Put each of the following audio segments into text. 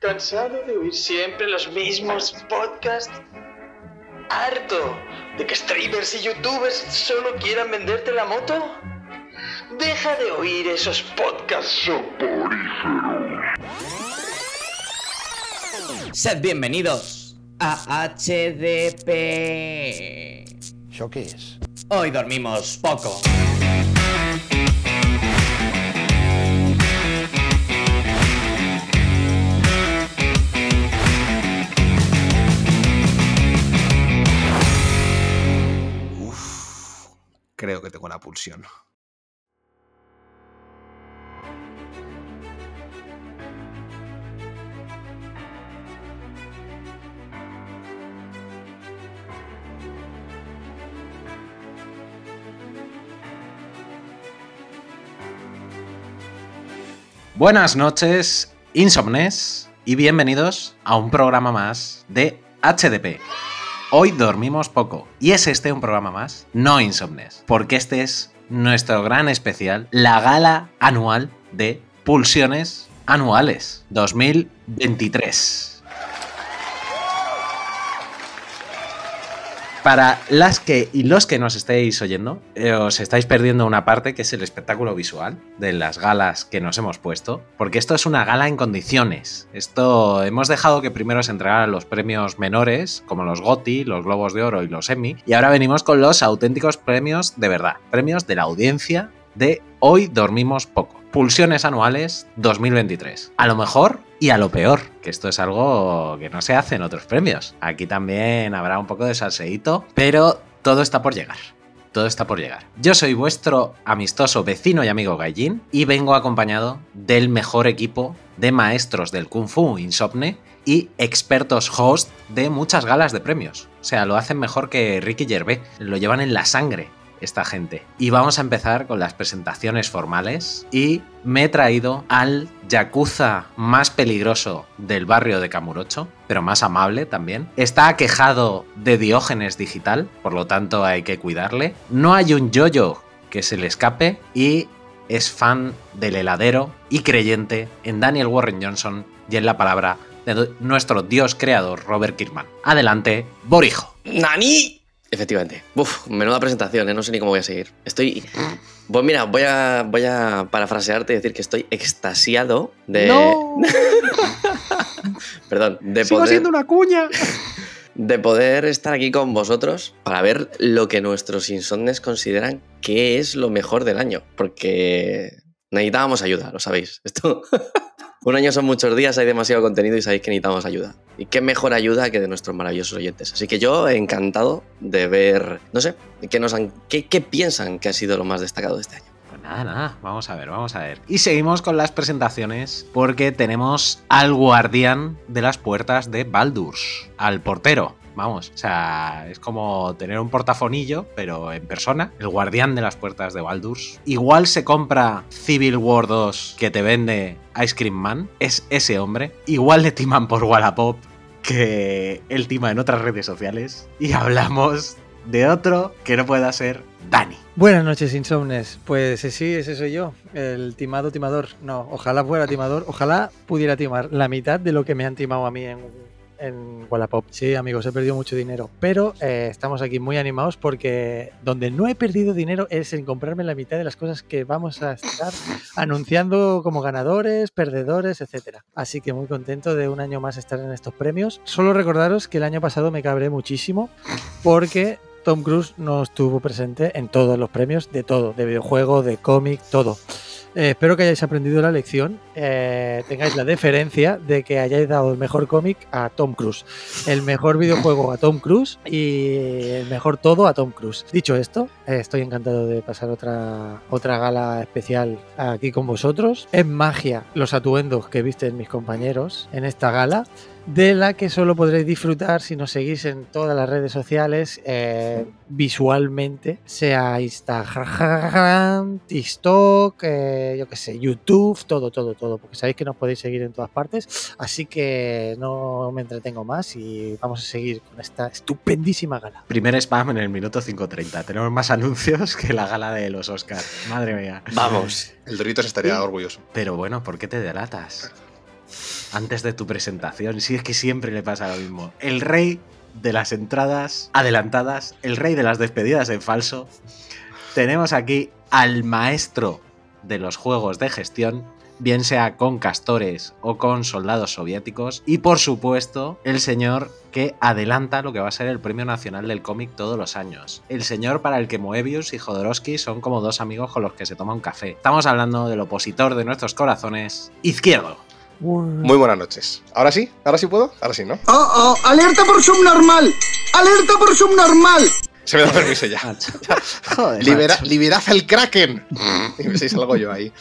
¿Cansado de oír siempre los mismos podcasts? ¿Harto de que streamers y youtubers solo quieran venderte la moto? Deja de oír esos podcasts soporíferos. Sed bienvenidos a HDP. ¿Eso qué es? Hoy dormimos poco. Creo que tengo la pulsión. Buenas noches, insomnes, y bienvenidos a un programa más de HDP. Hoy dormimos poco, y es este un programa más, no insomnes, porque este es nuestro gran especial, la gala anual de Pulsiones Anuales 2023. Para las que y los que nos estéis oyendo, eh, os estáis perdiendo una parte que es el espectáculo visual de las galas que nos hemos puesto, porque esto es una gala en condiciones. Esto hemos dejado que primero se entregaran los premios menores, como los GOTY, los Globos de Oro y los Emmy, y ahora venimos con los auténticos premios de verdad, premios de la audiencia de Hoy Dormimos Poco. Pulsiones anuales 2023. A lo mejor y a lo peor, que esto es algo que no se hace en otros premios. Aquí también habrá un poco de salseíto, pero todo está por llegar. Todo está por llegar. Yo soy vuestro amistoso vecino y amigo Gaijin y vengo acompañado del mejor equipo de maestros del Kung Fu Insomne y expertos host de muchas galas de premios. O sea, lo hacen mejor que Ricky Gervais, lo llevan en la sangre esta gente. Y vamos a empezar con las presentaciones formales y me he traído al yakuza más peligroso del barrio de Camurocho, pero más amable también. Está aquejado de diógenes digital, por lo tanto hay que cuidarle. No hay un yoyo que se le escape y es fan del heladero y creyente en Daniel Warren Johnson y en la palabra de nuestro dios creador Robert Kirkman. Adelante, Borijo. ¡Nani! Efectivamente. Uf, menuda presentación, ¿eh? no sé ni cómo voy a seguir. Estoy. Pues mira, voy a, voy a parafrasearte y decir que estoy extasiado de. ¡No! Perdón, de ¡Sigo poder. siendo una cuña! De poder estar aquí con vosotros para ver lo que nuestros insomnes consideran que es lo mejor del año. Porque necesitábamos ayuda, lo sabéis. Esto. Un año son muchos días, hay demasiado contenido y sabéis que necesitamos ayuda. Y qué mejor ayuda que de nuestros maravillosos oyentes. Así que yo encantado de ver, no sé, qué, nos han, qué, qué piensan que ha sido lo más destacado de este año. Pues nada, nada, vamos a ver, vamos a ver. Y seguimos con las presentaciones porque tenemos al guardián de las puertas de Baldur's, al portero. Vamos, o sea, es como tener un portafonillo, pero en persona. El guardián de las puertas de Baldur's. Igual se compra Civil War 2 que te vende Ice Cream Man. Es ese hombre. Igual le timan por Wallapop que él tima en otras redes sociales. Y hablamos de otro que no pueda ser Dani. Buenas noches, insomnes. Pues sí, ese soy yo, el timado timador. No, ojalá fuera timador, ojalá pudiera timar la mitad de lo que me han timado a mí en, en Wallapop. Sí, amigos, he perdido mucho dinero, pero eh, estamos aquí muy animados porque donde no he perdido dinero es en comprarme la mitad de las cosas que vamos a estar anunciando como ganadores, perdedores, etcétera. Así que muy contento de un año más estar en estos premios. Solo recordaros que el año pasado me cabré muchísimo porque Tom Cruise no estuvo presente en todos los premios, de todo, de videojuego, de cómic, todo. Eh, espero que hayáis aprendido la lección, eh, tengáis la deferencia de que hayáis dado el mejor cómic a Tom Cruise, el mejor videojuego a Tom Cruise y el mejor todo a Tom Cruise. Dicho esto, eh, estoy encantado de pasar otra, otra gala especial aquí con vosotros. Es magia los atuendos que visten mis compañeros en esta gala de la que solo podréis disfrutar si nos seguís en todas las redes sociales eh, visualmente, sea Instagram, TikTok, eh, yo qué sé, YouTube, todo, todo, todo, porque sabéis que nos podéis seguir en todas partes, así que no me entretengo más y vamos a seguir con esta estupendísima gala. Primer spam en el minuto 5.30. Tenemos más anuncios que la gala de los Oscars. Madre mía. Vamos. El Doritos estaría orgulloso. Pero bueno, ¿por qué te delatas? Antes de tu presentación. Si es que siempre le pasa lo mismo. El rey de las entradas adelantadas, el rey de las despedidas en falso. Tenemos aquí al maestro de los juegos de gestión, bien sea con castores o con soldados soviéticos, y por supuesto el señor que adelanta lo que va a ser el Premio Nacional del Cómic todos los años. El señor para el que Moebius y Jodorowsky son como dos amigos con los que se toma un café. Estamos hablando del opositor de nuestros corazones, Izquierdo. Muy buenas noches. ¿Ahora sí? ¿Ahora sí puedo? Ahora sí, ¿no? Oh, oh, alerta por subnormal. Alerta por subnormal. Se me da permiso ya. Joder, Libera, liberad al Kraken. Y me salgo yo ahí.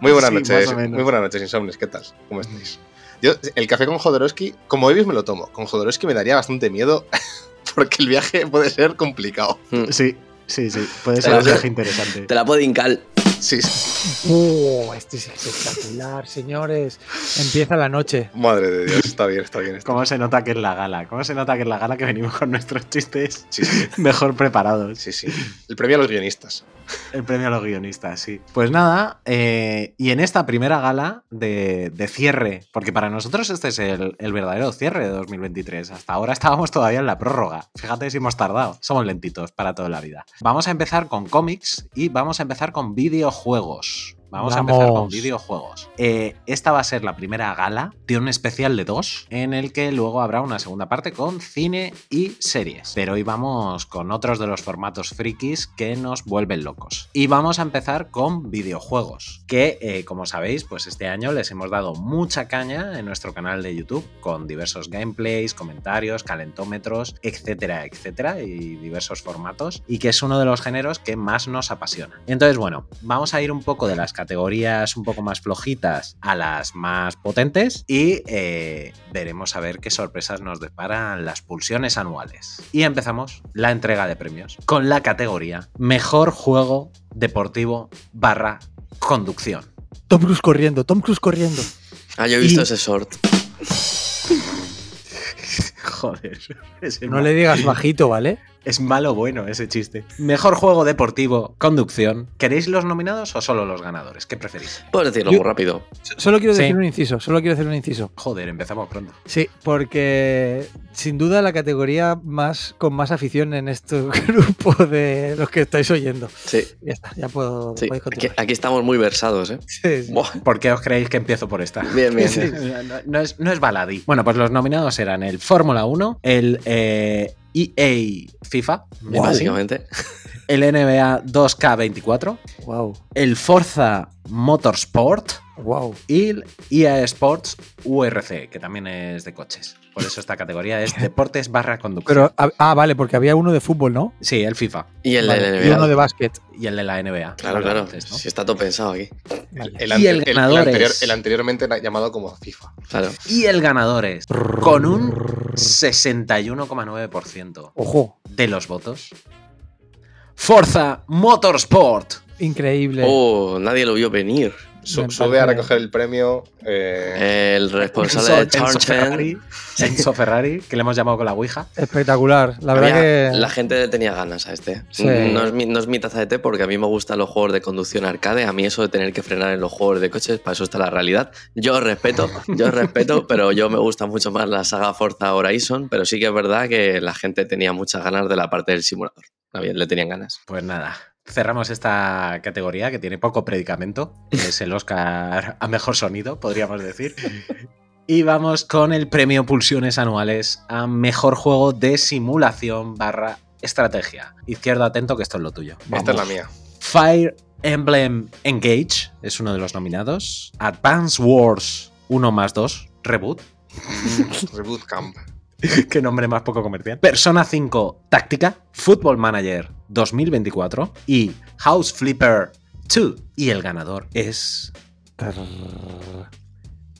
Muy buenas Sí, noches. Muy buenas noches, Insomnes. ¿Qué tal? ¿Cómo estáis? Yo, el café con Jodorowsky, como Moebius me lo tomo. Con Jodorowsky me daría bastante miedo porque el viaje puede ser complicado. Sí, sí, sí. Puede ser un viaje interesante. Te la puedo hincar. Sí, sí. Oh, este es espectacular, señores. Empieza la noche. Madre de Dios, está bien, está bien. Está ¿Cómo se nota que es la gala? ¿Cómo se nota que es la gala que venimos con nuestros chistes Sí, sí, mejor preparados? sí, sí. El premio a los guionistas. El premio a los guionistas, sí. Pues nada, eh, y en esta primera gala de, de cierre, porque para nosotros este es el, el verdadero cierre de 2023. Hasta ahora estábamos todavía en la prórroga. Fíjate si hemos tardado. Somos lentitos para toda la vida. Vamos a empezar con cómics y vamos a empezar con videojuegos. Vamos, a empezar con videojuegos. Eh, esta va a ser la primera gala de un especial de dos, en el que luego habrá una segunda parte con cine y series. Pero hoy vamos con otros de los formatos frikis que nos vuelven locos. Y vamos a empezar con videojuegos, que eh, como sabéis, pues este año les hemos dado mucha caña en nuestro canal de YouTube, con diversos gameplays, comentarios, calentómetros, etcétera, etcétera, y diversos formatos, y que es uno de los géneros que más nos apasiona. Entonces, bueno, vamos a ir un poco de las categorías un poco más flojitas a las más potentes y eh, veremos a ver qué sorpresas nos deparan las pulsiones anuales. Y empezamos la entrega de premios con la categoría Mejor Juego Deportivo barra Conducción. Tom Cruise corriendo, Tom Cruise corriendo. Ah, yo he visto Y- ese short. Joder, ese No le digas bajito, ¿vale? Es malo bueno ese chiste. Mejor juego deportivo, conducción. ¿Queréis los nominados o solo los ganadores? ¿Qué preferís? Puedes decirlo Yo- muy rápido. Solo quiero Sí. decir un inciso, solo quiero hacer un inciso. Joder, empezamos pronto. Sí, porque sin duda la categoría más con más afición en este grupo de los que estáis oyendo. Sí, Ya está, ya puedo sí. Aquí, continuar. aquí estamos muy versados, ¿eh? Sí. ¿Por qué os creéis que empiezo por esta? Bien, bien. Sí. No, no es, no es baladí. Bueno, pues los nominados eran el Fórmula 1, el eh, EA FIFA, Guau. Básicamente. el NBA 2K24, Wow, el Forza Motorsport wow. y el EA Sports URC, que también es de coches. Por eso esta categoría es deportes barra conducción. Pero ah, vale, porque había uno de fútbol, ¿no? sí, el FIFA Y el Vale, de y uno NBA. de básquet. y el de la NBA. Claro, el claro. Si está todo pensado aquí. Vale. El, Y el ganador anterior- es- el anteriormente llamado como FIFA. Claro. Y el ganador es, con un 61,9% Ojo, de los votos, Forza Motorsport. increíble. Oh, nadie lo vio venir. Su- sube a recoger el premio. eh, El responsable de Enzo- Enzo Charchen. Ferrari, Enzo Ferrari, que le hemos llamado con la Ouija. Espectacular. La verdad Había- que. La gente le tenía ganas a este. Sí. No, es mi, no es mi taza de té porque a mí me gustan los juegos de conducción arcade. A mí eso de tener que frenar en los juegos de coches, para eso está la realidad. Yo os respeto, yo os respeto, pero yo me gusta mucho más la saga Forza Horizon. Pero sí que es verdad que la gente tenía muchas ganas de la parte del simulador. Bien, le tenían ganas. Pues nada, cerramos esta categoría que tiene poco predicamento, es el Oscar a mejor sonido, podríamos decir. Y vamos con el premio Pulsiones Anuales a mejor juego de simulación barra estrategia. Izquierdo atento que esto es lo tuyo. esta es la mía. Fire Emblem Engage es uno de los nominados. Advance Wars 1 más 2 Reboot. Reboot Camp. Qué nombre más poco comercial. Persona 5 Táctica. Football Manager 2024. Y House Flipper 2. Y el ganador es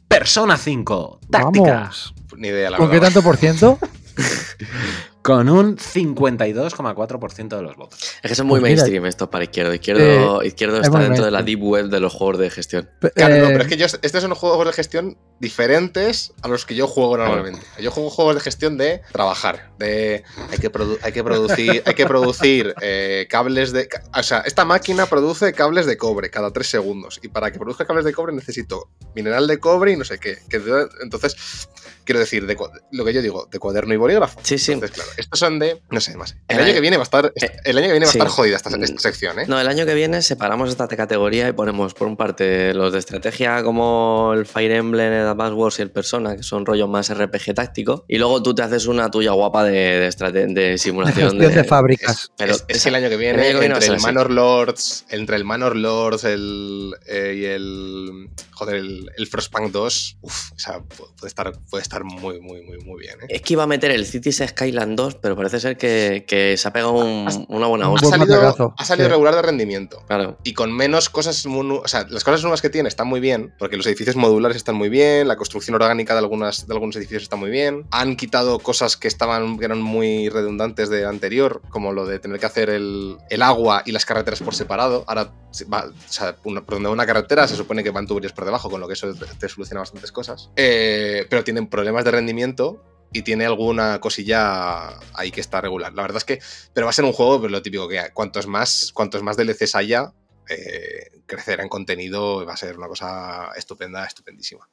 Persona 5 Táctica. Vamos. Ni idea, la ¿Con qué tanto por ciento? Con un 52,4% de los votos. Es que son muy Pues mira- mainstream estos para izquierdo. Izquierdo, izquierdo es está dentro de la deep web de los juegos de gestión. Claro, no, eh, pero es que yo, estos son juegos de gestión diferentes a los que yo juego normalmente. Yo juego juegos de gestión de trabajar, de hay que, produ- hay que producir, hay que producir eh, cables de... O sea, esta máquina produce cables de cobre cada tres segundos y para que produzca cables de cobre necesito mineral de cobre y no sé qué. Que entonces, quiero decir, de lo que yo digo, de cuaderno y bolígrafo. Sí, sí. Entonces, claro, estos son de, no sé, más. El El año año- que viene va a estar, el año que viene va a sí. estar jodida esta, esta sección, ¿eh? No, el año que viene separamos esta categoría y ponemos por un parte los de estrategia como el Fire Emblem, el Advance Wars y el Persona, que son rollos más RPG táctico. Y luego tú te haces una tuya guapa de, de, de simulación de fábricas. Pero es, el año que viene, el año que viene entre el así. Manor Lords, entre el Manor Lords el, eh, y el. Joder, el, el Frostpunk 2, uf, o sea, pu- puede estar, puede estar muy, muy, muy, muy bien. ¿eh? Es que iba a meter el Cities Skyland 2, pero parece ser que, que se ha pegado un- una buena hostia. salido, ha salido sí. regular de rendimiento. Claro. Y con menos cosas, o sea, las cosas nuevas que tiene están muy bien, porque los edificios modulares están muy bien, la construcción orgánica de, algunas, de algunos edificios está muy bien. Han quitado cosas que estaban que eran muy redundantes de anterior, como lo de tener que hacer el, el agua y las carreteras por separado. Ahora, va- o sea, una- por donde va una carretera se supone que van tuberías por debajo, con lo que eso te, te soluciona bastantes cosas. Eh, pero tienen problemas de rendimiento y tiene alguna cosilla ahí que está regular. La verdad es que, pero va a ser un juego, pero lo típico que cuantos más, cuantos más DLCs haya, eh, crecerá en contenido, va a ser una cosa estupenda, estupendísima.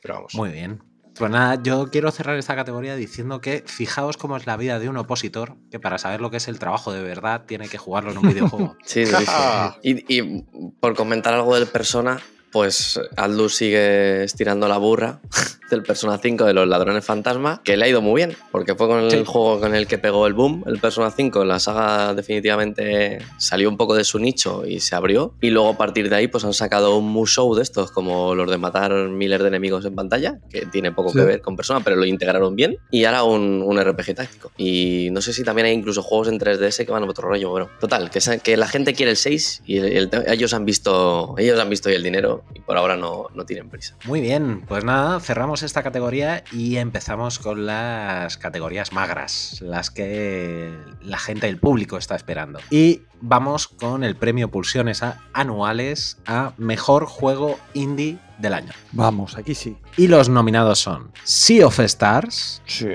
Pero vamos. Muy bien. Pues nada, yo quiero cerrar esta categoría diciendo que fijaos cómo es la vida de un opositor, que para saber lo que es el trabajo de verdad tiene que jugarlo en un videojuego. Sí, sí, sí. Y, y por comentar algo del Persona, pues Aldous sigue estirando la burra del Persona 5 de los ladrones fantasma, que le ha ido muy bien, porque fue con el Sí. juego con el que pegó el boom, el Persona 5, la saga definitivamente salió un poco de su nicho y se abrió, y luego a partir de ahí pues han sacado un musou de estos, como los de matar miles de enemigos en pantalla, que tiene poco Sí. que ver con Persona, pero lo integraron bien, y ahora un, un RPG táctico. Y no sé si también hay incluso juegos en 3DS que van a otro rollo, bueno, total, que, que la gente quiere el 6 y el- el- ellos han visto ellos han visto ya el dinero y por ahora no, no tienen prisa. Muy bien, pues nada, cerramos esta categoría y empezamos con las categorías magras, las que la gente, el público está esperando. Y vamos con el premio Pulsiones a- anuales a Mejor Juego Indie del año. Vamos, aquí sí. Y los nominados son Sea of Stars, Sí.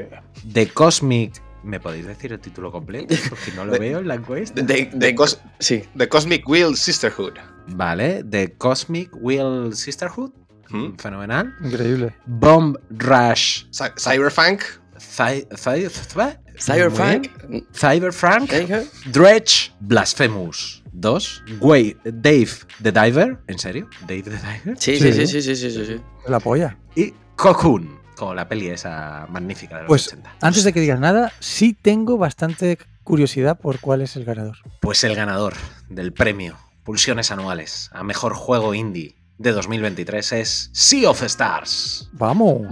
The Cosmic... ¿Me podéis decir el título completo? Porque no lo veo en la encuesta. The, sí, The Cosmic Wheel Sisterhood. Vale, The Cosmic Wheel Sisterhood. ¿Mm? Fenomenal. Increíble. Bomb Rush. Cy- Cyberpunk. Cy- Cy- Cy- Cyberpunk, Muy bien. Cyberpunk. ¿eh? Dredge. Blasphemous 2. Way, Dave the Diver. ¿En serio? ¿Dave the Diver? Sí, Sí. sí, sí, sí, sí, sí, sí, sí. La polla. Y Cocoon. Como la peli esa magnífica de los Pues 80. antes de que digas nada, sí tengo bastante curiosidad por cuál es el ganador. Pues el ganador del premio Pulsiones Anuales a Mejor Juego Indie de 2023 es Sea of Stars. Vamos.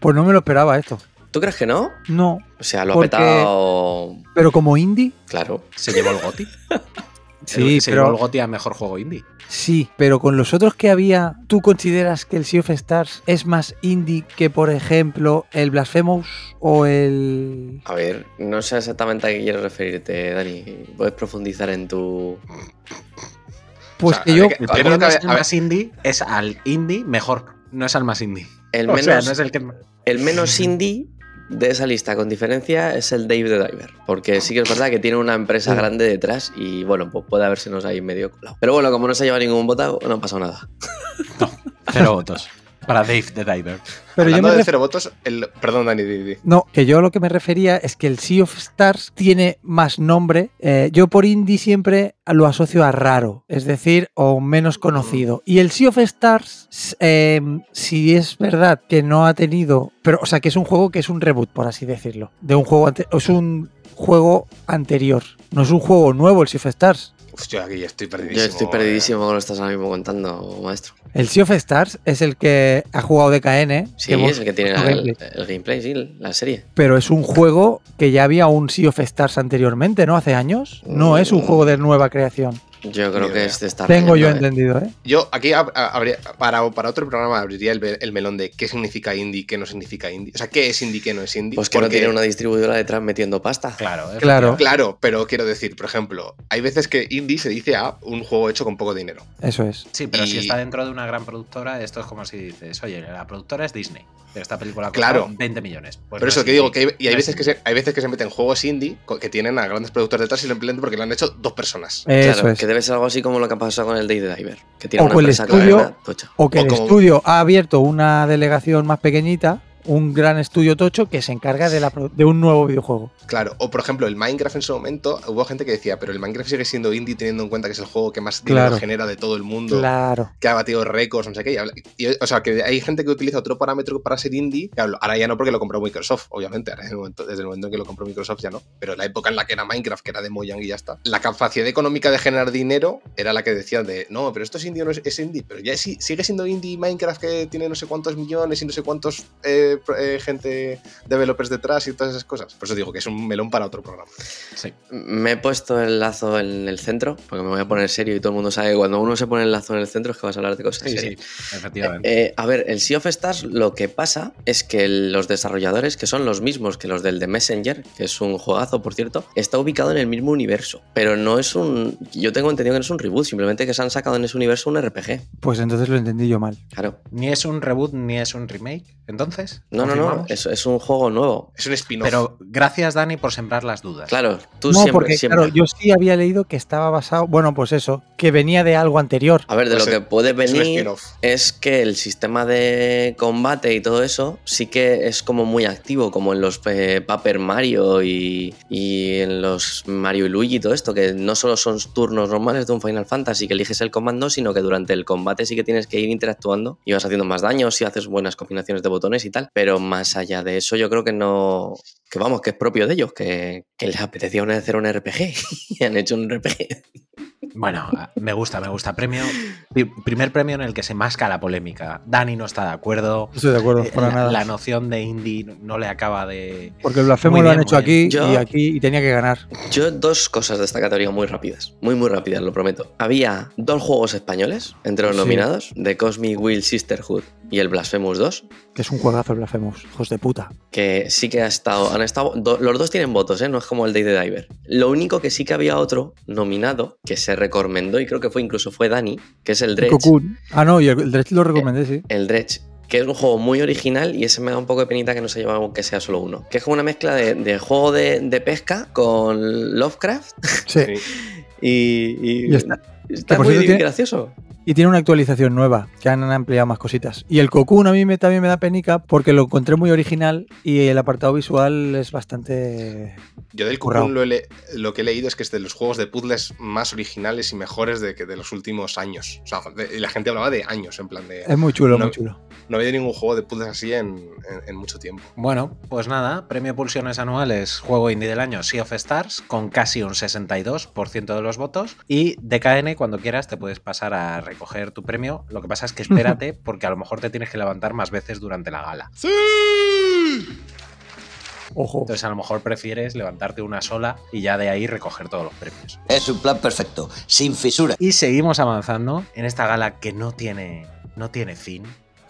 Pues no me lo esperaba esto. ¿Tú crees que no? No. O sea, lo Porque- ha petado. Pero como indie, Claro. Se llevó el GOTI. sí, se llevó el GOTI a Mejor Juego Indie. sí, pero con los otros que había, ¿tú consideras que el Sea of Stars es más indie que, por ejemplo, el Blasphemous o el A ver, no sé exactamente a qué quieres referirte, Dani. ¿Puedes profundizar en tu. Pues O sea, que yo que- creo que no el más indie, es al indie mejor, no es al más indie. El o menos, sea, no es el que... el menos indie de esa lista, con diferencia, es el Dave the Diver. Porque sí que es verdad que tiene una empresa Sí. grande detrás y bueno, pues puede haberse nos ahí medio colado. Pero bueno, como no se lleva ningún voto, no ha pasado nada. Cero votos. Para Dave the Diver. Pero yo me de ref- cero votos, el, perdón, Dani, di, di. No, que yo lo que me refería es que el Sea of Stars tiene más nombre. Eh, yo por indie siempre lo asocio a raro, es decir, o menos conocido. Y el Sea of Stars, eh, si es verdad que no ha tenido, pero o sea, que es un juego que es un reboot, por así decirlo, de un juego ante- es un juego anterior. No es un juego nuevo el Sea of Stars. Uf, yo aquí estoy Yo perdidísimo. estoy eh. perdidísimo con lo que estás ahora mismo contando, maestro. El Sea of Stars es el que ha jugado DKN, Sí, que hemos es el que tiene el, gameplay, el gameplay, sí, la serie. pero es un juego que ya había un Sea of Stars anteriormente, ¿no? Hace años. No es un Mm. juego de nueva creación. Yo creo que idea. este está. Tengo yo ¿eh? entendido, ¿eh? Yo aquí ab- a- habría- para, para otro programa abriría el, el melón de qué significa indie, qué no significa indie. O sea, qué es indie, qué no es indie. Pues que no tiene una distribuidora detrás metiendo pasta. Claro, ¿eh? Claro. Claro, pero quiero decir, por ejemplo, hay veces que indie se dice a un juego hecho con poco dinero. Eso es. Sí, pero si está dentro de una gran productora, esto es como si dices, oye, la productora es Disney, pero esta película costado Claro. 20 millones. Pues Pero no eso es que digo, que hay, y hay no es veces que, se, hay veces que se meten juegos indie que tienen a grandes productores detrás simplemente porque lo han hecho dos personas. Eso claro, es. que debe ser algo así como lo que ha pasado con el Day de Diver, que tiene O una el estudio- cadena. O que O el como- estudio ha abierto una delegación más pequeñita, un gran estudio tocho que se encarga de, la, de un nuevo videojuego. Claro, o por ejemplo, el Minecraft en su momento, hubo gente que decía, pero el Minecraft sigue siendo indie teniendo en cuenta que es el juego que más dinero Claro. genera de todo el mundo. Claro. que ha batido récords, no sé qué. y o sea, que hay gente que utiliza otro parámetro para ser indie. ahora ya no porque lo compró Microsoft, obviamente. Ahora en el momento- desde el momento en que lo compró Microsoft ya no. Pero en la época en la que era Minecraft, que era de Mojang y ya está. La capacidad económica de generar dinero era la que decían de, no, pero esto es indie o no es, es indie. Pero ya sí- sigue siendo indie Minecraft que tiene no sé cuántos millones y no sé cuántos eh, eh, gente, developers detrás y todas esas cosas. Por eso digo que es un melón para otro programa. Sí. Me he puesto el lazo en el centro, porque me voy a poner serio y todo el mundo sabe que cuando uno se pone el lazo en el centro es que vas a hablar de cosas Sí, serias. sí, efectivamente. Eh, a ver, el Sea of Stars lo que pasa es que los desarrolladores, que son los mismos que los del The Messenger, que es un juegazo, por cierto, está ubicado en el mismo universo. Pero no es un. Yo tengo entendido que no es un reboot, simplemente que se han sacado en ese universo un RPG. Pues entonces lo entendí yo mal. Claro. Ni es un reboot ni es un remake, entonces. No, no, no. Es, es un juego nuevo. Es un spin-off. Pero gracias, Dani, por sembrar las dudas. Claro, tú no, siempre, porque siempre. claro, yo sí había leído que estaba basado, bueno, pues eso, que venía de algo anterior. A ver, de Pues lo es- que puede venir es que el sistema de combate y todo eso sí que es como muy activo, como en los eh, Paper Mario y, y en los Mario y Luigi y todo esto, que no solo son turnos normales de un Final Fantasy que eliges el comando, sino que durante el combate sí que tienes que ir interactuando y vas haciendo más daños y haces buenas combinaciones de botones y tal. Pero más allá de eso, yo creo que no. Que vamos, que es propio de ellos, que, que les apetecía un- hacer un RPG y han hecho un RPG. Bueno, me gusta, me gusta. Premio, pri- primer premio en el que se masca la polémica. Dani no está de acuerdo. Estoy de acuerdo, Eh, para la, nada. la noción de indie no le acaba de. porque el blasfemo lo han hecho aquí Yo- y aquí y tenía que ganar. Yo dos cosas de esta categoría muy rápidas, muy muy rápidas, lo prometo. Había dos juegos españoles entre los Sí. nominados, The Cosmic Will Sisterhood y el Blasphemous 2, Que es un juegazo el blasfemos, hijos de puta. que sí que ha estado, han estado, do- los dos tienen votos, ¿eh? no es como el Day the Diver. Lo único que sí que había otro nominado, que se recomendó y creo que fue incluso fue Dani, que es el Dredge. Cocoon. Ah, no, y el, el Dredge lo recomendé, sí. El Dredge, que es un juego muy original y ese me da un poco de penita que no se lleva que sea solo uno. Que es como una mezcla de, de juego de, de pesca con Lovecraft Sí. Y, y- Y está- muy gracioso. Y tiene una actualización nueva, que han ampliado más cositas. Y el Cocoon a mí me, también me da penica porque lo encontré muy original y el apartado visual es bastante... Yo del. Cocoon lo, lo que he leído es que es de los juegos de puzzles más originales y mejores de, que de los últimos años. O sea, de- y la gente hablaba de años, en plan de. Es muy chulo, No. muy chulo. No había ningún juego de puzzles así en, en- en mucho tiempo. Bueno, pues nada, premio Pulsiones Anuales, juego indie del año, Sea of Stars, con casi un 62% de los votos. Y DKN, cuando quieras, te puedes pasar a recoger tu premio. Lo que pasa es que espérate, porque a lo mejor te tienes que levantar más veces durante la gala. Ojo. Entonces, a lo mejor prefieres levantarte una sola y ya de ahí recoger todos los premios. Es un plan perfecto, sin fisura. Y seguimos avanzando en esta gala que no tiene, no tiene fin,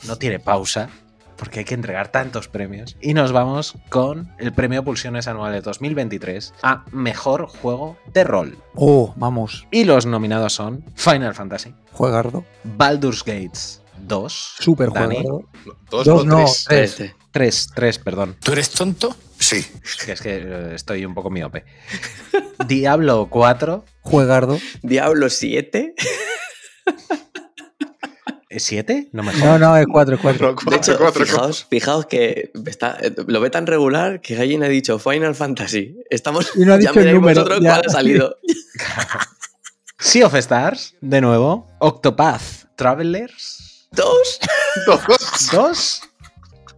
no tiene pausa, porque hay que entregar tantos premios. Y nos vamos con el premio Pulsiones Anuales 2023 a Mejor Juego de Rol. Oh, vamos. Y los nominados son Final Fantasy, Juegardo. Baldur's Gates 2, Súper Dani, juegardo. Dos, Dos o no, tres. tres. 3, 3, perdón, ¿Tú eres tonto? Sí. es que eh, estoy un poco miope. Diablo 4, Juegardo. Diablo 7. 7, no me No, no, es 4, es 4. No, cuatro, De hecho, cuatro, fijaos, fijaos que está, lo ve tan regular que alguien ha dicho Final Fantasy. Estamos, Y no ha ya dicho el miráis número, vosotros ya. cuál ha salido. Sea of Stars, de nuevo, Octopath Travelers Dos. Dos. 2.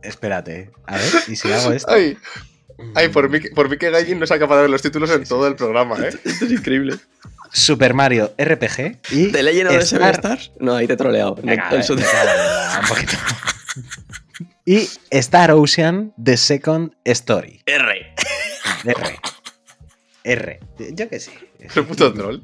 Espérate, a ver, ¿y si hago esto? Ay, ay, por mí, que- por mí que Gallin no sea capaz de ver los títulos en todo el programa, ¿eh? Esto es increíble. Super Mario RPG y ¿The Legend of Star... Stars? No, ahí te he troleado. Venga, mierda, un poquito. y Star Ocean The Second Story. R. R. R. Yo que sí. El puto troll.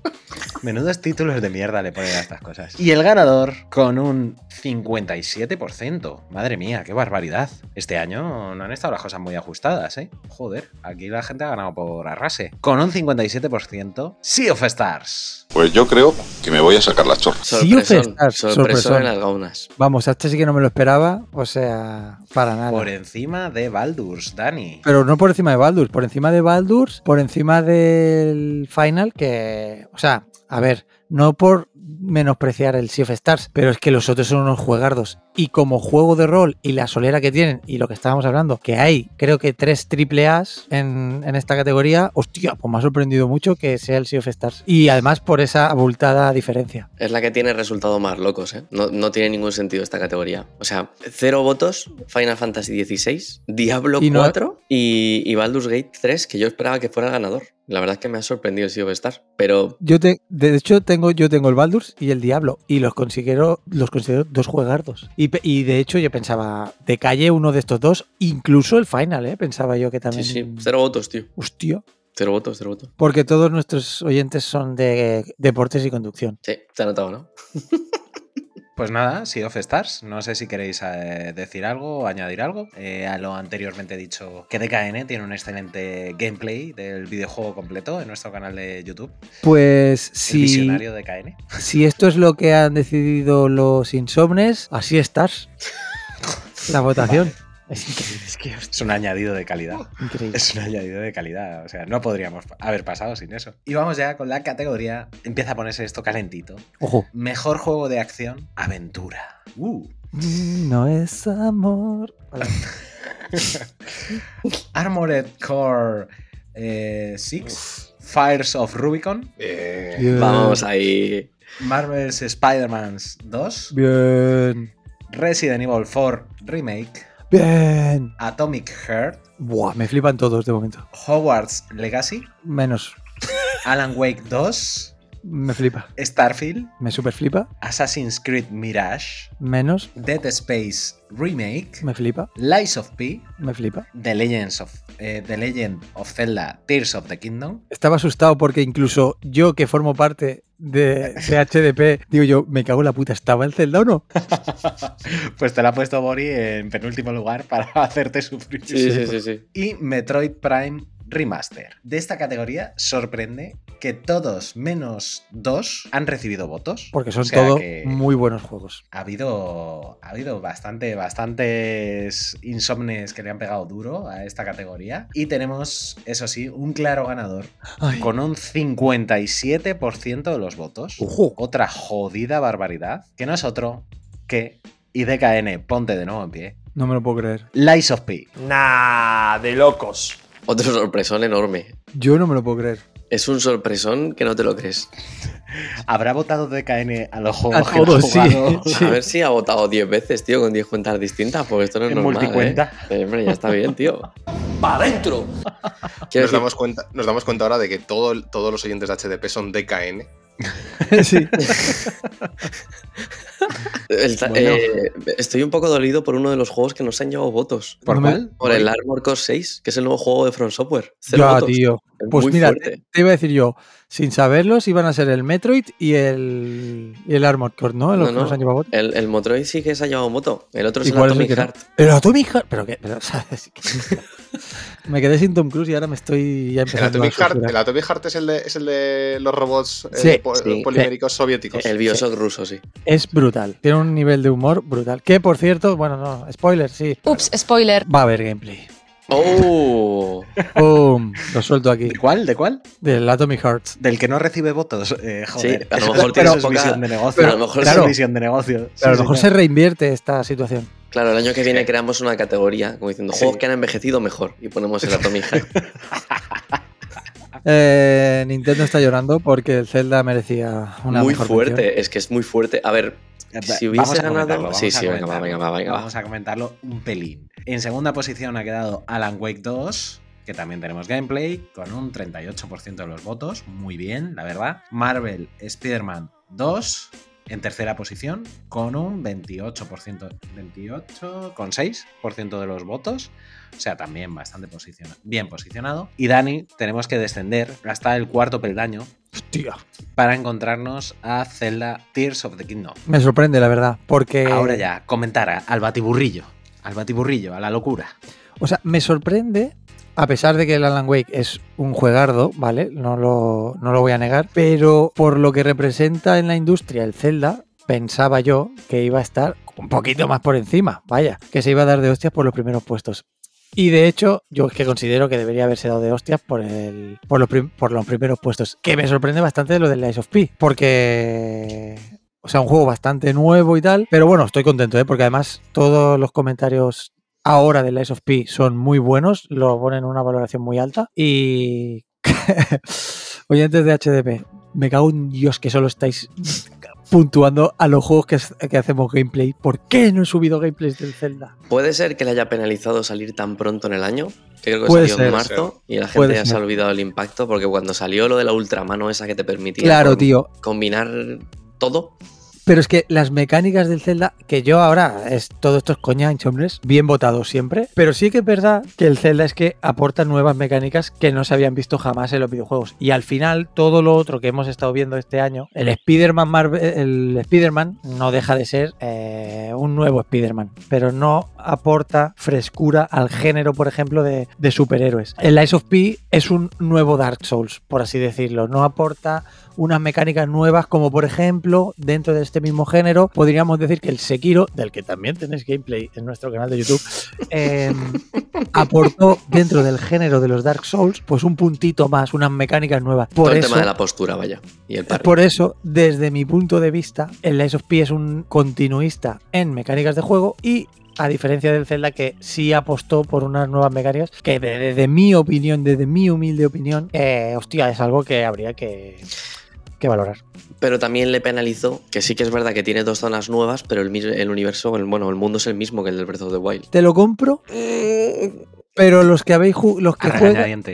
Menudos títulos de mierda le ponen a estas cosas. Y el ganador con un 57%. Madre mía, qué barbaridad. Este año no han estado las cosas muy ajustadas, ¿eh? Joder, aquí la gente ha ganado por arrase. Con un 57%, Sea of Stars. Pues yo creo que me voy a sacar la chorra. Sea of Sorpresón. Stars, Sorpresón sorpresón. en las gaunas. Vamos, este sí que no me lo esperaba. O sea, para nada. Por encima de Baldur's, Dani. Pero no por encima de Baldur's, por encima de Baldur's, por encima del Final, que. O sea, a ver, no por menospreciar el Sea Stars, pero es que los otros son unos juegardos. Y como juego de rol y la solera que tienen, y lo que estábamos hablando, que hay creo que tres triple A's en, en esta categoría, hostia, pues me ha sorprendido mucho que sea el Sea of Stars. Y además por esa abultada diferencia. Es la que tiene resultados más locos, ¿eh? No, no tiene ningún sentido esta categoría. O sea, cero votos, Final Fantasy XVI, Diablo Y no- 4 y, y Baldur's Gate 3, que yo esperaba que fuera el ganador. La verdad es que me ha sorprendido el Sea of Stars, pero Yo te, de hecho tengo, yo tengo el Baldur's y el Diablo y los considero, los considero dos juegardos. Y, y de hecho yo pensaba, de calle uno de estos dos, incluso el Final, ¿eh? pensaba yo que sí, también... sí, cero votos, tío. Hostia. Cero votos, cero votos. Porque todos nuestros oyentes son de deportes y conducción. Sí, te ha notado, ¿no? Pues nada, Sea of Stars. No sé si queréis eh, decir algo o añadir algo. Eh, a lo anteriormente dicho, que DKN tiene un excelente gameplay del videojuego completo en nuestro canal de YouTube. Pues El si, visionario DKN. si esto es lo que han decidido los insomnes, así estás. La votación. Es increíble, es que Es un añadido de calidad. increíble. Es un añadido de calidad. O sea, no podríamos haber pasado sin eso. Y vamos ya con la categoría. Empieza a ponerse esto calentito. Ojo. Mejor juego de acción, aventura. Uh. Mm, No es amor. Armored Core 6. Fires of Rubicon. Eh, Bien. Vamos ahí. Marvel's Spider-Man 2. Bien. Resident Evil 4 Remake. Bien. Atomic Heart. Buah, me flipan todos de momento. Hogwarts Legacy. Menos. Alan Wake 2. Me flipa. Starfield. Me super flipa. Assassin's Creed Mirage. Menos. Dead Space Remake. Me flipa. Lies of P. Me flipa. The Legends of eh, The Legend of Zelda Tears of the Kingdom. Estaba asustado porque incluso yo que formo parte de, de HDP, digo yo, me cago en la puta, ¿estaba en Zelda o no? pues te la ha puesto Bori en penúltimo lugar para hacerte sufrir. Sí, sí, sí, sí. Y Metroid Prime Remaster. De esta categoría sorprende que todos menos dos han recibido votos. Porque son O sea todo que muy buenos juegos. Ha habido, ha habido bastante, bastantes insomnes que le han pegado duro a esta categoría. Y tenemos, eso sí, un claro ganador Ay. con un 57% de los votos. Otra jodida barbaridad, que no es otro que IDKN, ponte de nuevo en pie. No me lo puedo creer. Lies of P. Nah, de locos. Otro sorpresón enorme. Yo no me lo puedo creer. Es un sorpresón que no te lo crees. ¿Habrá votado DKN a los A juegos que todos, sí. A ver si ha votado 10 veces, tío, con 10 cuentas distintas, porque esto no es En normal. multicuenta. ¿eh? Eh, hombre, ya está bien, tío. ¡Pa' adentro! Nos, decir, damos cuenta, nos damos cuenta ahora de que todo, todos los oyentes de HDP son DKN. sí. el Bueno. eh, estoy un poco dolido por uno de los juegos que nos han llevado votos. ¿Por cuál? Por el Armor Core 6, que es el nuevo juego de Front Software. Cero Ya, votos. tío. Es Pues mira, fuerte. te, te iba a decir yo, sin saberlos, iban a ser el Metroid y el, y el Armored Core, ¿no? Los No, que nos no. han llevado votos. El, el Motroid sí que se ha llevado moto. El otro es ¿Y el cuál es el Atomic? Heart. El Atomic Heart. Pero qué. Pero, ¿sabes? me quedé sin Tom Cruise y ahora me estoy ya El empezando Atomic, a Heart, el Atomic Heart es el de, es el de los robots eh, Sí, po- sí. poliméricos soviéticos. El Bioshock ruso, sí. Es brutal. Tiene un nivel de humor brutal. Que por cierto, bueno, no, spoiler, sí. Ups, spoiler. Va a haber gameplay. ¡Oh! ¡Pum! Lo suelto aquí. ¿De cuál? ¿De cuál? Del Atomic Hearts. Del que no recibe votos. Eh, joder, Sí, a lo mejor tiene poca- visión de negocio. pero a lo mejor claro. es visión de negocio. Sí, a lo mejor se señor. reinvierte esta situación. Claro, el año que viene creamos una categoría como diciendo Sí. juegos que han envejecido mejor y ponemos el Atomic Heart. Eh, Nintendo está llorando porque el Zelda merecía una muy mejor fuerte, mención. es que es muy fuerte. A ver, si hubiese ganado. Sí, sí, venga, venga, venga. va. Vamos a comentarlo un pelín. En segunda posición ha quedado Alan Wake 2, que también tenemos gameplay, con un 38% de los votos. Muy bien, la verdad. Marvel Spider-Man 2. En tercera posición, con un 28%, 28,6% de los votos. O sea, también bastante posiciona- bien posicionado. Y Dani, tenemos que descender hasta el cuarto peldaño Hostia. para encontrarnos a Zelda Tears of the Kingdom. Me sorprende, la verdad, porque... Ahora ya, comentar al batiburrillo. Al batiburrillo, a la locura. O sea, me sorprende, a pesar de que el Alan Wake es un juegardo, ¿vale? No lo, no lo voy a negar, pero por lo que representa en la industria el Zelda, pensaba yo que iba a estar un poquito más por encima, vaya, que se iba a dar de hostias por los primeros puestos. Y de hecho, yo es que considero que debería haberse dado de hostias por, el, por, los, por los primeros puestos. Que me sorprende bastante lo del Lies of P. Porque. O sea, un juego bastante nuevo y tal. Pero bueno, estoy contento, ¿eh? Porque además todos los comentarios ahora del Lies of P son muy buenos. Lo ponen en una valoración muy alta. Y. Oyentes de HDP, me cago en Dios que solo estáis puntuando a los juegos que, que hacemos gameplay. ¿Por qué no he subido gameplays del Zelda? ¿Puede ser que le haya penalizado salir tan pronto en el año? Que creo que Puede salió en ser, marzo y la gente Puede ya se ha olvidado el impacto porque cuando salió lo de la ultramano esa que te permitía Claro, tío. combinar todo, Pero es que las mecánicas del Zelda, que yo ahora, es, todo esto es coña, hombres, bien votado siempre, pero sí que es verdad que el Zelda es que aporta nuevas mecánicas que no se habían visto jamás en los videojuegos. Y al final, todo lo otro que hemos estado viendo este año, el Spider-Man el Spider-Man no deja de ser eh, un nuevo Spider-Man, pero no aporta frescura al género, por ejemplo, de, de superhéroes. El Lies of P es un nuevo Dark Souls, por así decirlo. No aporta unas mecánicas nuevas, como por ejemplo, dentro de este mismo género, podríamos decir que el Sekiro, del que también tenéis gameplay en nuestro canal de YouTube, eh, aportó dentro del género de los Dark Souls, pues un puntito más, unas mecánicas nuevas. Por todo el eso, tema de la postura, vaya. Y el por eso, desde mi punto de vista, el Lies of P es un continuista en mecánicas de juego y a diferencia del Zelda que sí apostó por unas nuevas mecánicas que desde mi opinión, desde mi humilde opinión, eh, hostia, es algo que habría que, que valorar. Pero también le penalizó que sí que es verdad que tiene dos zonas nuevas, pero el, el universo, el, bueno, el mundo es el mismo que el del Breath of the Wild. Te lo compro, pero los que habéis los que juegan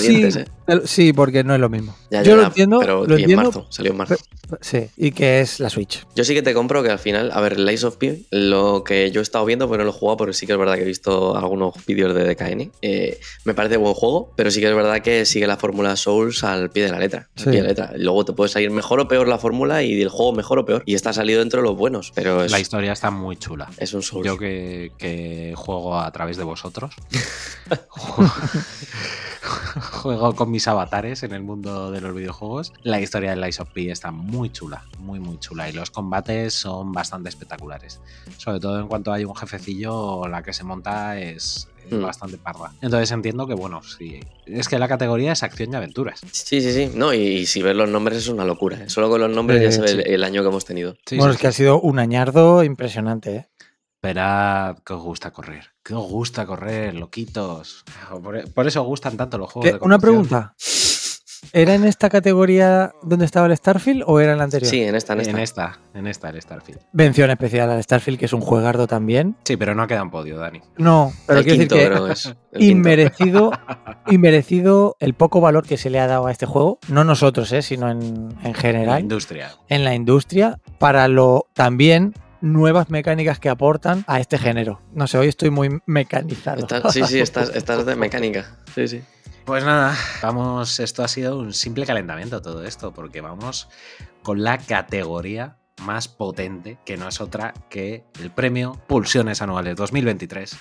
sí, ¿eh? sí, porque no es lo mismo. Ya, Yo ya, lo entiendo, Pero lo y en marzo, salió en marzo. sí, y que es la Switch. Yo sí que te compro que al final, a ver, Lies of P, lo que yo he estado viendo, pero no lo he jugado, porque sí que es verdad que he visto algunos vídeos de DKN. eh, me parece buen juego, pero sí que es verdad que sigue la fórmula Souls al pie de la letra. al Sí. pie de la letra. Luego te puede salir mejor o peor la fórmula y el juego mejor o peor. Y está salido dentro de los buenos, pero es, La historia está muy chula. es un Souls. Yo que, que juego a través de vosotros. juego, con mis avatares en el mundo de los videojuegos. La historia de Lies of P está muy chula, muy muy chula. Y los combates son bastante espectaculares. Sobre todo en cuanto hay un jefecillo, la que se monta es, es Mm. bastante parda. Entonces entiendo que, bueno, sí. Es que la categoría es acción y aventuras. Sí, sí, sí. No, y, si ves los nombres es una locura. ¿eh? Solo con los nombres Eh, ya se ve el, sí. el año que hemos tenido. Sí, bueno, sí, es que ha sido un añardo impresionante, ¿eh? Esperad que os gusta correr. Que os gusta correr, loquitos. Por, por eso os gustan tanto los juegos Una pregunta. ¿Era en esta categoría donde estaba el Starfield o era en la anterior? Sí, en esta, en esta. En esta, en esta, el Starfield. Mención especial al Starfield, que es un juegardo también. Sí, pero no queda en podio, Dani. No, pero el quiero quinto, decir que es. Inmerecido, inmerecido el poco valor que se le ha dado a este juego, no nosotros, ¿eh? sino en, en En la general, industria. en la industria, para lo también nuevas mecánicas que aportan a este género. No sé, hoy estoy muy mecanizado. Sí, sí, estás, estás de mecánica. Sí, sí. Pues nada, vamos, esto ha sido un simple calentamiento todo esto, porque vamos con la categoría más potente, que no es otra que el premio Pulsiones Anuales 2023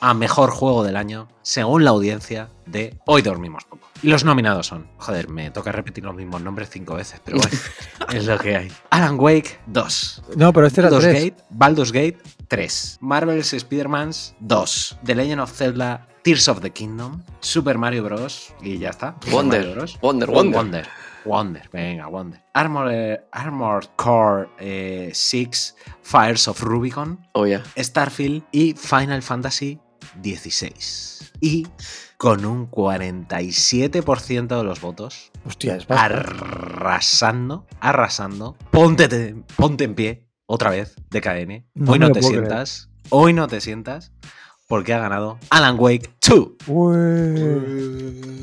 a Mejor Juego del Año, según la audiencia de Hoy Dormimos Poco. Y los nominados son, joder, me toca repetir los mismos nombres cinco veces, pero bueno, es lo que hay. Alan Wake 2, No, pero este era Baldur's tres. Gate, Baldur's Gate 3, Marvel's Spider-Man 2, The Legend of Zelda Tears of the Kingdom, Super Mario Bros. y ya está. Super Wonder, Mario Bros. Wonder, Wonder. Wonder. Wonder, venga, Wonder. Armor, eh, Armored Core eh, 6, Fires of Rubicon, Oh, ya. Starfield y Final Fantasy XVI. Y con un 47% de los votos, Hostia, es arrasando, arrasando. Ponte, te- ponte en pie, otra vez, DKN. Hoy no te creer. sientas, hoy no te sientas, porque ha ganado Alan Wake 2. Ué.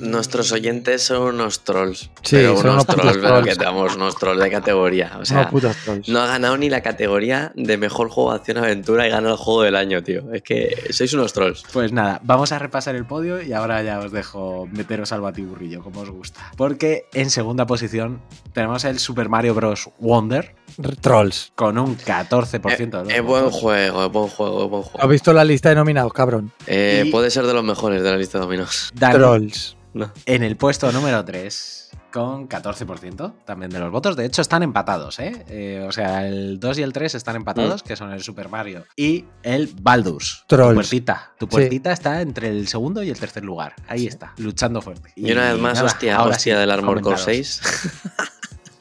Nuestros oyentes son unos trolls. Sí, pero son unos trolls, pero que tenemos unos trolls de categoría. O sea, no, putos trolls. no ha ganado ni la categoría de mejor juego de acción aventura y gana el juego del año, tío. Es que sois unos trolls. Pues nada, vamos a repasar el podio y ahora ya os dejo meteros al batiburrillo como os gusta. Porque en segunda posición tenemos el Super Mario Bros. Wonder Trolls. con un 14% de los Es buen votos. juego, es buen juego, es buen ¿Has juego. visto la lista de nominados, cabrón? Eh, Y- Puede ser de los mejores de la lista de. Dani, Trolls. No. en el puesto número 3 con 14% también de los votos. De hecho, están empatados, ¿eh? Eh, o sea, el 2 y el 3 están empatados, que son el Super Mario y el Baldur's. Trolls. Tu puertita. Tu Sí. puertita está entre el segundo y el tercer lugar. Ahí está, luchando fuerte. Y una vez más, nada, hostia, hostia sí, del Armor Core comentaros. 6.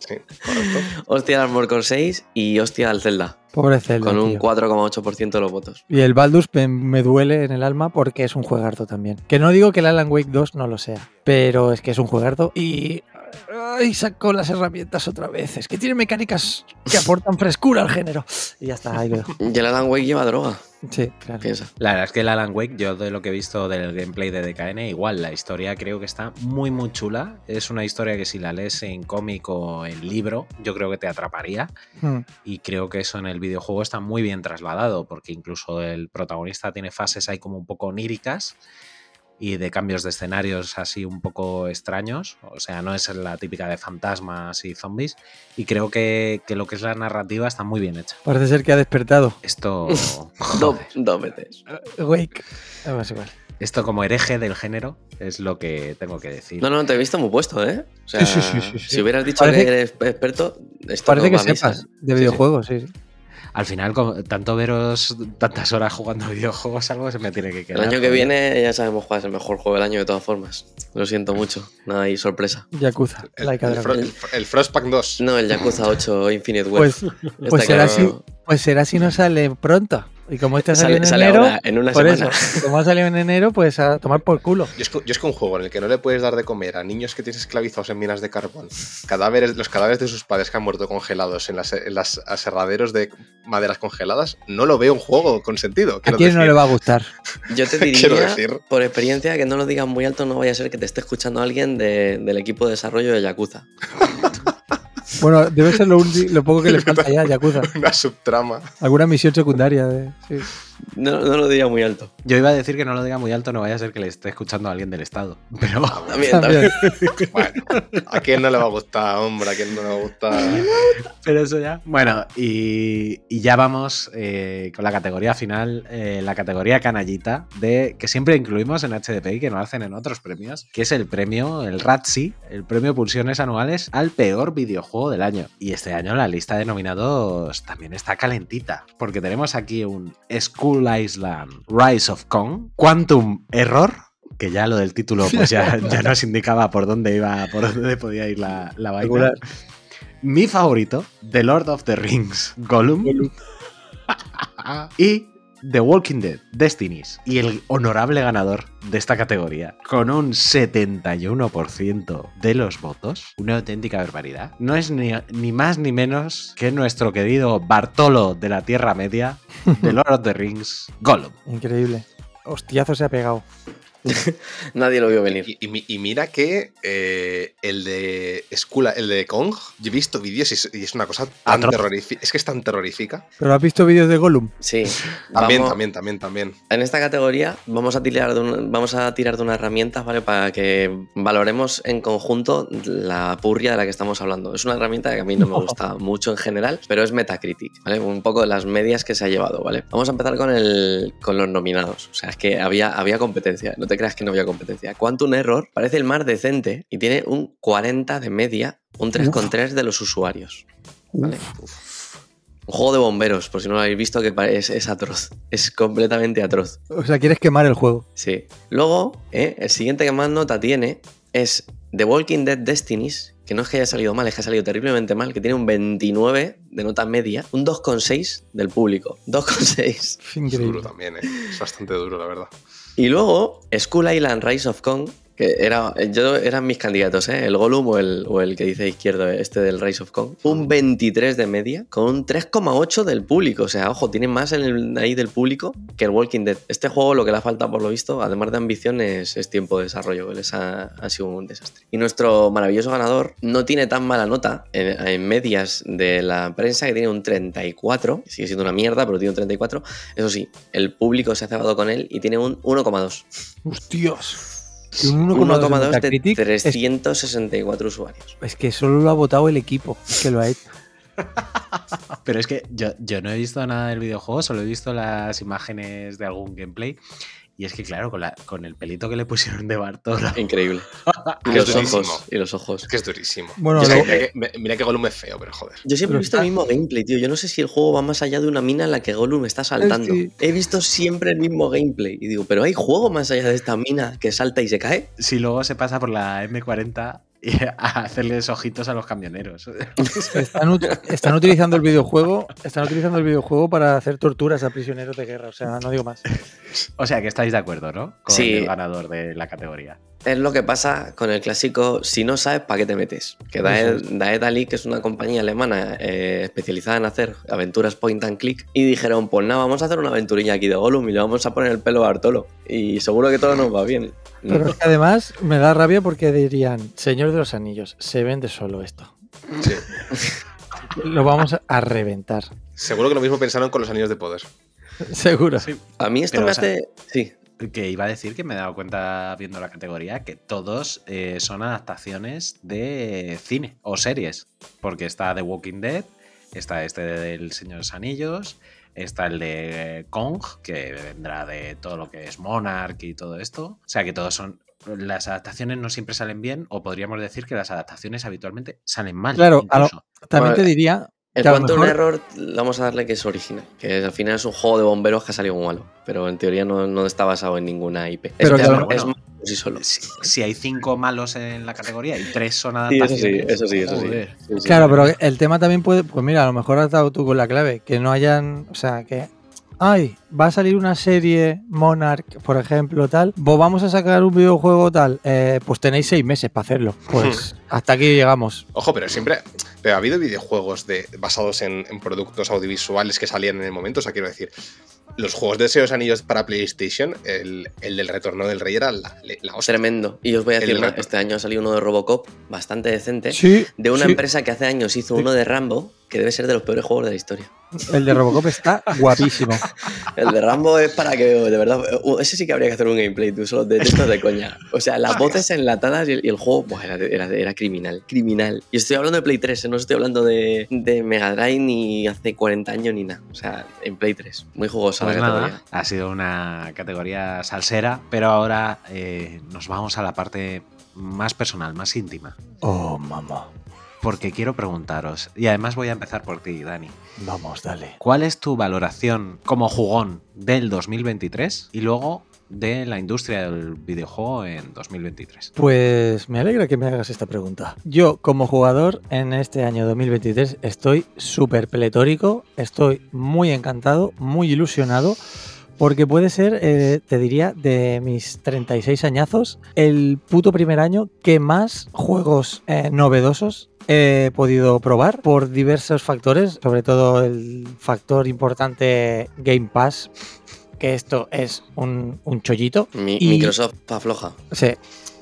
Sí, correcto. hostia del Armor Core 6 y hostia del Zelda. Pobre Zelda. Con un tío. 4,8% de los votos. Y el Baldur's me, me duele en el alma porque es un juegardo también. Que no digo que el Alan Wake 2 no lo sea, pero es que es un juegardo y. ¡Ay! Sacó las herramientas otra vez. Es que tiene mecánicas que aportan frescura al género. Y ya está, ahí. Y el Alan Wake lleva droga, Sí, claro. piensa. La verdad es que el Alan Wake, yo de lo que he visto del gameplay de DKN, igual la historia creo que está muy muy chula. Es una historia que si la lees en cómic o en libro, yo creo que te atraparía. Hmm. Y creo que eso en el videojuego está muy bien trasladado, porque incluso el protagonista tiene fases ahí como un poco oníricas y de cambios de escenarios así un poco extraños. O sea, no es la típica de fantasmas y zombies. Y creo que, que lo que es la narrativa está muy bien hecha. Parece ser que ha despertado. Esto, Dos, dos veces. Wake. Ah, igual. esto como hereje del género es lo que tengo que decir. No, no, te he visto muy puesto, ¿eh? O sea, Sí, sí, sí, sí, sí. si hubieras dicho Parece- que eres experto, esto Parece no que a sepas de Sí, videojuegos, sí. sí. Al final, con tanto veros tantas horas jugando videojuegos, algo se me tiene que El quedar. año que viene ya sabemos cuál es el mejor juego del año de todas formas. Lo siento mucho, no hay sorpresa. Yakuza. El, Like el el el Frostpack 2. No, el Yakuza 8 Infinite Pues, Wealth. Está pues será claro. así. Pues será si no sale pronto. Y como este salió Sale, en sale enero, ahora, en una por semana. eso, como ha salido en enero, pues a tomar por culo. Yo es, que, yo es que un juego en el que no le puedes dar de comer a niños que tienes esclavizados en minas de carbón, cadáveres, los cadáveres de sus padres que han muerto congelados en las, en las aserraderos de maderas congeladas, no lo veo un juego con sentido. ¿A quién no le va a gustar? Yo te diría, decir. por experiencia, que no lo digas muy alto, no vaya a ser que te esté escuchando alguien de- del equipo de desarrollo de Yakuza. Bueno, debe ser lo, lo poco que le falta ya, Yakuza. Una subtrama. Alguna misión secundaria. De, sí. No, no lo diría muy alto. Yo iba a decir que no lo diga muy alto, no vaya a ser que le esté escuchando a alguien del Estado. Pero También, También. también. Bueno, ¿a quién no le va a gustar, hombre? ¿A quién no le va a gustar? Pero eso ya. Bueno, y, y ya vamos eh, con la categoría final, eh, la categoría canallita, de que siempre incluimos en HDP y que no hacen en otros premios, que es el premio, el RATSI, el premio Pulsiones Anuales al peor videojuego del año. Y este año la lista de nominados también está calentita, porque tenemos aquí un School Island Rise of Kong, Quantum Error. Que ya lo del título pues ya, ya nos indicaba por dónde iba, por dónde podía ir la, la vaina. Regular. Mi favorito, The Lord of the Rings, Gollum. y The Walking Dead, Destinies. Y el honorable ganador de esta categoría, con un 71% de los votos, una auténtica barbaridad, no es ni, más ni menos que nuestro querido Bartolo de la Tierra Media, The Lord of the Rings, Gollum. Increíble. Hostiazo se ha pegado. Nadie lo vio venir. Y, y mi- y mira que eh, el de Skula, el de Kong, yo he visto vídeos y es, y es una cosa tan terrorífica. Es que es tan terrorífica. ¿Pero has visto vídeos de Gollum? Sí. También, Vamos- también, también, también. En esta categoría vamos a tirar de, un- vamos a tirar de unas herramientas, ¿vale? Para que valoremos en conjunto la purria de la que estamos hablando. Es una herramienta que a mí no me gusta mucho en general, pero es Metacritic, ¿vale? Un poco de las medias que se ha llevado, ¿vale? Vamos a empezar con, el, con los nominados. O sea, es que había, había competencia, no te creas que no había competencia. Quantum Error parece el más decente y tiene un 40 de media, un 3,3 de los usuarios. ¿vale? Un juego de bomberos, por si no lo habéis visto, que es, es atroz. Es completamente atroz. O sea, quieres quemar el juego. Sí. Luego, ¿eh? el siguiente que más nota tiene es The Walking Dead Destinies, que no es que haya salido mal, es que ha salido terriblemente mal, que tiene un 29 de nota media, un 2,6 del público. 2,6. Es duro también, ¿eh? Es bastante duro, la verdad. Y luego, Skull Island Rise of Kong, que era, yo eran mis candidatos, ¿eh? el Gollum o el, o el que dice izquierdo, este del Rise of Kong. Un 23 de media con un 3,8 del público. O sea, ojo, tiene más ahí del público que el Walking Dead. Este juego lo que le ha faltado, por lo visto, además de ambición, es, tiempo de desarrollo. que Les ha, sido un desastre. Y nuestro maravilloso ganador no tiene tan mala nota en, medias de la prensa, que tiene un 34. Sigue siendo una mierda, pero tiene un 34. Eso sí, el público se ha cebado con él y tiene un 1,2. Hostias. Que un 1,2 1,2 de de Metacritic es, 364 usuarios. es que solo lo ha votado el equipo que lo ha hecho. Pero es que yo, yo no he visto nada del videojuego, solo he visto las imágenes de algún gameplay. Y es que, claro, con, la- con el pelito que le pusieron de Bartolo Increíble. Y los ojos. Y los ojos. Es que es durísimo. Bueno, mira, que, mira que Gollum es feo, pero joder. Yo siempre Pero he visto el mismo gameplay, tío. Yo no sé si el juego va más allá de una mina en la que Gollum está saltando. He visto siempre el mismo gameplay. Y digo, pero hay juego más allá de esta mina que salta y se cae. Si luego se pasa por la M40 y a hacerles ojitos a los camioneros. Están, están utilizando el videojuego, están utilizando el videojuego para hacer torturas a prisioneros de guerra. O sea, no digo más. o sea que estáis de acuerdo, ¿no? Con Sí. el ganador de la categoría. Es lo que pasa con el clásico, si no sabes, ¿para qué te metes? Que Daed, Daed Ali, que es una compañía alemana eh, especializada en hacer aventuras point and click, y dijeron, pues nada, vamos a hacer una aventurilla aquí de Gollum y le vamos a poner el pelo a Bartolo. Y seguro que todo nos va bien. Pero es que además me da rabia porque dirían, Señor de los Anillos, se vende solo esto. Sí. Lo vamos a reventar. Seguro que lo mismo pensaron con los anillos de poder. Seguro. A mí esto Pero, me o sea, hace... Sí, Que iba a decir que me he dado cuenta viendo la categoría que todos eh, son adaptaciones de cine o series. Porque está The Walking Dead, está este del Señor de los Anillos, está el de Kong, que vendrá de todo lo que es Monarch y todo esto. O sea que todos son. Las adaptaciones no siempre salen bien, o podríamos decir que las adaptaciones habitualmente salen mal. Claro, a lo- también Bueno, te diría El que a lo cuanto un mejor- error, vamos a darle que es original. Que al final es un juego de bomberos que ha salido muy malo. Pero en teoría no, no está basado en ninguna IP. Pero es, a es- bueno, malo por sí solo. Si, si hay cinco malos en la categoría y tres son Sí, eso sí, adaptaciones. eso sí, eso sí. joder. Sí, sí. Claro, pero el tema también puede. Pues mira, a lo mejor has dado tú con la clave. Que no hayan. O sea, que. Ay, va a salir una serie Monarch, por ejemplo, tal. Vos vamos a sacar un videojuego tal. eh, pues tenéis seis meses para hacerlo. Pues hasta aquí llegamos. Ojo, pero siempre. Pero ha habido videojuegos de, basados en, en productos audiovisuales que salían en el momento. O sea, quiero decir, los juegos de Seos Anillos para PlayStation, el, el del Retorno del Rey era la, la hostia. Tremendo. Y os voy a decir, este año ha salido uno de Robocop, bastante decente. Sí. De una sí. empresa que hace años hizo uno de Rambo, que debe ser de los peores juegos de la historia. El de Robocop está guapísimo. El de Rambo es para que, de verdad, uh, ese sí que habría que hacer un gameplay, tú solo de textos de coña. O sea, las voces enlatadas y el, y el juego, buah, era, era- era criminal, criminal. Y estoy hablando de Play 3, ¿eh? no estoy hablando de, de Mega Drive ni hace 40 años ni nada. O sea, en Play 3. Muy jugosa Pues la categoría. nada, ha sido una categoría salsera, pero ahora eh, nos vamos a la parte más personal, más íntima. Oh, mamá. Porque quiero preguntaros, y además voy a empezar por ti, Dani. Vamos, dale. ¿Cuál es tu valoración como jugón del 2023 y luego de la industria del videojuego en 2023? Pues me alegra que me hagas esta pregunta. Yo, como jugador en este año 2023, estoy súper pletórico, estoy muy encantado, muy ilusionado, porque puede ser, eh, te diría, de mis 36 añazos, el puto primer año que más juegos eh, novedosos he podido probar por diversos factores, sobre todo el factor importante Game Pass, que esto es un, un chollito. Mi- Y- Microsoft afloja. Sí.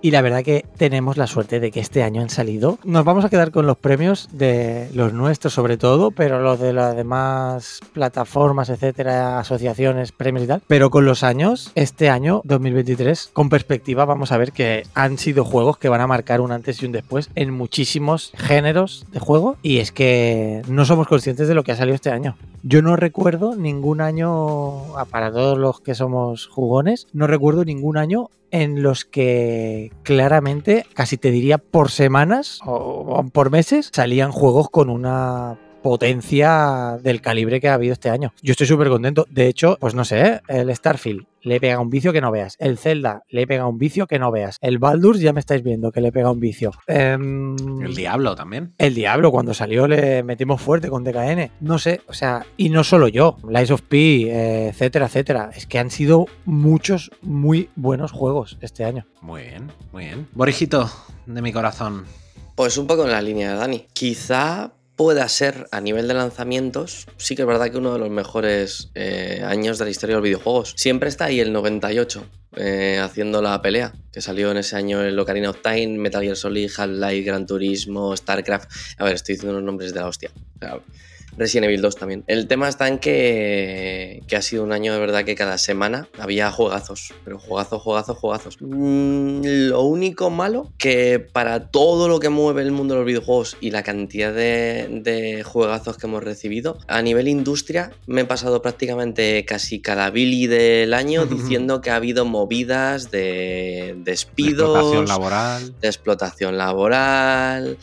Y la verdad que tenemos la suerte de que este año han salido. Nos vamos a quedar con los premios de los nuestros sobre todo, pero los de las demás plataformas, etcétera, asociaciones, premios y tal. Pero con los años, este año 2023, con perspectiva, vamos a ver que han sido juegos que van a marcar un antes y un después en muchísimos géneros de juego. Y es que no somos conscientes de lo que ha salido este año. Yo no recuerdo ningún año, para todos los que somos jugones, no recuerdo ningún año en los que claramente, casi te diría por semanas o, por meses, salían juegos con una potencia del calibre que ha habido este año. Yo estoy súper contento. De hecho, pues no sé, ¿eh? el Starfield le pega un vicio que no veas. El Zelda le pega un vicio que no veas. El Baldur's ya me estáis viendo que le pega un vicio. Em, El Diablo también. el Diablo, cuando salió, le metimos fuerte con DKN. No sé, o sea, y no solo yo, Lies of P, eh, etcétera, etcétera. Es que han sido muchos muy buenos juegos este año. Muy bien, muy bien. Borijito, de mi corazón. Pues un poco en la línea de Dani. Quizá pueda ser a nivel de lanzamientos, sí que es verdad que uno de los mejores eh, años de la historia de los videojuegos. Siempre está ahí el 98, eh, haciendo la pelea, que salió en ese año el Ocarina of Time, Metal Gear Solid, Half-Life, Gran Turismo, StarCraft. A ver, estoy diciendo los nombres de la hostia. O sea, Resident Evil 2 también. El tema está en que, que ha sido un año de verdad que cada semana había juegazos, pero juegazos, juegazos, juegazos. Mm, lo único malo que para todo lo que mueve el mundo de los videojuegos y la cantidad de, de juegazos que hemos recibido, a nivel industria me he pasado prácticamente casi cada Billy del año diciendo que ha habido movidas de despidos, Explotación laboral. de explotación laboral,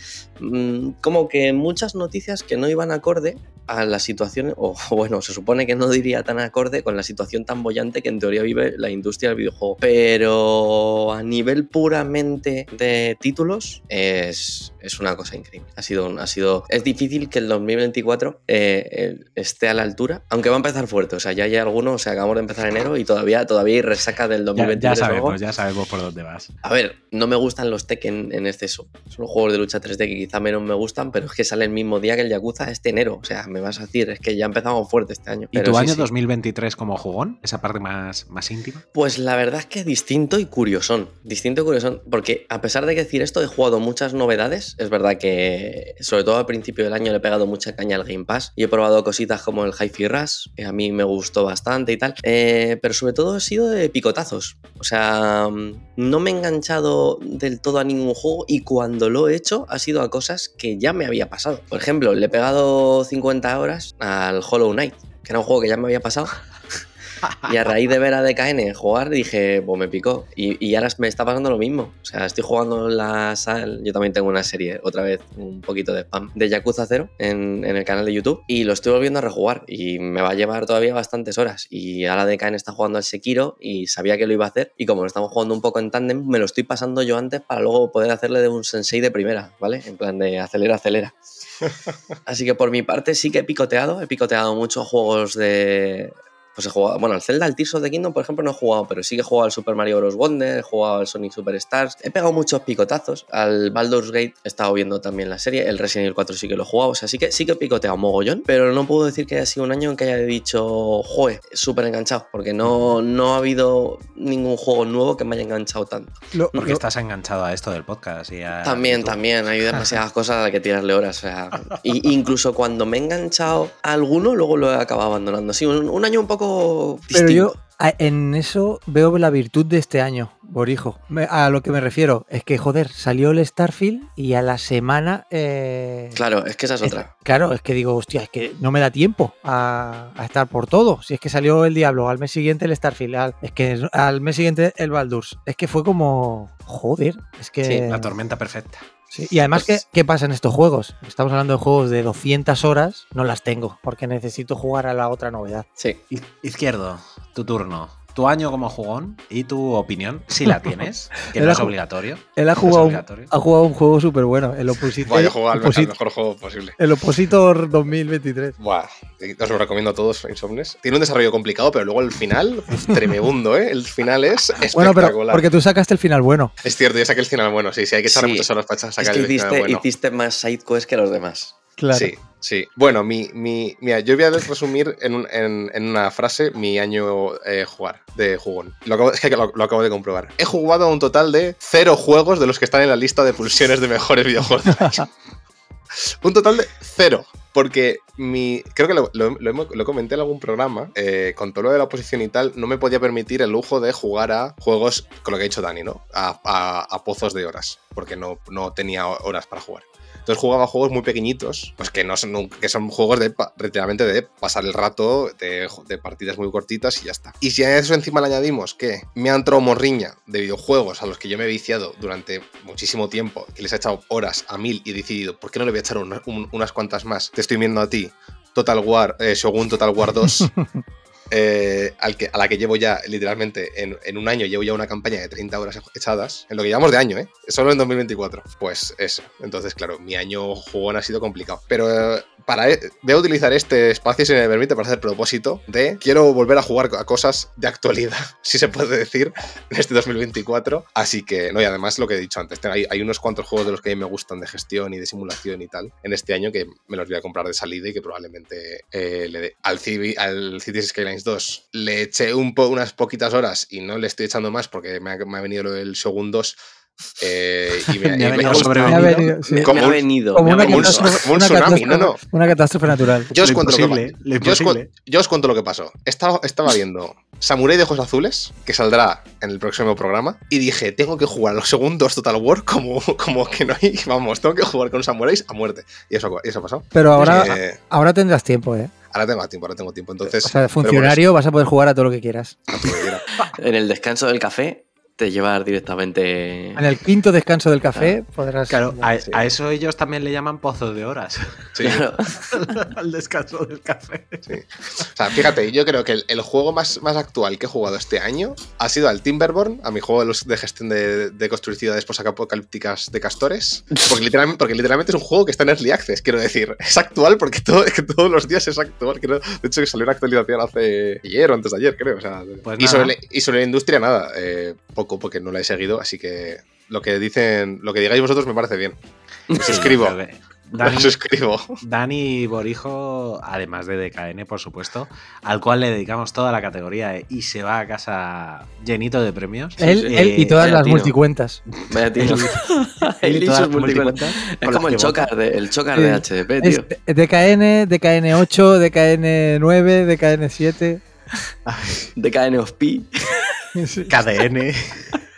como que muchas noticias que no iban acorde a la situación, o bueno, se supone que no diría tan acorde con la situación tan bollante que en teoría vive la industria del videojuego. Pero a nivel puramente de títulos es, es una cosa increíble. Ha sido, un- ha sido, es difícil que el 2024 eh, esté a la altura, aunque va a empezar fuerte. O sea, ya hay algunos, o sea, acabamos de empezar enero y todavía, todavía hay resaca del Ya, 2023. ya algo. sabemos, ya sabemos por dónde vas. A ver, no me gustan los Tekken en exceso. Son juegos de lucha 3D que quizá menos me gustan, pero es que sale el mismo día que el Yakuza este enero. O sea, me vas a decir, es que ya empezamos fuerte este año. ¿Y Pero tu sí, año sí. 2023 como jugón? Esa parte más, más íntima. Pues la verdad es que distinto y curiosón. Distinto y curiosón. Porque a pesar de que decir esto, he jugado muchas novedades. Es verdad que, sobre todo al principio del año, le he pegado mucha caña al Game Pass y he probado cositas como el Hi-Fi Rush, que a mí me gustó bastante y tal. Eh, pero sobre todo he sido de picotazos. O sea, mm, no me he enganchado del todo a ningún juego y cuando lo he hecho ha sido a cosas que ya me había pasado. Por ejemplo, le he pegado 50 horas al Hollow Knight, que era un juego que ya me había pasado. Y a raíz de ver a DKN jugar, dije, pues me picó. Y, y ahora me está pasando lo mismo. O sea, estoy jugando en la sal. Yo también tengo una serie, otra vez, un poquito de spam, de Yakuza 0 en, en el canal de YouTube. Y lo estoy volviendo a rejugar. Y me va a llevar todavía bastantes horas. Y ahora DKN está jugando al Sekiro y sabía que lo iba a hacer. Y como lo estamos jugando un poco en tándem, me lo estoy pasando yo antes para luego poder hacerle de un sensei de primera, ¿vale? En plan de acelera, acelera. Así que por mi parte sí que he picoteado, he picoteado muchos juegos de... Pues he jugado, bueno, el Zelda, el Tears of the Kingdom, por ejemplo, no he jugado, pero sí que he jugado al Super Mario Bros. Wonder, he jugado al Sonic Superstars, he pegado muchos picotazos, al Baldur's Gate he estado viendo también la serie, el Resident Evil 4 sí que lo he jugado, o sea, sí que, sí que he picoteado mogollón, pero no puedo decir que haya sido un año en que haya dicho, joe, súper enganchado, porque no, no ha habido ningún juego nuevo que me haya enganchado tanto. Lo- Porque lo- estás enganchado a esto del podcast. Y a También, YouTube. también, hay demasiadas cosas a las que tirarle horas. O sea, y, incluso cuando me he enganchado a alguno, luego lo he acabado abandonando. Sí, un, un año un poco distinto. Pero yo en eso veo la virtud de este año, Borijo. Me- A lo que me refiero es que, joder, salió el Starfield y a la semana... eh, Claro, es que esa es es- otra. claro, es que digo, hostia, es que no me da tiempo a, a estar por todo. Si es que salió el Diablo, al mes siguiente el Starfield, al, es que al mes siguiente el Baldur's. Es que fue como, joder, es que... Sí, La tormenta perfecta. Sí, Y además, Pues- ¿qué, ¿qué pasa en estos juegos? Estamos hablando de juegos de 200 horas, no las tengo, porque necesito jugar a la otra novedad. Sí. Izquierdo, tu turno. Tu año como jugón y tu opinión, si la tienes, que no Era es obligatorio. Él ha jugado, ha jugado un juego súper bueno, el Oppositor. Vaya, jugar al, al mejor juego posible. el Oppositor 2023. Buah, os lo recomiendo a todos, Insomnes. Tiene un desarrollo complicado, pero luego el final, tremebundo, ¿eh? El final es espectacular. Bueno, pero porque tú sacaste el final bueno. Es cierto, ya saqué el final bueno, sí, sí, hay que echarle Sí. muchas horas para Es sacar que el final hiciste, bueno. hiciste más sidequests que los demás. Claro. Sí, sí. Bueno, mi, mi, mira, yo voy a resumir en, un- en- en una frase mi año eh, jugar de jugón. Lo acabo, es que lo, acabo de comprobar. He jugado a un total de cero juegos de los que están en la lista de pulsiones de mejores videojuegos un total de cero. Porque mi. Creo que lo, lo- lo comenté en algún programa. eh, con todo lo de la oposición y tal, no me podía permitir el lujo de jugar a juegos, con lo que ha dicho Dani, ¿no? A, a- a pozos de horas. Porque no, no tenía horas para jugar. Entonces jugaba juegos muy pequeñitos, pues que no son, que son juegos de literalmente de pasar el rato, de, partidas muy cortitas y ya está. Y si a eso encima le añadimos que me ha entrado morriña de videojuegos a los que yo me he viciado durante muchísimo tiempo, que les he echado horas a mil y he decidido, ¿por qué no le voy a echar una- un- unas cuantas más? Te estoy viendo a ti, Total War, eh, Shogun Total War 2. eh, al que, a la que llevo ya literalmente en, en un año, llevo ya una campaña de 30 horas echadas, en lo que llevamos de año, ¿eh? Solo en 2024. Pues eso. Entonces, claro, mi año jugón ha sido complicado. Pero eh, para, e- voy a utilizar este espacio, si me permite, para hacer propósito de quiero volver a jugar a cosas de actualidad, si se puede decir, en este 2024. Así que, no, y además lo que he dicho antes, hay, hay unos cuantos juegos de los que a mí me gustan de gestión y de simulación y tal en este año que me los voy a comprar de salida y que probablemente eh, le dé. Al, al Cities Skylines 2 le eché un po- unas poquitas horas y no le estoy echando más porque me ha, me ha venido lo del Shogun 2. eh, y me, Me ha venido. Me ha venido, sí. Como me ha un- venido. Como me ha una como un, venido. catástrofe, como un una tsunami, no, catástrofe. no. Una catástrofe natural. Yo os, Lo cuento lo, que, imposible, lo yo, os, cu- imposible. yo os cuento lo que pasó. Estaba, estaba viendo Samurai de Ojos Azules, que saldrá en el próximo programa, y dije, tengo que jugar los segundos Total War como, como que no hay, vamos, tengo que jugar con samuráis a muerte. Y eso, y eso pasó. Pero ahora, Eh, ahora tendrás tiempo, ¿eh? Ahora tengo tiempo, ahora tengo tiempo. Entonces, O sea, funcionario vas a poder jugar a todo lo que quieras. En el descanso del café te llevas directamente. En el quinto descanso del café podrás. Claro, a, eso ellos también le llaman pozo de horas. sí. Claro. Al descanso del café. Sí. O sea, fíjate, yo creo que el, el juego más, más actual que he jugado este año ha sido al Timberborn, a mi juego de, los- de gestión de, de construir ciudades posapocalípticas de castores. Porque literalmente, porque literalmente es un juego que está en Early Access, quiero decir. Es actual porque todo, que todos los días es actual. Creo, de hecho, que salió una actualización hace ayer o antes de ayer, creo. O sea, Pues y, sobre, la- y sobre la industria, nada. eh, poco, porque no la he seguido, así que lo que dicen, lo que digáis vosotros me parece bien. Me suscribo. Sí, Dani, Me suscribo. Dani Borijo, además de DKN, por supuesto, al cual le dedicamos toda la categoría eh, y se va a casa llenito de premios. Él, Sí, él y todas vaya las tino. multicuentas. Vaya tío. él y Él y todas sus las multicuentas. multicuentas Es como el chocar de, el chocar Sí. de HDP, Es tío. DKN, DKN8, DKN9, DKN7, DKN of Pi. KDN.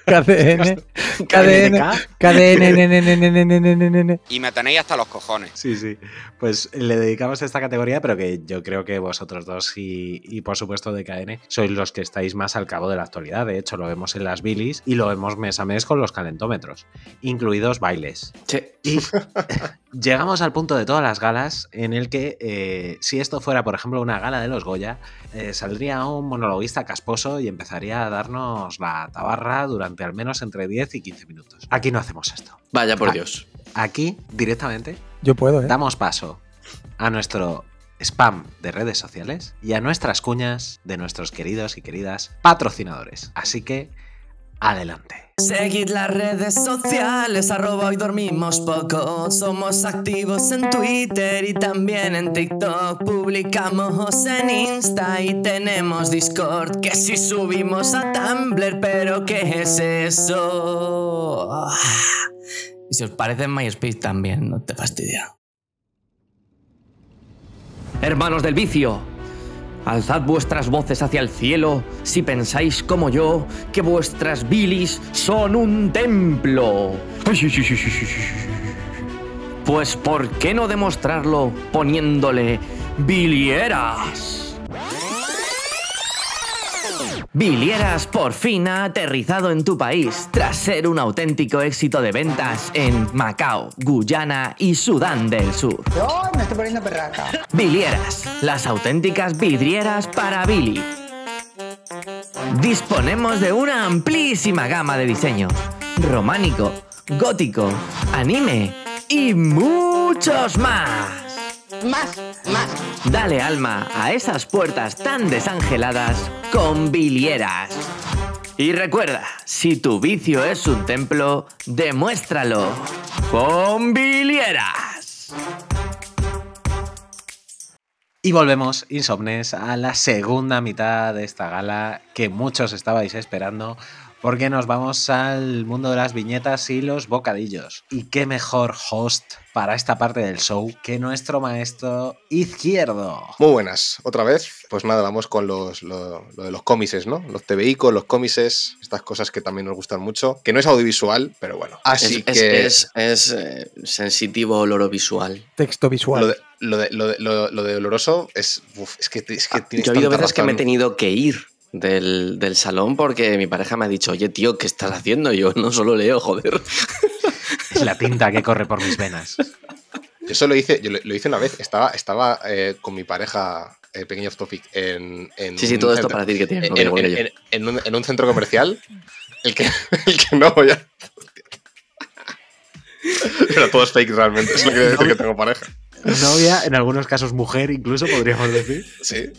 KDN, KDN, KDN, Y me tenéis hasta los cojones. Sí, sí. Pues le dedicamos esta categoría, pero que yo creo que vosotros dos y, y, por supuesto DKN sois los que estáis más al cabo de la actualidad. De hecho, lo vemos en las bilis y lo vemos mes a mes con los calentómetros, incluidos bailes. Sí. Y llegamos al punto de todas las galas en el que, eh, si esto fuera, por ejemplo, una gala de los Goya, eh, saldría un monologuista casposo y empezaría a darnos la tabarra durante al menos entre 10 y 15 minutos. Aquí no hacemos esto. Vaya por. Dios. Aquí, directamente, Yo puedo, ¿eh? damos paso a nuestro spam de redes sociales y a nuestras cuñas de nuestros queridos y queridas patrocinadores. Así que, adelante. Seguid las redes sociales, arroba hoy dormimos poco. Somos activos en Twitter y también en TikTok. Publicamos en Insta y tenemos Discord. Que si subimos a Tumblr, pero ¿qué es eso? Ah. Y si os parece en MySpace también, no te fastidia. Hermanos del vicio, alzad vuestras voces hacia el cielo si pensáis como yo que vuestras bilis son un templo. Pues ¿por qué no demostrarlo poniéndole bilieras? Bilieras por fin ha aterrizado en tu país tras ser un auténtico éxito de ventas en Macao, Guyana y Sudán del Sur. Yo me estoy poniendo perraca. Bilieras, las auténticas vidrieras para Billy. Disponemos de una amplísima gama de diseños: románico, gótico, anime y muchos más. Más, más. Dale alma a esas puertas tan desangeladas con bilieras. Y recuerda, si tu vicio es un templo, demuéstralo con bilieras. Y volvemos, insomnes, a la segunda mitad de esta gala que muchos estabais esperando, porque nos vamos al mundo de las viñetas y los bocadillos. Y qué mejor host para esta parte del show que nuestro maestro izquierdo. Muy buenas, otra vez. Pues nada, vamos con los, lo, lo de los cómices, ¿no? Los TVI con los cómices, estas cosas que también nos gustan mucho, que no es audiovisual, pero bueno. Así es, que... Es, es, es eh, sensitivo olor visual. Texto visual. Lo de, lo de, lo de, lo, lo de oloroso es, uf, es que, es que Yo ha habido veces razón. que me he tenido que ir del, del, salón porque mi pareja me ha dicho, oye, tío, ¿qué estás haciendo? Y yo no solo leo, joder. Es la tinta que corre por mis venas. Yo eso lo hice, yo lo, hice una vez. Estaba, estaba eh, con mi pareja, eh, pequeño off topic, en, en Sí, sí, todo esto para decir que en, en, en, un, en un centro comercial. El que, el que no voy a. Pero todo es fake realmente. Es lo que quiere decir que tengo pareja. Novia, en algunos casos mujer, incluso podríamos decir. Sí.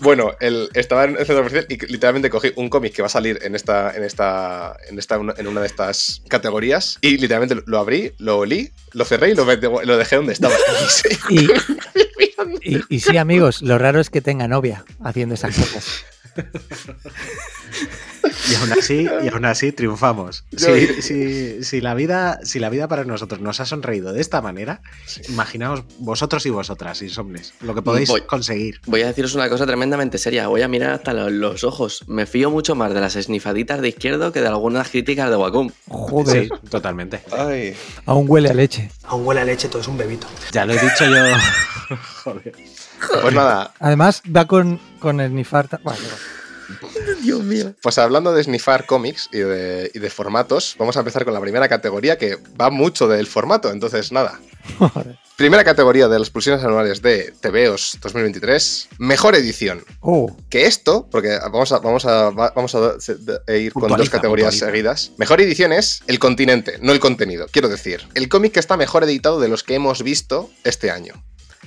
Bueno, él estaba en el centro comercial y literalmente cogí un cómic que va a salir en esta, en esta, en esta, en una de estas categorías y literalmente lo abrí, lo olí, lo cerré y lo, lo dejé donde estaba. Y, y, y, sí, amigos, lo raro es que tenga novia haciendo esas cosas. Y aún así, y aún así triunfamos. Si, si- si la vida, si la vida para nosotros nos ha sonreído de esta manera, imaginaos vosotros y vosotras, insomnes, lo que podéis Voy. conseguir. Voy a deciros una cosa tremendamente seria. Voy a mirar hasta lo- los ojos. Me fío mucho más de las esnifaditas de izquierdo que de algunas críticas de Wacom. Joder, Sí, totalmente. Ay. aún huele a leche. Aún huele a leche, todo es un bebito. Ya lo he dicho yo. Joder. Pues nada, Además, va con, con el nifarta. Bueno, Dios mío. pues hablando de snifar cómics y de, y de formatos, vamos a empezar con la primera categoría que va mucho del formato. Entonces, nada. Primera categoría de las pulsiones anuales de TVOs 2023, mejor edición. Oh, Que esto, porque vamos a, vamos a, va- vamos a se- de- ir con dos categorías puntualiza. seguidas. Mejor edición es el continente, no el contenido. Quiero decir, el cómic que está mejor editado de los que hemos visto este año.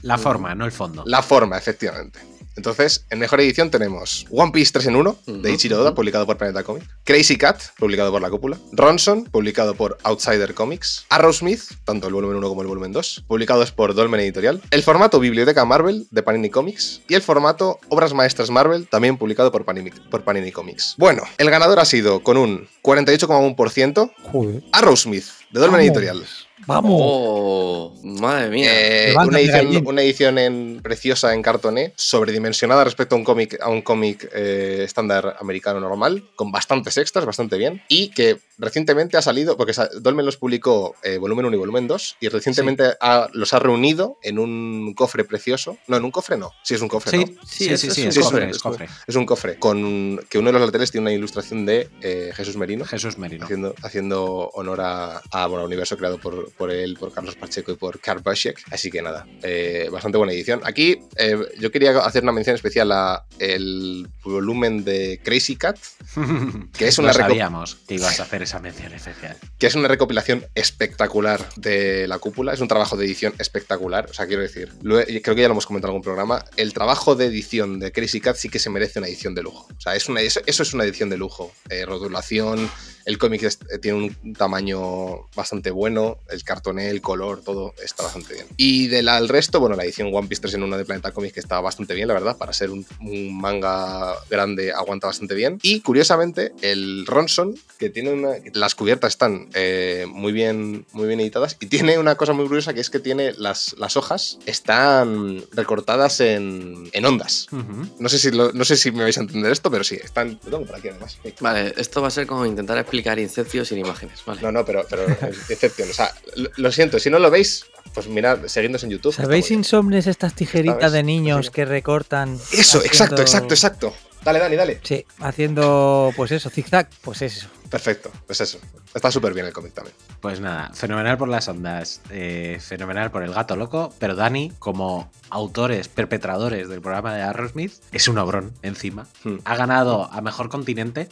La forma, no el fondo. La forma, efectivamente. Entonces, en mejor edición tenemos One Piece 3 en 1, de Ichiro Oda, publicado por Planeta Comic. Crazy Cat, publicado por La Cúpula. Ronson, publicado por Outsider Comics. Arrowsmith, tanto el volumen 1 como el volumen 2, publicados por Dolmen Editorial. El formato Biblioteca Marvel, de Panini Comics. Y el formato Obras Maestras Marvel, también publicado por Panini, por Panini Comics. Bueno, el ganador ha sido con un 48,1%. joder. Arrowsmith, de Dolmen Vamos. Editorial. Vamos. Oh, madre mía. Eh, una edición, gallín. una edición en, preciosa en cartoné, sobredimensionada respecto a un cómic a un cómic eh, estándar americano normal, con bastantes extras, bastante bien, y que recientemente ha salido, porque Dolmen los publicó eh, volumen 1 y volumen 2, y recientemente ha- los ha reunido en un cofre precioso. No, en un cofre no, sí es un cofre, Sí, ¿no? sí, Sí, sí, es- un cofre, es cofre. Es un cofre con que uno de los laterales tiene una ilustración de eh, Jesús Merino. Jesús Merino. Haciendo, haciendo honor a, a, bueno, al universo creado por, por él, por Carlos Pacheco y por Karl. Así que nada, eh, bastante buena edición. Aquí eh, yo quería hacer una mención especial a el volumen de Crazy Cat, que es, una sabíamos que ibas a hacer esa mención especial. que es una recopilación espectacular de la cúpula. Es un trabajo de edición espectacular. O sea, quiero decir, he- creo que ya lo hemos comentado en algún programa. El trabajo de edición de Crazy Cat sí que se merece una edición de lujo. O sea, es una, eso, eso es una edición de lujo. Eh, rotulación, el cómic es- eh, tiene un tamaño bastante bueno, el cartoné, el color, todo está bastante bien. Y del al resto, bueno, la edición One Piece 3 en 1 de Planeta Comics que está bastante bien, la verdad, para ser un, un manga grande aguanta bastante bien. Y curiosamente, el Ronson, que tiene una... Las cubiertas están eh, muy, bien, muy bien editadas y tiene una cosa muy curiosa que es que tiene las, las hojas están recortadas en, en ondas. No sé, si lo- no sé si me vais a entender esto, pero sí, están... Lo tengo por aquí además. Vale, esto va a ser como intentar explicar Inception sin imágenes. Vale. No, no, pero, pero excepción. O sea, lo, lo siento, si no lo veis, pues mirad, seguidnos en YouTube. ¿Sabéis insomnes estas tijeritas ¿Sabes? de niños que recortan? Eso, exacto, exacto, exacto. Dale, Dani, dale. Sí, haciendo pues eso, zigzag, pues eso. Perfecto, pues eso. Está súper bien el cómic también. Pues nada, fenomenal por las ondas, eh, fenomenal por el gato loco, pero Dani, como autores, perpetradores del programa de Aerosmith, es un obrón encima. Hmm. Ha ganado a mejor continente,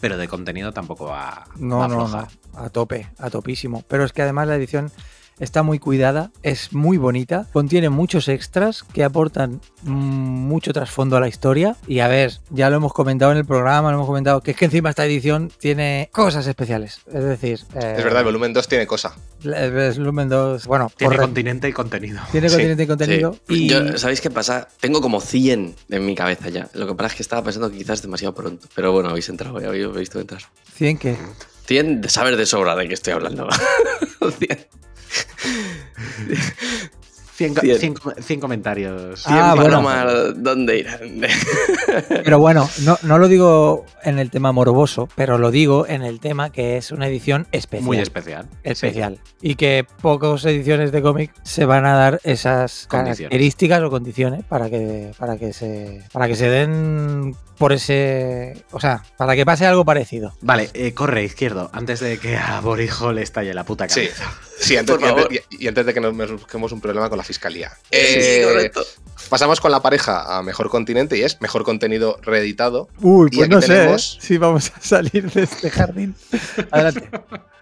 pero de contenido tampoco va, No, va no, floja. no, a tope, a topísimo. Pero es que además la edición está muy cuidada, es muy bonita, contiene muchos extras que aportan mm, mucho trasfondo a la historia. Y a ver, ya lo hemos comentado en el programa, lo hemos comentado, que es que encima esta edición tiene cosas especiales. Es decir, eh, Es verdad, el volumen 2 tiene cosa. el volumen 2, bueno, Tiene continente y contenido. tiene Sí, continente y contenido. Sí. Y Yo, ¿Sabéis qué pasa? Tengo como 100 en mi cabeza ya. Lo que pasa es que estaba pensando que quizás es demasiado pronto. Pero bueno, habéis entrado, ya habéis visto entrar. 100 que 100 de saber de sobra de qué estoy hablando. 100. 100, co- Cien. cien com- cien comentarios. Ah, bueno. ¿Dónde irán? Pero bueno, no, no lo digo en el tema morboso, pero lo digo en el tema que es una edición especial. Muy especial. especial. Y que pocas ediciones de cómic se van a dar esas Condiciones. características o condiciones para que, para que se. para que se den por ese. O sea, para que pase algo parecido. Vale, eh, corre izquierdo, antes de que a Borijo le estalle la puta Sí, cabeza. sí antes, Por y, antes, favor. y- y antes de que nos busquemos un problema con la fiscalía. Sí, Eh, correcto. pasamos con la pareja a mejor continente y es mejor contenido reeditado. Uy, pues no sé tenemos- ¿eh? si vamos a salir de este jardín. Adelante.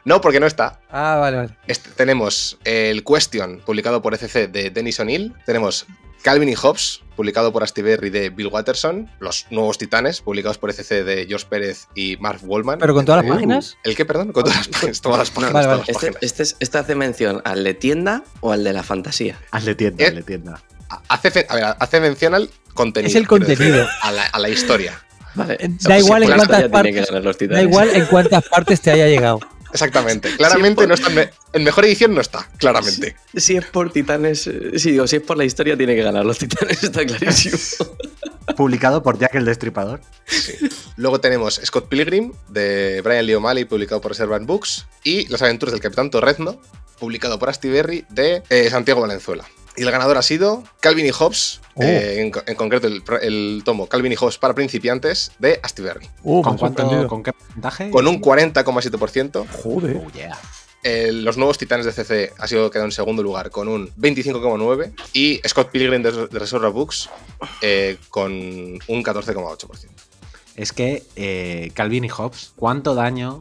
No, porque no está. Ah, vale, vale. Este- tenemos el Question, publicado por ECC de Dennis O'Neill. Tenemos Calvin y Hobbes, publicado por Astiberri de Bill Watterson. Los Nuevos Titanes, publicados por ECC de George Pérez y Mark Wallman. ¿Pero con todas las Uh, páginas? ¿El qué, perdón? Con todas las páginas. Todas las páginas. Vale, todas las Este, páginas. este, es- este hace mención al de tienda o al de la fantasía. Hazle tienda, Eh, hazle tienda. Hace, a ver, hace mención al contenido. Es el decir, contenido. a, la, a la historia. Vale. Eh, Da sea, igual en cuántas partes. Da igual en cuántas partes te haya llegado. Exactamente. Claramente por- no está en, me- en mejor edición, no está. Claramente. Si es por titanes, eh, sí, digo, si es por la historia, tiene que ganar los titanes, está clarísimo. Publicado por Jack el Destripador. Luego tenemos Scott Pilgrim de Brian Lee O'Malley, publicado por Servant Books, y Las aventuras del Capitán Torrezno, publicado por Asti Berry de eh, Santiago Valenzuela. Y el ganador ha sido Calvin y Hobbes, Oh. eh, en, co- en concreto el, tomo Calvin y Hobbes para principiantes de Asti Berry. Uh, ¿Con, ha cuánto, sorprendido. ¿Con qué porcentaje? Con un 40,7%. Joder. Oh, yeah. Eh, los nuevos titanes de CC ha sido quedado en segundo lugar con un 25,9% y Scott Pilgrim de, de Reserva Books eh, con un 14,8%. Es que eh, Calvin y Hobbes, ¿cuánto daño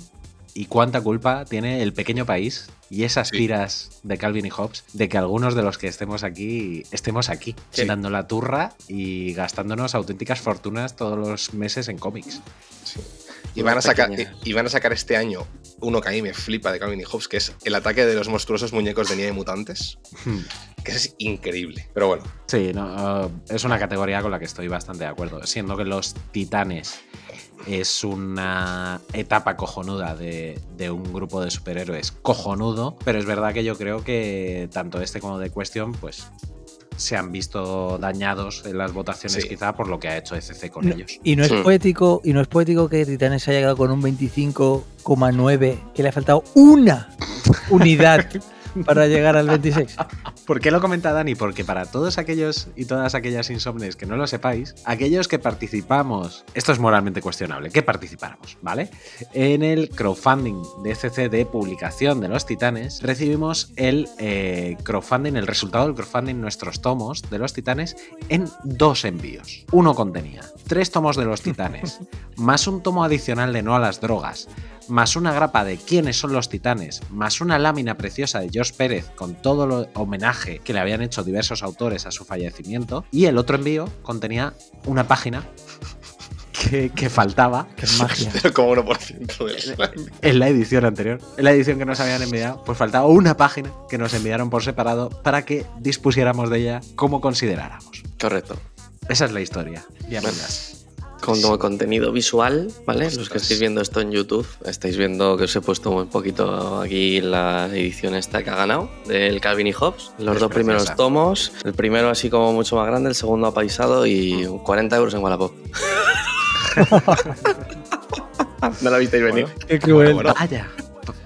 y cuánta culpa tiene el pequeño país y esas Sí. tiras de Calvin y Hobbes de que algunos de los que estemos aquí estemos aquí, Sí. dando la turra y gastándonos auténticas fortunas todos los meses en cómics? Sí. Y van, a sacar, y van a sacar este año uno que a mí me flipa de Calvin y Hobbes, que es el ataque de los monstruosos muñecos de nieve mutantes, que es increíble. Pero bueno, Sí, no, uh, es una categoría con la que estoy bastante de acuerdo, siendo que los titanes es una etapa cojonuda de, de un grupo de superhéroes cojonudo, pero es verdad que yo creo que tanto este como de Question, pues se han visto dañados en las votaciones Sí. quizá por lo que ha hecho ECC con No, ellos. y no es Sí. poético, y no es poético que Titanes haya llegado con un 25,9, que le ha faltado una unidad para llegar al 26. ¿Por qué lo comenta Dani? Porque para todos aquellos y todas aquellas insomnes que no lo sepáis, aquellos que participamos, esto es moralmente cuestionable, que participáramos, ¿vale? En el crowdfunding de ECC de publicación de los titanes, recibimos el eh, crowdfunding, el resultado del crowdfunding, nuestros tomos de los titanes, en dos envíos. Uno contenía tres tomos de los titanes, más un tomo adicional de No a las drogas, más una grapa de quiénes son los titanes, más una lámina preciosa de Josh Pérez con todo el homenaje que le habían hecho diversos autores a su fallecimiento, y el otro envío contenía una página que, que faltaba Que es magia. 0,1% del slime. en la edición anterior. En la edición que nos habían enviado, pues faltaba una página que nos enviaron por separado para que dispusiéramos de ella como consideráramos. Correcto. Esa es la historia. Y amigas. Como contenido visual, ¿vale? Los que estáis viendo esto en YouTube, estáis viendo que os he puesto un poquito aquí la edición esta que ha ganado del Calvin y Hobbes. Los Es dos primeros tomos, el primero así como mucho más grande, el segundo apaisado y 40 euros en Wallapop. no la visteis venir. Qué cruel. Bueno, Vaya.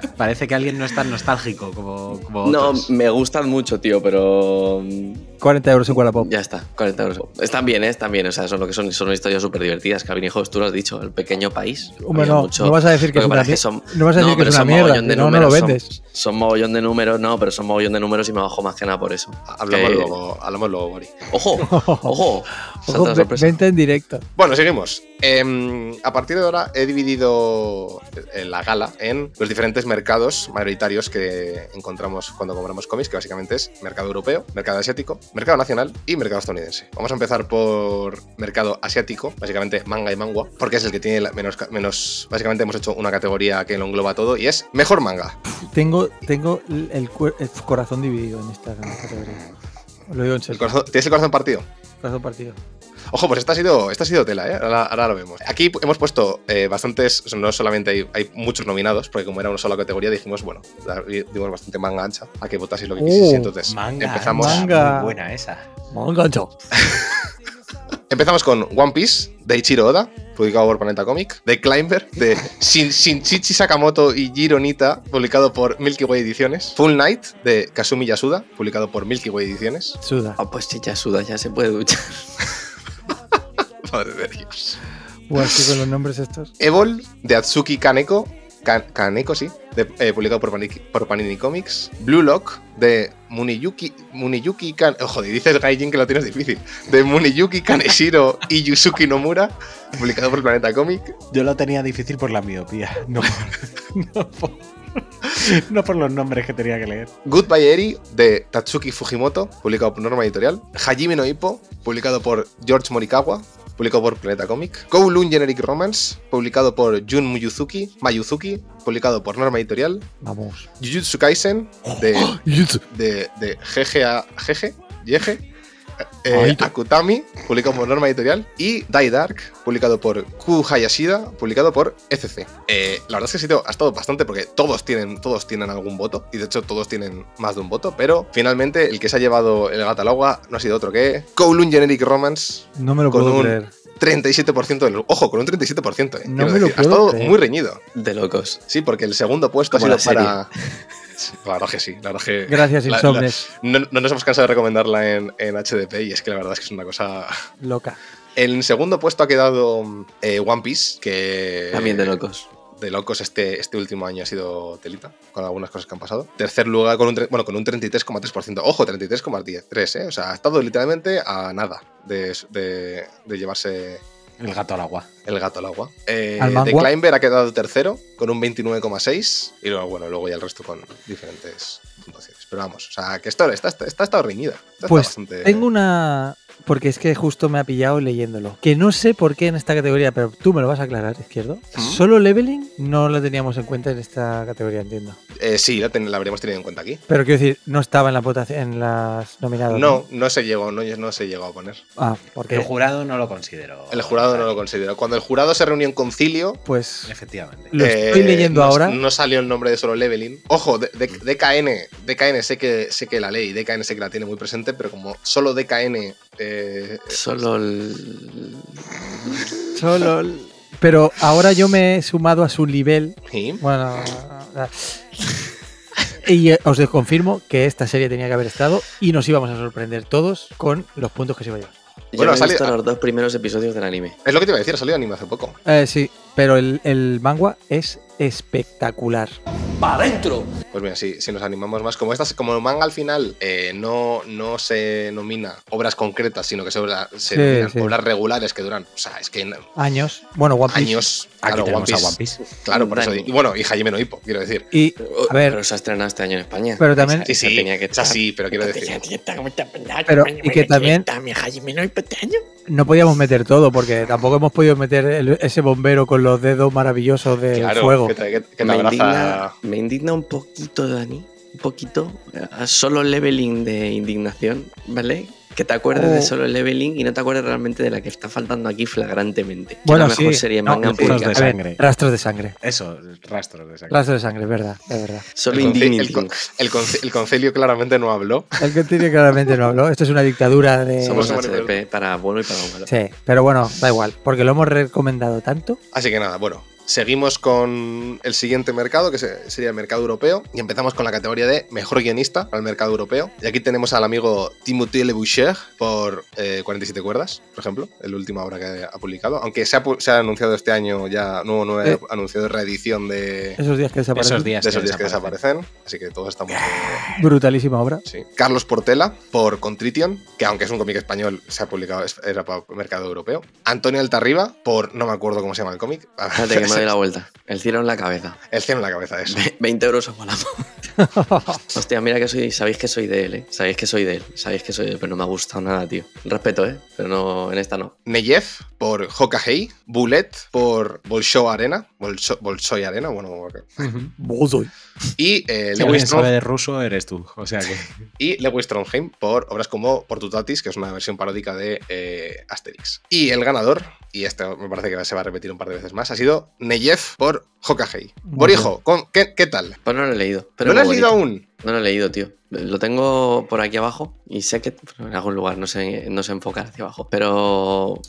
Pa- Parece que alguien no es tan nostálgico como, como No, otros. me gustan mucho, tío, pero mm, 40 euros en Wallapop. ya está, 40 euros. Están bien, ¿eh? Están bien, o sea, son lo que son, son historias súper divertidas. Calvin y Hobbes, tú lo has dicho, el pequeño país. Hombre, no, mucho- no vas a decir que es una son- no vas a decir que es una son mierda, mogollón de no, no lo números, son- vendes. Son, mogollón de números, no, pero son mogollón de números y me bajo más que nada por eso. hablamos Que- luego, hablamos luego, Bori. ¡Ojo! ¡Ojo! Ojo, la ve- sorpresa. venta en directo. Bueno, seguimos. Em, a partir de ahora he dividido la gala en los diferentes mercados mayoritarios que encontramos cuando compramos cómics, que básicamente es mercado europeo, mercado asiático, mercado nacional y mercado estadounidense. Vamos a empezar por mercado asiático, básicamente manga y manga, porque es el que tiene la- menos, menos... Básicamente hemos hecho una categoría que lo engloba todo y es mejor manga. Tengo, tengo el, el cuer- el corazón dividido en esta categoría. Lo digo en El serio. corazón- ¿Tienes el corazón partido? Corazón partido. Ojo, pues esta ha sido, esta ha sido tela, ¿eh? Ahora, ahora lo vemos. Aquí hemos puesto eh, bastantes, no solamente hay, hay muchos nominados, porque como era una sola categoría, dijimos, bueno, dimos bastante manga ancha a que votaseis lo que Oh, quisieseis. Entonces, Manga, empezamos, manga. Muy buena esa. Mangancho. empezamos con One Piece, de Ichiro Oda, publicado por Planeta Comic, The Climber, de Shin, Shinchichi Sakamoto y Jiro Nita, publicado por Milky Way Ediciones, Full Night, de Kasumi Yasuda, publicado por Milky Way Ediciones. Suda. Ah, pues chicha suda, ya se puede duchar. Madre de Dios. Con los nombres estos. Evol, de Atsuki Kaneko, Ka- Kaneko, sí, de- eh, publicado por Panini, por Panini Comics. Blue Lock, de Muniyuki, Muniyuki Kan... Oh, joder, dices Gaijin que lo tienes difícil. De Muniyuki Kaneshiro y Yusuki Nomura, publicado por Planeta Comic. Yo lo tenía difícil por la miopía, no por, no por, no por los nombres que tenía que leer. Goodbye Eri, de Tatsuki Fujimoto, publicado por Norma Editorial. Hajime no Ippo, publicado por George Morikawa, publicado por Planeta Comic. Kowloon Generic Romance, publicado por Jun Miyuzuki, Mayuzuki, publicado por Norma Editorial. Vamos. Jujutsu Kaisen, de, de, de GGA, GG, YG, eh, Akutami, publicado por Norma Editorial, y Die Dark, publicado por Q Hayashida, publicado por ECC. Eh, la verdad es que ha, sido, ha estado bastante porque todos tienen, todos tienen algún voto, y de hecho todos tienen más de un voto, pero finalmente el que se ha llevado el gato al agua no ha sido otro que Kowloon Generic Romance, No me lo con puedo un creer. 37% del. Ojo, con un 37%, eh. No me lo decir, ha puedo estado creer. muy reñido. De locos. Sí, porque el segundo puesto Como ha sido para. La verdad que sí, la verdad que. Gracias, la- Insomnes. la- no, no nos hemos cansado de recomendarla en, en HDP y es que la verdad es que es una cosa. Loca. En segundo puesto ha quedado eh, One Piece, que. También de locos. De locos este, este último año ha sido telita, con algunas cosas que han pasado. Tercer lugar con un, bueno, con un 33,3%. Ojo, 33,3, ¿eh? O sea, ha estado literalmente a nada de, de- de llevarse El gato al agua. el gato al agua. Eh, mangua. Climber ha quedado tercero con un 29,6 y luego, bueno, luego ya el resto con diferentes puntuaciones. Pero vamos, o sea, que esto está, está, está, estado reñida. Está Pues bastante- tengo una. Porque es que justo me ha pillado leyéndolo. Que no sé por qué en esta categoría, pero tú me lo vas a aclarar, izquierdo. ¿Mm? Solo leveling no lo teníamos en cuenta en esta categoría, entiendo. Eh, sí, la, ten- la habríamos tenido en cuenta aquí. Pero quiero decir, no estaba en la votación, en las nominadas. No, no se llegó, no, no se llegó a poner. Ah, porque El jurado no lo consideró. El jurado no lo consideró. Cuando el jurado se reunió en concilio, pues Efectivamente. lo estoy eh, leyendo no- ahora. No salió el nombre de solo leveling. Ojo, de- de- DKN, DKN sé que, sé que la ley, DKN sé que la tiene muy presente, pero como solo DKN. Eh, Solo el. Solo. el- Pero ahora yo me he sumado a su nivel. sí. Bueno. ah, Y eh, os confirmo que esta serie tenía que haber estado y nos íbamos a sorprender todos con los puntos que se iba a llevar. Yo Bueno, sale- visto los dos primeros episodios del anime. Es lo que te iba a decir, ha salido anime hace poco. Eh, sí, pero el, el manga es espectacular. ¡Pa' adentro! Pues mira, si, si nos animamos más, como estas, como el manga al final eh, no, no se nomina obras concretas, sino que se, obra- se Sí, nominan sí. obras regulares que duran, o sea, es que Años. Bueno, One Piece. años. Aquí claro, tenemos One Piece. a One Piece. Claro, por eso. Y bueno, y Jaime no Hippo, quiero decir. Y, a ver, Pero se ha estrenado este año en España. Pero también- Sí, sí, tenía que o sea, estar. sí, pero quiero decir. Pero, y que también- no podíamos meter todo porque tampoco hemos podido meter el- ese bombero con los dedos maravillosos del Claro, fuego. que te, que- que te me, indigna, me indigna un poquito, Dani. Un poquito. eh, Solo leveling de indignación, ¿vale? Que te acuerdes de Oh. solo leveling y no te acuerdes realmente de la que está faltando aquí flagrantemente. Que Bueno, la mejor sí. No, manga rastros de ver, sangre. rastros de sangre. Eso, rastros de sangre. Rastros de sangre, es verdad, es verdad. Solo El, conce- Indignity. el con- el conce- el concilio claramente no habló. El tiene claramente no habló. Esto es una dictadura de. Somos Somos HDP para bueno y para malo. Sí, pero bueno, da igual, porque lo hemos recomendado tanto. Así que nada, bueno. Seguimos con el siguiente mercado, que se- sería el mercado europeo, y empezamos con la categoría de mejor guionista para el mercado europeo. Y aquí tenemos al amigo Timothée Le Boucher por eh, 47 cuerdas, por ejemplo, el último obra que ha publicado. Aunque se ha, pu- se ha anunciado este año ya, nuevo, nuevo Eh. anunciado reedición de, Esos días que desaparecen. Esos días, de esos que días que desaparecen. Así que todos estamos. eh, Brutalísima obra. Sí. Carlos Portela por Contrition, que aunque es un cómic español, se ha publicado, era para el mercado europeo. Antonio Altarriba por, no me acuerdo cómo se llama el cómic. Doy la vuelta. El cielo en la cabeza. El cielo en la cabeza, eso. 20 euros a. Hostia, mira que soy. Sabéis que soy de él, ¿eh? Sabéis que soy de él. Sabéis que soy de él, pero no me ha gustado nada, tío. Respeto, ¿eh? Pero no, en esta no. Neyev por Hokahei. Bullet por Bolshoi Arena. Bolsho- Bolshoi Arena, bueno. Bozoy. Y eh, Si Lewis sabe de ruso, eres tú. O sea que. y Lewis Trondheim por obras como Portutatis, que es una versión paródica de eh, Asterix. Y el ganador, y este me parece que se va a repetir un par de veces más, ha sido Neyev por Hokahei. Muy Borijo, ¿con- ¿qué, qué tal? Pues no lo he leído. Pero ¿No lo has leído aún? No lo he leído, tío. Lo tengo por aquí abajo y sé que en algún lugar no sé, no sé enfocar hacia abajo. Pero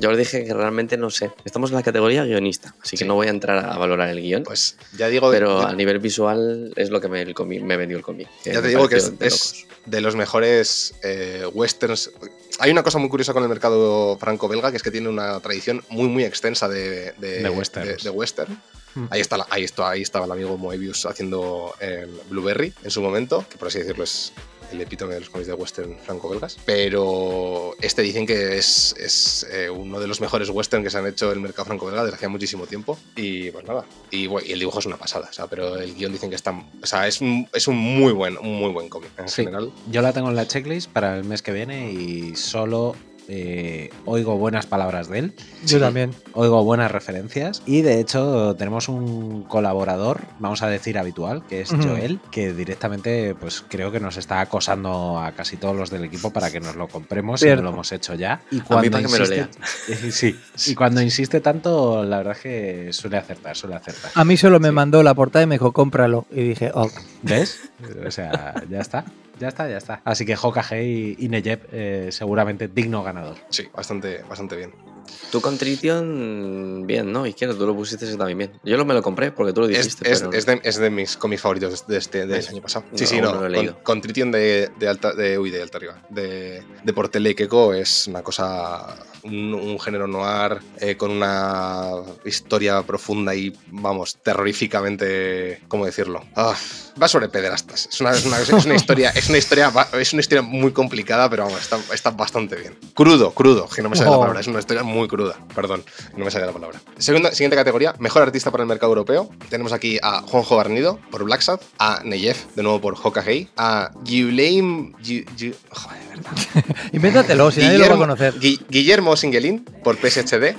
yo os dije que realmente no sé. Estamos en la categoría guionista, así que no voy a entrar a valorar el guion. Pues ya digo, pero ya- a nivel visual es lo que me, el me vendió el cómic. Ya te digo que es, de es locos. de los mejores eh, westerns. Hay una cosa muy curiosa con el mercado franco-belga, que es que tiene una tradición muy, muy extensa de, de, De westerns. de- de western. Mm. Ahí, está la- ahí, está, ahí estaba el amigo Moebius haciendo el Blueberry en su momento, que por así decirlo es el epítome de los cómics de western franco-belgas. Pero este dicen que es, es, eh, uno de los mejores western que se han hecho en el mercado franco-belga desde hace muchísimo tiempo. Y pues nada. Y, bueno, y el dibujo es una pasada, o sea, pero el guion dicen que está. O sea, es un, es un muy buen, un muy buen cómic en Sí. general. Yo la tengo en la checklist para el mes que viene y solo eh, oigo buenas palabras de él. Yo también. Oigo buenas referencias. Y de hecho, tenemos un colaborador, vamos a decir habitual, que es. Joel, que directamente, pues creo que nos está acosando a casi todos los del equipo para que nos lo compremos y no lo hemos hecho ya. Y para que me lo lea. sí. Y cuando insiste tanto, la verdad es que suele acertar, suele acertar. A mí solo me mandó la portada y me dijo, cómpralo. Y dije, ok. ¿Ves? O sea, ya está. Ya está, ya está. Así que Hokage y, y eh, seguramente digno ganador. Sí, bastante, bastante bien. Tú con Tritium, bien, ¿no? Izquierdo, tú lo pusiste ese también bien. Yo lo me lo compré porque tú lo dijiste. es- pero- es de, es de mis cómics favoritos de este del año pasado. Sí, No, sí, no. no con, leído. con Tritium de, de alta, de, uy, de alta arriba. De, de Portela y Keiko es una cosa. Un, un género noir eh, con una historia profunda y, vamos, terroríficamente. ¿Cómo decirlo? Ah, va sobre pederastas. Es una, es una- es una historia, es una historia, es una historia muy complicada, pero vamos, está, está bastante bien. Crudo, crudo, que no me sale la Oh. palabra. Es una historia muy cruda. Perdón, no me sale la palabra. Segunda, siguiente categoría, mejor artista para el mercado europeo. Tenemos aquí a Juanjo Garnido por Black Sad, a Neyef, de nuevo por Hokage, a Guillaume. Gu- Gu- joder, de verdad. Invéntatelo, si nadie lo va a conocer. Gui- Guillermo Singuelín por PSHD.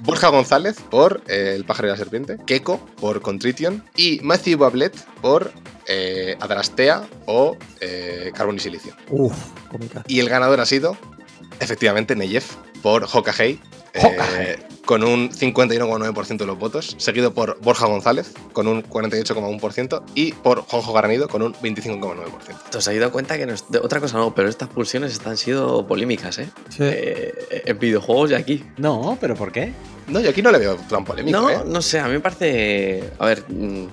Borja González por eh, El pájaro y la serpiente, Keiko por Contrition y Matthew Bablet por eh, Adrastea o eh, Carbón y Silicio. Uf, cómica. Y el ganador ha sido, efectivamente, Neyef por Hokage, eh, con un 51,9% de los votos, seguido por Borja González con un 48,1% y por Juanjo Garnido con un 25,9%. ¿Te os habéis dado cuenta que no es- de- otra cosa no, pero estas pulsiones están sido polémicas, ¿eh? Sí. Eh, En videojuegos y aquí. No, pero ¿por qué? No, yo aquí no le veo tan polémico, no, ¿eh? no sé, a mí me parece. A ver, mm,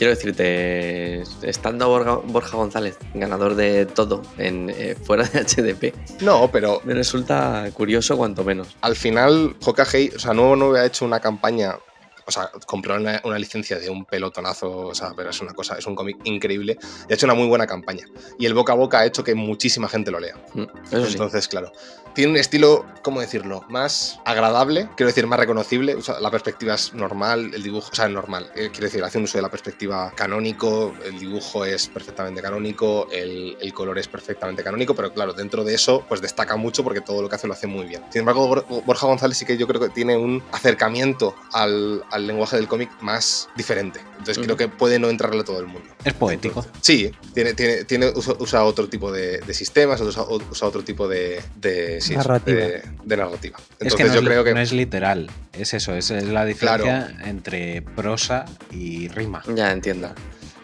quiero decirte, estando Borja, Borja González, ganador de todo en, eh, fuera de HDP, No, pero me resulta curioso cuanto menos. al final Hokage, o sea, Nuevo 9 ha hecho una campaña, o sea, compró una, una licencia de un pelotonazo, o sea, pero es una cosa, es un cómic increíble y ha hecho una muy buena campaña. Y el boca a boca ha hecho que muchísima gente lo lea. Mm, Eso sí. Entonces, claro, tiene un estilo, ¿cómo decirlo? Más agradable, quiero decir, más reconocible. O sea, la perspectiva es normal, el dibujo, o sea, es normal. eh, quiero decir, hace un uso de la perspectiva canónico, el dibujo es perfectamente canónico, el, el color es perfectamente canónico, pero claro, dentro de eso, pues destaca mucho porque todo lo que hace lo hace muy bien. Sin embargo, Bor- Borja González sí que yo creo que tiene un acercamiento al, al lenguaje del cómic más diferente. Entonces, creo que puede no entrarle a todo el mundo. Es poético. Sí, tiene, tiene, tiene, usa, usa otro tipo de, de sistemas, usa, usa otro tipo de, de, sí, Narrativa. de- de narrativa. Es Entonces que no, yo es, creo que no es literal. Es eso, es, es la diferencia entre prosa y rima. Ya entiendo.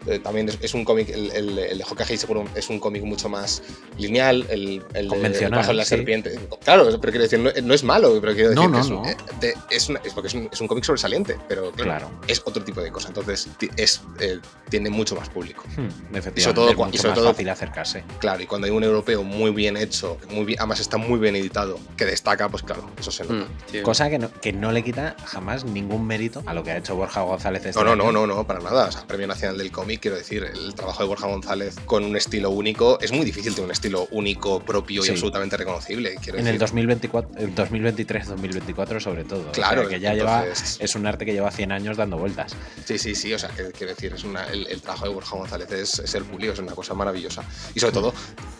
Eh, también es, es un cómic, el, el, el de Hokage seguro es un cómic mucho más lineal, el, el de Convencional, El pájaro y la sí. serpiente. Claro, pero quiero decir, no, no es malo, pero quiero decir No, que no, es, no. eh, de- es, una- es porque es un, es un cómic sobresaliente, pero claro, Claro. es otro tipo de cosa. Entonces es, eh, tiene mucho más público. Hmm, efectivamente, Y sobre todo es y mucho sobre más todo- fácil acercarse. Claro, y cuando hay un europeo muy bien hecho, muy bien, además está muy bien editado, que destaca, pues claro, eso se nota. Mm, sí. Cosa que no, que no le quita jamás ningún mérito a lo que ha hecho Borja González este No, no, no, no, no, para nada. O sea, Premio Nacional del Cómic, quiero decir, el trabajo de Borja González con un estilo único. Es muy difícil tener un estilo único, propio y absolutamente reconocible. Quiero En el decir. 2024, el 2023-2024 sobre todo. O Claro, sea, que ya lleva, es un arte que lleva 100 años dando vueltas. Sí, sí, sí. O sea, que- quiero decir, es una, el, el trabajo de Borja González es, es hercúleo, es una cosa maravillosa. Y sobre todo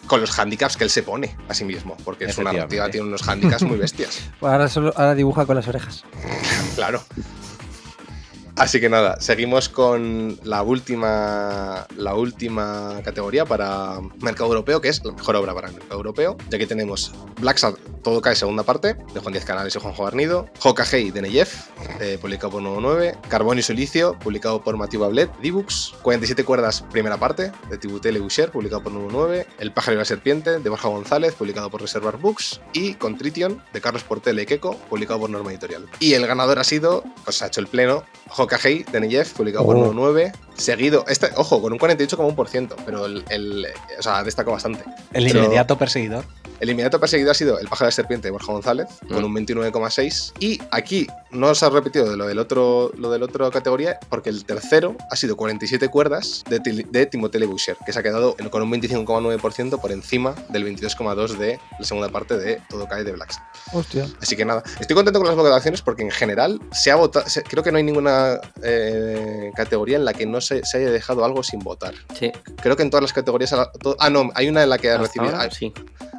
con los handicaps que él se pone a sí mismo, porque su narrativa Efectivamente. tiene unos handicaps muy bestias. Ahora, solo, ahora dibuja con las orejas. Claro. Así que nada, seguimos con la última, la última categoría para mercado europeo, que es la mejor obra para el mercado europeo. Y aquí tenemos Black Sad, todo cae segunda parte, de Juan Díaz Canales y Juanjo Garnido. Hokage de Neyef, eh, publicado por 99. Carbón y Silicio, publicado por Mathieu Bablet, D-Books. 47 cuerdas, primera parte, de Tibutel y Boucher, publicado por 99. El pájaro y la serpiente, de Borja González, publicado por Reservoir Books. Y Contrition, de Carlos Portela y Queco, publicado por Norma Editorial. Y el ganador ha sido, pues ha hecho el pleno, Hokage de Neyef, publicado por Oh. 99. Seguido, este, ojo, con un 48,1%, pero el, el- o sea, destacó bastante. El Pero- inmediato perseguidor. el inmediato perseguido ha sido el pájaro de serpiente de Borja González, con Mm. un 29,6. Y aquí no se ha repetido de lo del otro, lo del otro categoría, porque el tercero ha sido 47 cuerdas de, de Timothée Le Boucher, que se ha quedado en- con un 25,9% por encima del 22,2% de la segunda parte de Todo cae de Black Sabbath. Hostia. Así que nada, estoy contento con las votaciones porque en general se ha votado. se- creo que no hay ninguna eh, categoría en la que no se, se haya dejado algo sin votar. Sí. Creo que en todas las categorías. to- Ah, no, hay una en la que ha recibido. ahora, hay- sí.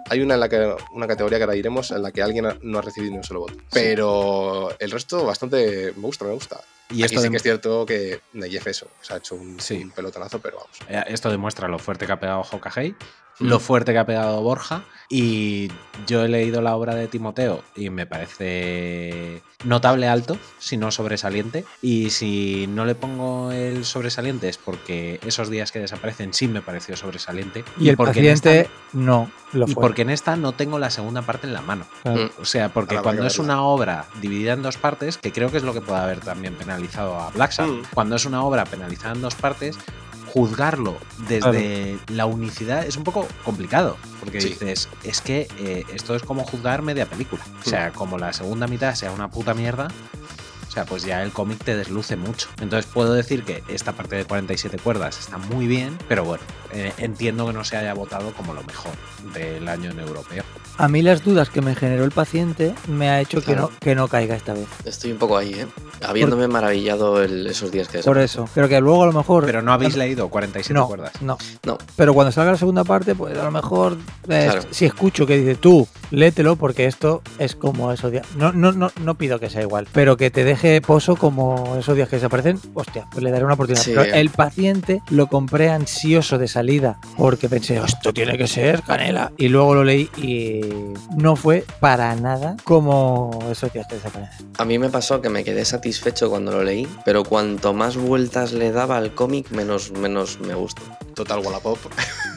Hay una en la que una categoría que ahora iremos en la que alguien no ha recibido ni un solo voto. Pero el resto bastante me gusta, me gusta. Y Aquí esto sí que es cierto que Neyef eso, se ha hecho un, un pelotonazo, pero vamos. Eh, Esto demuestra lo fuerte que ha pegado Hokage, Mm. lo fuerte que ha pegado Borja. Y yo he leído la obra de Timoteo y me parece notable alto, si no sobresaliente. Y si no le pongo el sobresaliente es porque esos días que desaparecen sí me pareció sobresaliente. Y el porque en paciente esta- no lo y fue. porque en esta no tengo la segunda parte en la mano. Claro. O sea, porque cuando es una obra dividida en dos partes, que creo que es lo que puede haber también penalizado a Black Sun, Mm. cuando es una obra penalizada en dos partes, juzgarlo desde la unicidad es un poco complicado. Porque Sí. dices, es que eh, esto es como juzgar media película. O sea, como la segunda mitad sea una puta mierda. O sea, pues ya el cómic te desluce mucho. Entonces puedo decir que esta parte de 47 cuerdas está muy bien, pero bueno, eh, entiendo que no se haya votado como lo mejor del año en europeo. A mí las dudas que me generó el paciente me ha hecho que, no, que no caiga esta vez. Estoy un poco ahí, ¿eh? Habiéndome maravillado el- esos días que Por eso. Pero que luego a lo mejor. Pero no habéis leído 47 no, cuerdas. No. No. Pero cuando salga la segunda parte, pues a lo mejor eh, Claro. si escucho que dice tú, léetelo porque esto es como esos días. No, no, no, no pido que sea igual, pero que te deje pozo como esos días que desaparecen, hostia, pues le daré una oportunidad. Sí. Pero el paciente lo compré ansioso de salida porque pensé, esto tiene que ser canela. Y luego lo leí y no fue para nada como días que desaparecen. A mí me pasó que me quedé satisfecho cuando lo leí, pero cuanto más vueltas le daba al cómic, menos, menos me gustó. Total Wallapop.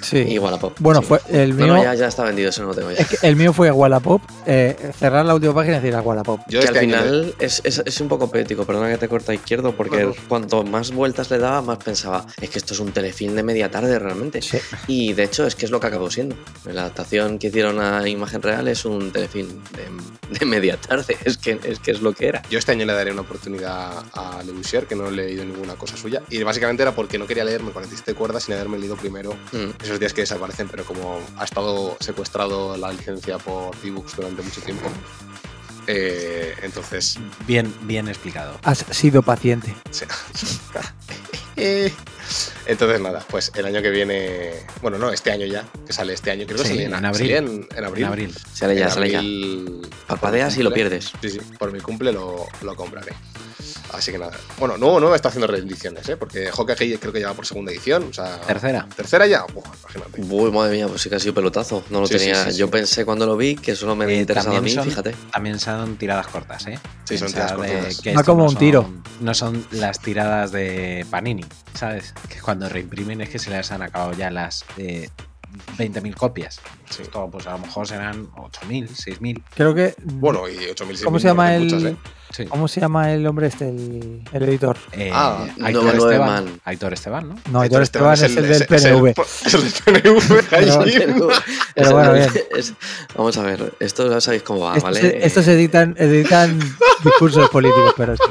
Sí. Y Wallapop. Bueno, sí. fue el mío. no, ya, ya está vendido, eso no lo tengo ya. Es que el mío fue a Wallapop, eh, cerrar la última página y decir a Wallapop. Yo que este al final es, es- es un poco poético, perdona que te corta izquierdo, porque cuanto más vueltas le daba, más pensaba, es que esto es un telefilm de media tarde realmente. Sí. Y de hecho es que es lo que acabó siendo. La adaptación que hicieron a imagen real es un telefilm de, de media tarde, es que, es que es lo que era. Yo este año le daré una oportunidad a Lebusher, que no he leído ninguna cosa suya. Y básicamente era porque no quería leerme 47 cuerdas sin haberme leído primero Mm. esos días que desaparecen, pero como ha estado secuestrado la licencia por D-Books durante mucho tiempo, eh, entonces. Bien, bien explicado. Has sido paciente. sí. Eh, entonces nada, pues el año que viene, bueno, no, este año ya, que sale este año, creo que Sí, sale en en, abril. en, en abril. En abril. Sale ya, En sale ya. abril, Parpadeas por mi y lo pierdes. Sí, sí, por mi cumple lo, lo compraré. Así que nada. Bueno, no, no está haciendo reediciones, ¿eh? Porque Hokage creo que lleva por segunda edición. O sea, Tercera. Tercera ya. Buah, imagínate. Uy, madre mía, pues sí que ha sido pelotazo. No lo Sí, tenía. sí, sí. Yo pensé cuando lo vi que solo me había Eh, interesado a mí, son- fíjate. También son tiradas cortas, ¿eh? Sí, son tiradas cortas. que Va como no un tiro. son- No son las tiradas de Panini, ¿sabes? Que cuando reimprimen es que se les han acabado ya las eh, 20.000 copias. Sí. Esto, pues a lo mejor serán 8.000, 6.000. Creo que. Bueno, y 8.000 ¿Cómo se llama el. muchas, ¿eh? Sí. ¿Cómo se llama el hombre este, el, el editor? Eh, Ah, Aitor, 99 Esteban, man. Aitor Esteban, ¿no? No, Aitor Aitor Esteban es el del PNV. Es el del PNV. Pero-. Pero bueno, bien. Es- vamos a ver, esto ya sabéis cómo va, Estos, ¿vale? se, estos editan, editan discursos políticos, pero sí.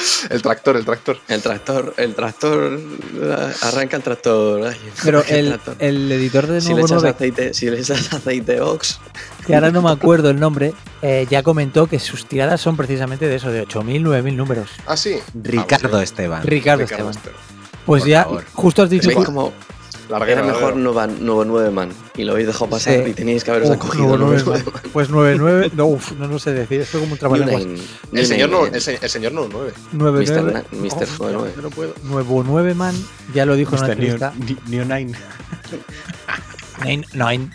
El tractor, el tractor. El tractor, el tractor, arranca el tractor. ay, Pero el, tractor. el editor de si le echas 9, aceite, si le echas aceite Ox, que ahora no me acuerdo el nombre, eh, ya comentó que sus tiradas son precisamente de eso, de 8.000, 9.000 números. Ah, sí. Ricardo Ah, Esteban. Ricardo Ricardo Esteban. Esteban. Pues Por ya, favor. justo has dicho. veis como Larguero, era mejor nueva, nuevo nueve man y lo habéis dejado pasar Sí. y teníais que haberos Uf, acogido nuevo nueve nueve, man. Pues 99, no, uf, no, no sé decir, esto es como un trabalenguas. El New señor, no, el, se- el señor no 9. 99, Mr. Na- Mr. Uf, nueve, no, nueve. yo no puedo. Nuevo 9 man, ya lo dijo en una entrevista. New Nine. Nine, nine.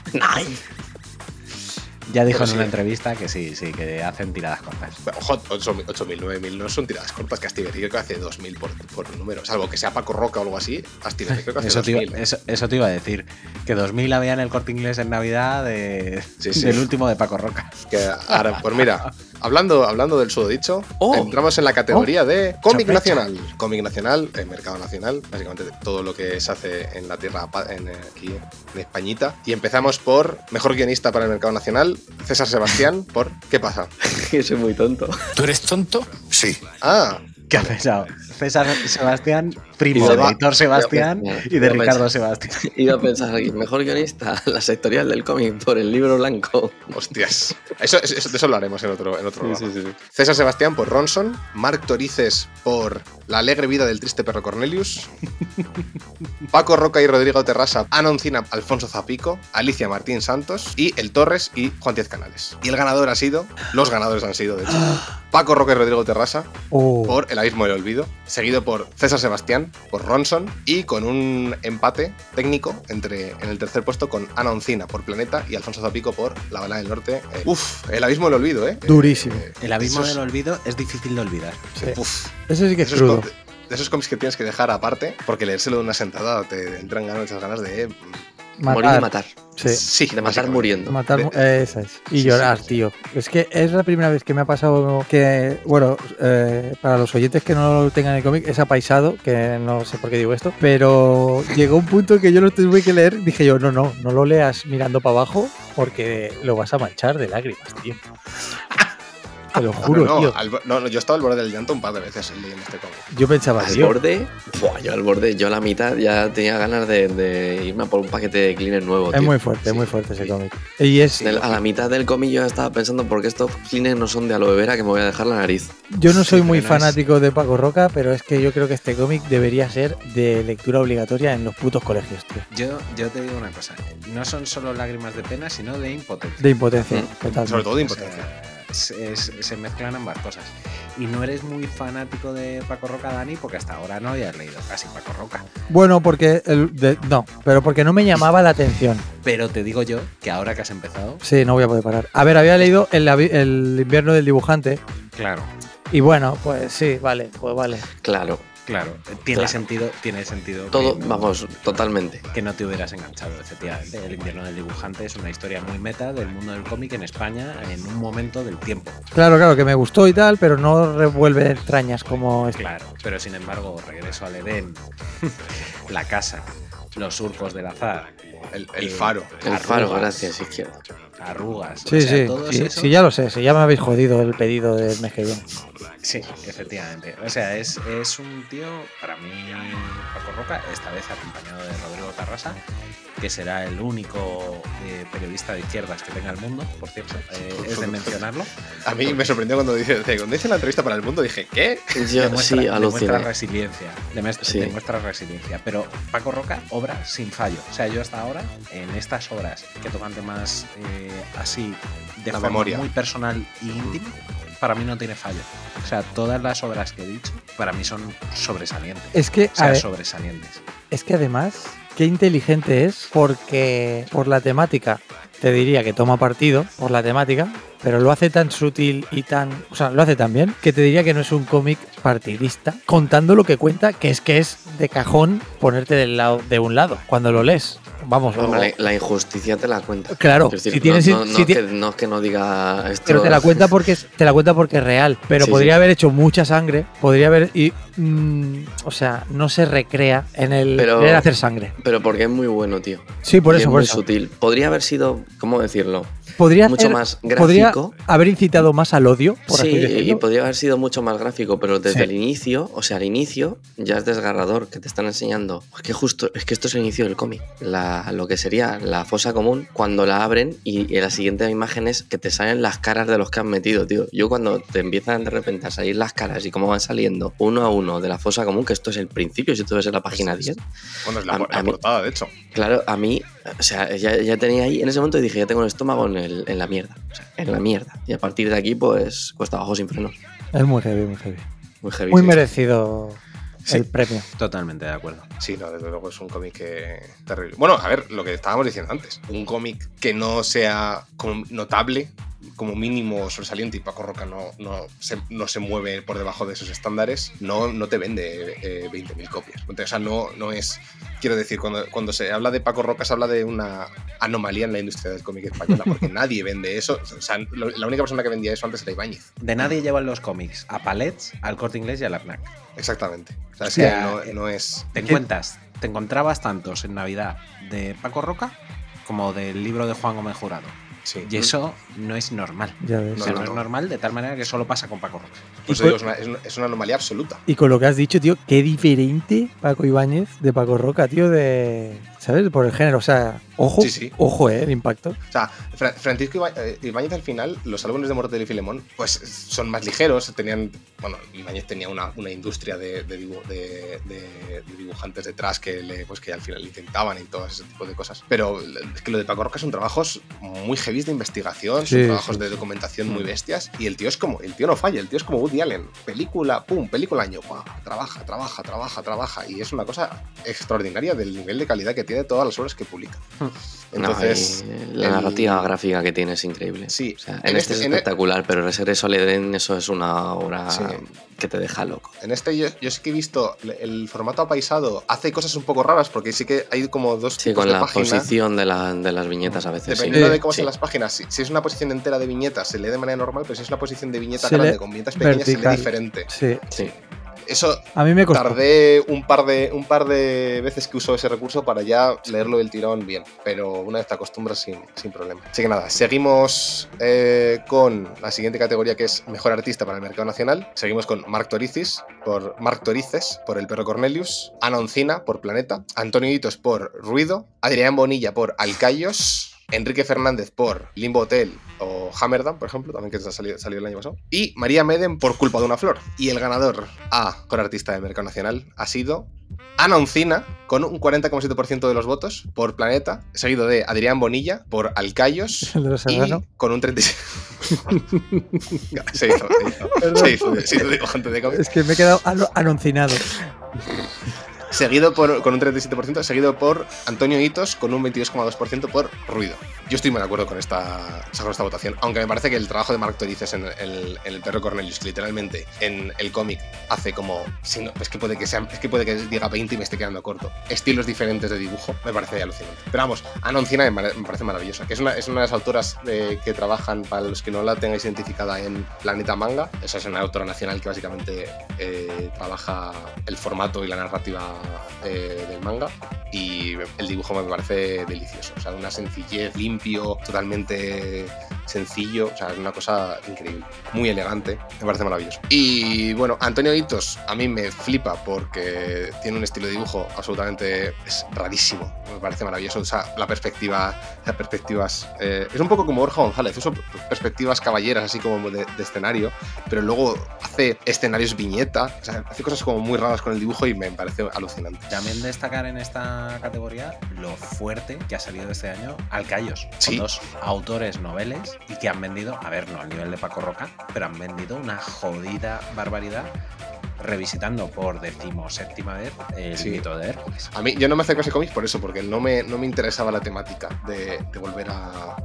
Ya dijo en una entrevista que sí, sí, que hacen tiradas cortas. Ojo, 8.000, 8.000, 9.000 no son tiradas cortas. Que Astiberri creo que hace 2.000 por, por número. Salvo que sea Paco Roca o algo así. Astiberri creo que hace Eso te, iba, 2.000. ¿eh? eso, eso te iba a decir. Que 2000 había en el corte inglés en Navidad de, Sí, sí. del último de Paco Roca. Que ahora, pues mira, hablando, hablando del sudo dicho, Oh. entramos en la categoría de cómic nacional. Cómic nacional, el mercado nacional, básicamente todo lo que se hace en la tierra, en, eh, aquí en Españita. Y empezamos por mejor guionista para el mercado nacional, César Sebastián, por ¿Qué pasa? Que soy muy tonto. ¿Tú eres tonto? Sí. Ah, ¿Qué ha pensado? César Sebastián primo Iba- de Aitor Sebastián y de Ricardo Sebastián. Iba a pensar aquí, mejor guionista, la sectorial del cómic por el libro blanco. Hostias. Eso, eso- de eso lo haremos en otro, en otro Sí. César Sebastián por Ronson, Marc Torices por La alegre vida del triste perro Cornelius, Paco Roca y Rodrigo Terrasa, Anoncina Alfonso Zapico, Alicia Martín Santos y El Torres y Juan Diez Canales. Y el ganador ha sido, los ganadores han sido, de hecho, Paco Roca y Rodrigo Terrasa Oh. por El Abismo del Olvido, seguido por César Sebastián por Ronson y con un empate técnico entre en el tercer puesto con Ana Oncina por Planeta y Alfonso Zapico por La Bala del Norte. Eh, uf, El Abismo del Olvido, ¿eh? Durísimo. Eh, El abismo esos- del olvido es difícil de olvidar. Sí. Uf, Eso sí que es esos crudo. de esos cómics que tienes que dejar aparte, porque leérselo de una sentada te entran ganas, muchas ganas de... mm, Morir y matar. Sí. Sí, De matar muriendo. Matar, eh, esa es. Y Sí, llorar, sí, sí. tío. Es que es la primera vez que me ha pasado que, bueno, eh, para los oyentes que no lo tengan en el cómic, es apaisado, que no sé por qué digo esto, pero llegó un punto que yo lo tuve que leer, dije yo, no, no, no lo leas mirando para abajo porque lo vas a manchar de lágrimas, tío. Te lo juro, no, tío. al no, no, yo he estado al borde del llanto un par de veces leyendo este cómic. Yo pensaba, Al tío, borde, buah, yo al borde, yo a la mitad ya tenía ganas de, de irme a por un paquete de cleaner nuevo. es tío. muy fuerte, es Sí, muy fuerte ese sí. cómic. Y es, Del- a la mitad del cómic yo ya estaba pensando porque estos cleaners no son de aloe vera que me voy a dejar la nariz. Yo no soy Sí, muy fanático de Paco Roca, pero es que yo creo que este cómic debería ser de lectura obligatoria en los putos colegios, tío. Yo, yo te digo una cosa, no son solo lágrimas de pena, sino de impotencia. De impotencia, Mm. total. Sobre todo de O sea, impotencia. Se, mezclan ambas cosas. Y no eres muy fanático de Paco Roca, Dani, porque hasta ahora no habías leído casi Paco Roca. Bueno, porque el, de- no, pero porque no me llamaba la atención. Pero te digo yo que ahora que has empezado, Sí, no voy a poder parar. A ver, había leído el, el invierno del dibujante claro, y bueno, pues sí, vale, pues vale. Claro, claro, tiene Claro. sentido, tiene sentido. todo, que- vamos, totalmente. que no te hubieras enganchado, efectivamente. El invierno del dibujante es una historia muy meta del mundo del cómic en España en un momento del tiempo. Claro, claro, que me gustó y tal, pero no revuelve extrañas como este. Claro, pero sin embargo, regreso al Edén, la casa, los surcos del azar, El, el eh, faro. El faro, gracias, izquierda. Arrugas. Sí, o sea, sí, sí, sí, ya lo sé, sí, ya me habéis jodido el pedido del mes que viene. Sí, efectivamente. O sea, es, es un tío, para mí, Paco Roca, esta vez acompañado de Rodrigo Tarrasa, que será el único eh, periodista de izquierdas que tenga el mundo, por cierto, eh, es de mencionarlo. A mí me sorprendió cuando dice, cuando dice la entrevista para el mundo, dije, ¿qué? Yo demuestra, sí, demuestra resiliencia. demuestra- Sí. Demuestra resiliencia. Pero Paco Roca obra sin fallo. O sea, yo hasta ahora, en estas obras que tocan temas eh, así de La forma memoria. muy personal y íntima, para mí no tiene fallo. O sea, todas las obras que he dicho, para mí son sobresalientes. Es que, O sea, a ver, sobresalientes. es que además, qué inteligente es porque por la temática, te diría que toma partido por la temática, pero lo hace tan sutil y tan, o sea, lo hace tan bien que te diría que no es un cómic partidista, contando lo que cuenta, que es que es de cajón ponerte del lado de un lado cuando lo lees. Vamos, o- Hombre, la, la injusticia te la cuenta. Claro, decir, si tienes- no, no- si no que, no es que no diga esto. pero te la cuenta porque es, te la cuenta porque es real, pero Sí, podría sí. haber hecho mucha sangre, podría haber y mm, o sea, no se recrea en el Pero- querer hacer sangre. Pero porque es muy bueno, tío. Sí, por Y eso, es por muy eso. sutil. Podría haber sido, ¿cómo decirlo? Podría mucho más podría gráfico. haber incitado más al odio, por sí, así y podría haber sido mucho más gráfico, pero desde Sí. el inicio, o sea, al inicio, ya es desgarrador que te están enseñando. Es que justo, es que esto es el inicio del cómic. La- Lo que sería la fosa común, cuando la abren y, y la siguiente imagen es que te salen las caras de los que han metido, tío. Yo cuando te empiezan de repente a salir las caras y cómo van saliendo uno a uno de la fosa común, que esto es el principio, si tú ves en la página 10, Bueno, es la, A- la a mí- portada, de hecho. Claro, a mí, o sea, ya, ya tenía ahí, en ese momento dije, ya tengo el estómago en, el- en la mierda, o sea, en la mierda. Y a partir de aquí, pues, cuesta abajo sin frenos. Es muy heavy, muy heavy. Muy heavy. Muy sí. merecido Sí. el premio. Totalmente de acuerdo. Sí, no, desde luego es un cómic que- terrible. Bueno, a ver, lo que estábamos diciendo antes. Un cómic que no sea notable, como mínimo sobresaliente, y Paco Roca no, no, se, no se mueve por debajo de esos estándares, no, no te vende eh, 20.000 copias. O sea, no, no es. Quiero decir, cuando, cuando se habla de Paco Roca, se habla de una anomalía en la industria del cómic española, porque nadie vende eso. O sea, la única persona que vendía eso antes era Ibáñez. De nadie llevan los cómics a Palets, al Corte Inglés y al Arnac. Exactamente. O sea, es que no, no es. Te encuentras, te encontrabas tantos en Navidad de Paco Roca como del libro de Juan Gómez Jurado. Sí. Y eso no es normal. Ya ves. O sea, No, no, no, es no. normal de tal manera que solo pasa con Paco Roca. Digo, es una- es una anomalía absoluta. Y con lo que has dicho, tío, qué diferente Paco Ibáñez de Paco Roca, tío, de. ¿Sabes? Por el género. O sea, ojo, Sí, sí. ojo, eh, el impacto. O sea, Fra- Francisco Iba- eh, Ibáñez al final, los álbumes de Mortel y Filemón, pues son más ligeros, tenían, bueno, Ibáñez tenía una, una industria de, de dibu- de- de- de dibujantes detrás que, le, pues que al final intentaban y todo ese tipo de cosas. Pero es que lo de Paco Roca son trabajos muy heavy de investigación, Sí, son trabajos de documentación muy bestias y el tío es como, el tío no falla, el tío es como Woody Allen, película, pum, película año, guau, trabaja, trabaja, trabaja, trabaja y es una cosa extraordinaria del nivel de calidad que tiene todas las obras que publica. Entonces, No, y la el- narrativa gráfica que tiene es increíble. Sí, O sea, en en, este, este- es en e- espectacular, pero Reserve Soleden, eso es una obra Sí. que te deja loco. En este yo, yo sí que he visto el- el formato apaisado, hace cosas un poco raras porque sí que hay como dos Sí, tipos con de la página. posición de, la- de las viñetas a veces. Dependiendo Sí, de cómo sí. sean las páginas, si, si es una posición entera de viñetas se lee de manera normal, pero si es una posición de viñeta Se grande con viñetas pequeñas se vertical. lee diferente. Sí. Sí. Eso A mí me costó. tardé un par de un par de veces que uso ese recurso para ya leerlo del tirón bien, pero una vez te acostumbras sin, sin problema. Así que nada, seguimos eh, con la siguiente categoría que es mejor artista para el mercado nacional. Seguimos con Marc Toricis por Marc Torices por El perro Cornelius, Ana Oncina por Planeta, Antonio Hitos por Ruido, Adrián Bonilla por Alcayos. Enrique Fernández por Limbo Hotel o Hammerdam, por ejemplo, también que salió, salió el año pasado. Y María Meden por Culpa de una Flor. Y el ganador a Mejor Artista del Mercado Nacional ha sido Ana Oncina, con un 40,7% de los votos por Planeta, seguido de Adrián Bonilla por Alcayos. El de los Y con un 36. se hizo, se hizo. Se hizo, se hizo dibujante de cómics. Es que me he quedado ano- anoncinado. Seguido por, con un 37%, seguido por Antonio Hitos con un 22,2% por ruido. Yo estoy muy de acuerdo con esta, con esta votación, aunque me parece que el trabajo de Mark Torices en en el perro Cornelius, que literalmente en el cómic hace como. si es, que puede que sea, es que puede que diga 20 y me esté quedando corto. Estilos diferentes de dibujo, me parece alucinante. Pero vamos, Anoncina me, pare- me parece maravillosa, es una, es una de las autoras eh, que trabajan, para los que no la tengáis identificada, en Planeta Manga. Esa es una autora nacional que básicamente eh, trabaja el formato y la narrativa del manga y el dibujo me parece delicioso. O sea, una sencillez, limpio, totalmente sencillo. O sea, es una cosa increíble. Muy elegante. Me parece maravilloso. Y bueno, Antonio Hitos a mí me flipa porque tiene un estilo de dibujo absolutamente es rarísimo. Me parece maravilloso. O sea, la perspectiva, las perspectivas. eh, es un poco como Borja González. Usa perspectivas caballeras, así como de, de escenario, pero luego hace escenarios viñeta. O sea, hace cosas como muy raras con el dibujo y me parece alucinante. También destacar en esta categoría lo fuerte que ha salido este año Alcayos. Sí. Con dos autores noveles y que han vendido, a ver, no al nivel de Paco Roca, pero han vendido una jodida barbaridad revisitando por decimoséptima vez el Sí. mito de Hércules. A mí, yo no me acerco a ese cómic por eso, porque no me, no me interesaba la temática de, de volver a,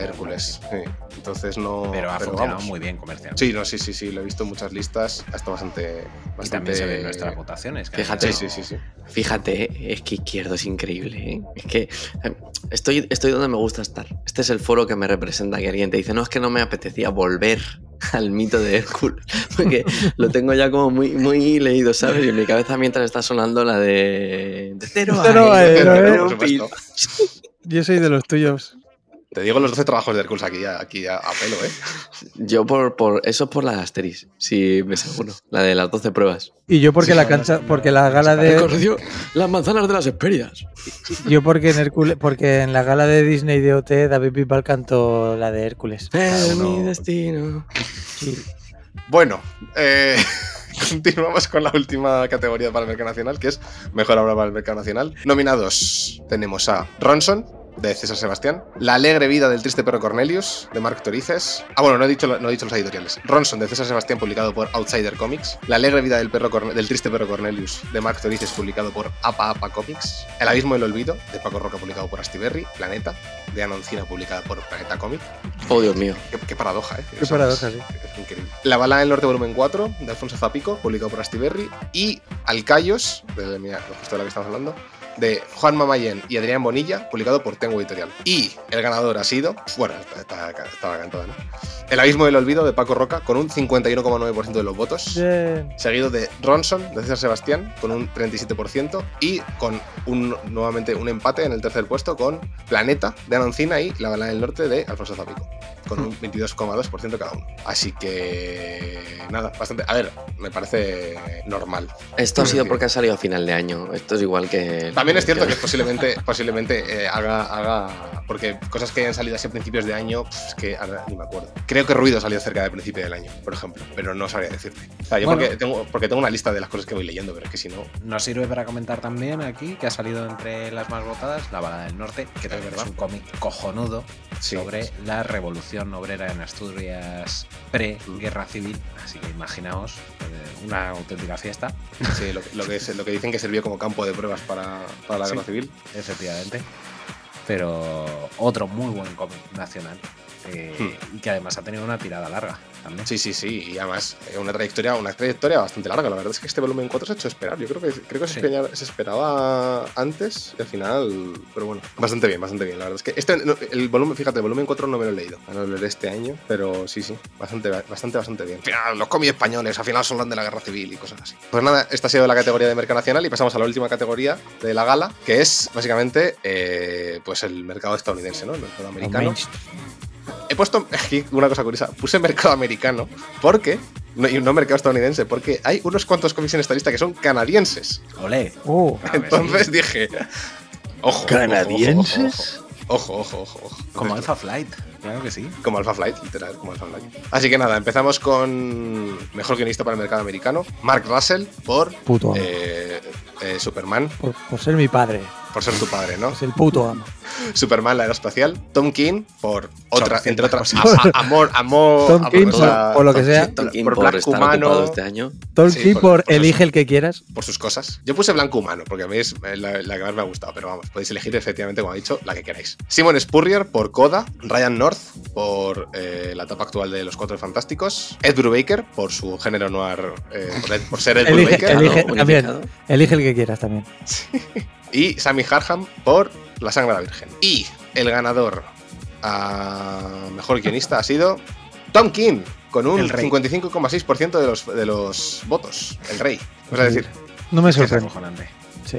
Hércules. Sí. Entonces no. Pero ha funcionado vamos. muy bien comercialmente. Sí, no, sí, sí, sí, lo he visto en muchas listas. Ha estado bastante. Y bastante... también se ven en nuestras votaciones. que Fíjate. Sí, sido- sí, sí, sí. Fíjate, es que Izquierdo es increíble. ¿eh? Es que eh, estoy, estoy donde me gusta estar. Este es el foro que me representa. Que alguien te dice, no, es que no me apetecía volver al mito de Hércules. Porque lo tengo ya como muy, muy leído, ¿sabes? Y en mi cabeza mientras está sonando la de. de cero a Cero a supuesto. Yo soy de los tuyos. Te digo los 12 trabajos de Hércules aquí, a- aquí a, a pelo, ¿eh? Yo por, por. Eso es por la de Asteris, sí, me seguro. La de las 12 pruebas. Y yo porque Sí, la cancha, porque la gala de, Recorrió las manzanas de las Hesperias. yo porque en Hércules, porque en la gala de Disney de OT David Bisbal cantó la de Hércules. Es uno- mi destino. Sí. Bueno, eh, continuamos con la última categoría para el mercado nacional, que es Mejor obra para el mercado nacional. Nominados tenemos a Ronson, de César Sebastián, La alegre vida del triste perro Cornelius, de Marc Torices. Ah, bueno, no he dicho, no he dicho los editoriales. Ronson, de César Sebastián, publicado por Outsider Comics. La alegre vida del, perro Corne- del triste perro Cornelius, de Marc Torices, publicado por Apa Apa Comics. El abismo del olvido, de Paco Roca, publicado por Astiberri. Planeta, de Anoncina, publicada por Planeta Comic. Oh, Dios mío. Qué, qué paradoja, ¿eh? Qué paradoja, sí. Es increíble. La bala del norte, volumen 4, de Alfonso Zapico, publicado por Astiberri. Y Alcayos, de, mira, justo de la que estamos hablando, de Juan Mamayén y Adrián Bonilla, publicado por Tengo Editorial. Y el ganador ha sido, bueno, estaba cantado, ¿no? El abismo del olvido de Paco Roca con un 51,9% de los votos. Bien. Seguido de Ronson, de César Sebastián, con un 37%. Y con un, nuevamente un empate en el tercer puesto con Planeta de Anancina y La Balada del Norte de Alfonso Zapico, con un 22,2% cada uno. Así que. Nada, bastante. A ver, me parece normal. Esto ha sido porque ha salido a final de año. Esto es igual que. También es cierto que posiblemente, posiblemente eh, haga, haga. Porque cosas que hayan salido así a principios de año, pues, es que ahora ni me acuerdo. Creo que Ruido salió cerca del principio del año, por ejemplo, pero no sabría decirte. O sea, yo Bueno. porque, tengo, porque tengo una lista de las cosas que voy leyendo, pero es que si no. Nos sirve para comentar también aquí que ha salido entre las más votadas La Balada del Norte, que Es es verdad. un cómic cojonudo Sí. sobre la revolución obrera en Asturias pre-guerra civil. Así que imaginaos eh, una auténtica fiesta. Sí, lo, lo que, lo que dicen que sirvió como campo de pruebas para, para la Sí. guerra civil. Efectivamente. Pero otro muy buen cómic nacional. Eh, y que además ha tenido una tirada larga también. Sí, sí, sí. Y además, eh, una trayectoria, una trayectoria bastante larga. La verdad es que este volumen 4 se ha hecho esperar. Yo creo que, creo que se, Sí. esperaba, se esperaba antes y al final. Pero bueno, bastante bien, bastante bien. La verdad es que este, el volumen, fíjate, el volumen 4 no me lo he leído. No lo leeré este año, pero sí, sí. Bastante, bastante, bastante bien. Al final, los cómics españoles, al final son de la guerra civil y cosas así. Pues nada, esta ha sido la categoría de mercado nacional y pasamos a la última categoría de la gala, que es básicamente eh, pues el mercado estadounidense, ¿no? El mercado americano. He puesto aquí una cosa curiosa. Puse mercado americano porque. No, y no mercado estadounidense, porque hay unos cuantos cómics en esta lista que son canadienses. Olé. Uh, Entonces dije. Ojo. ¿Canadienses? Ojo, ojo, ojo, ojo. Como Alpha Flight, claro que sí. Como Alpha Flight, literal, como Alpha Flight. Así que nada, empezamos con mejor guionista para el mercado americano, Mark Russell por Puto eh, eh, Superman, Por, por ser mi padre. Por ser tu padre, ¿no? Es el puto amo. Superman, la aeroespacial, Tom King por otra, entre otras, a- a- amor, amor, Tom King, o sea, por- por lo que sea. Tolkien por por, Black estar Humano. este año. Tolkien Sí, por, por- por elige eso. el que quieras. por sus cosas. Yo puse blanco humano, porque a mí es la, la que más me ha gustado, pero vamos, podéis elegir efectivamente, como ha dicho, la que queráis. Simon Spurrier por Coda, Ryan North por eh, la etapa actual de Los Cuatro Fantásticos, Ed Brubaker por su género noir, eh, por, por ser Ed Elige, Brubaker, elige, ¿no? también, elige el que quieras también. Y Sammy Harham por La Sangre de la Virgen. Y el ganador a mejor guionista ha sido Tom King, con un El rey. 55,6% de los, de los votos. El rey. Vamos a decir, No me que es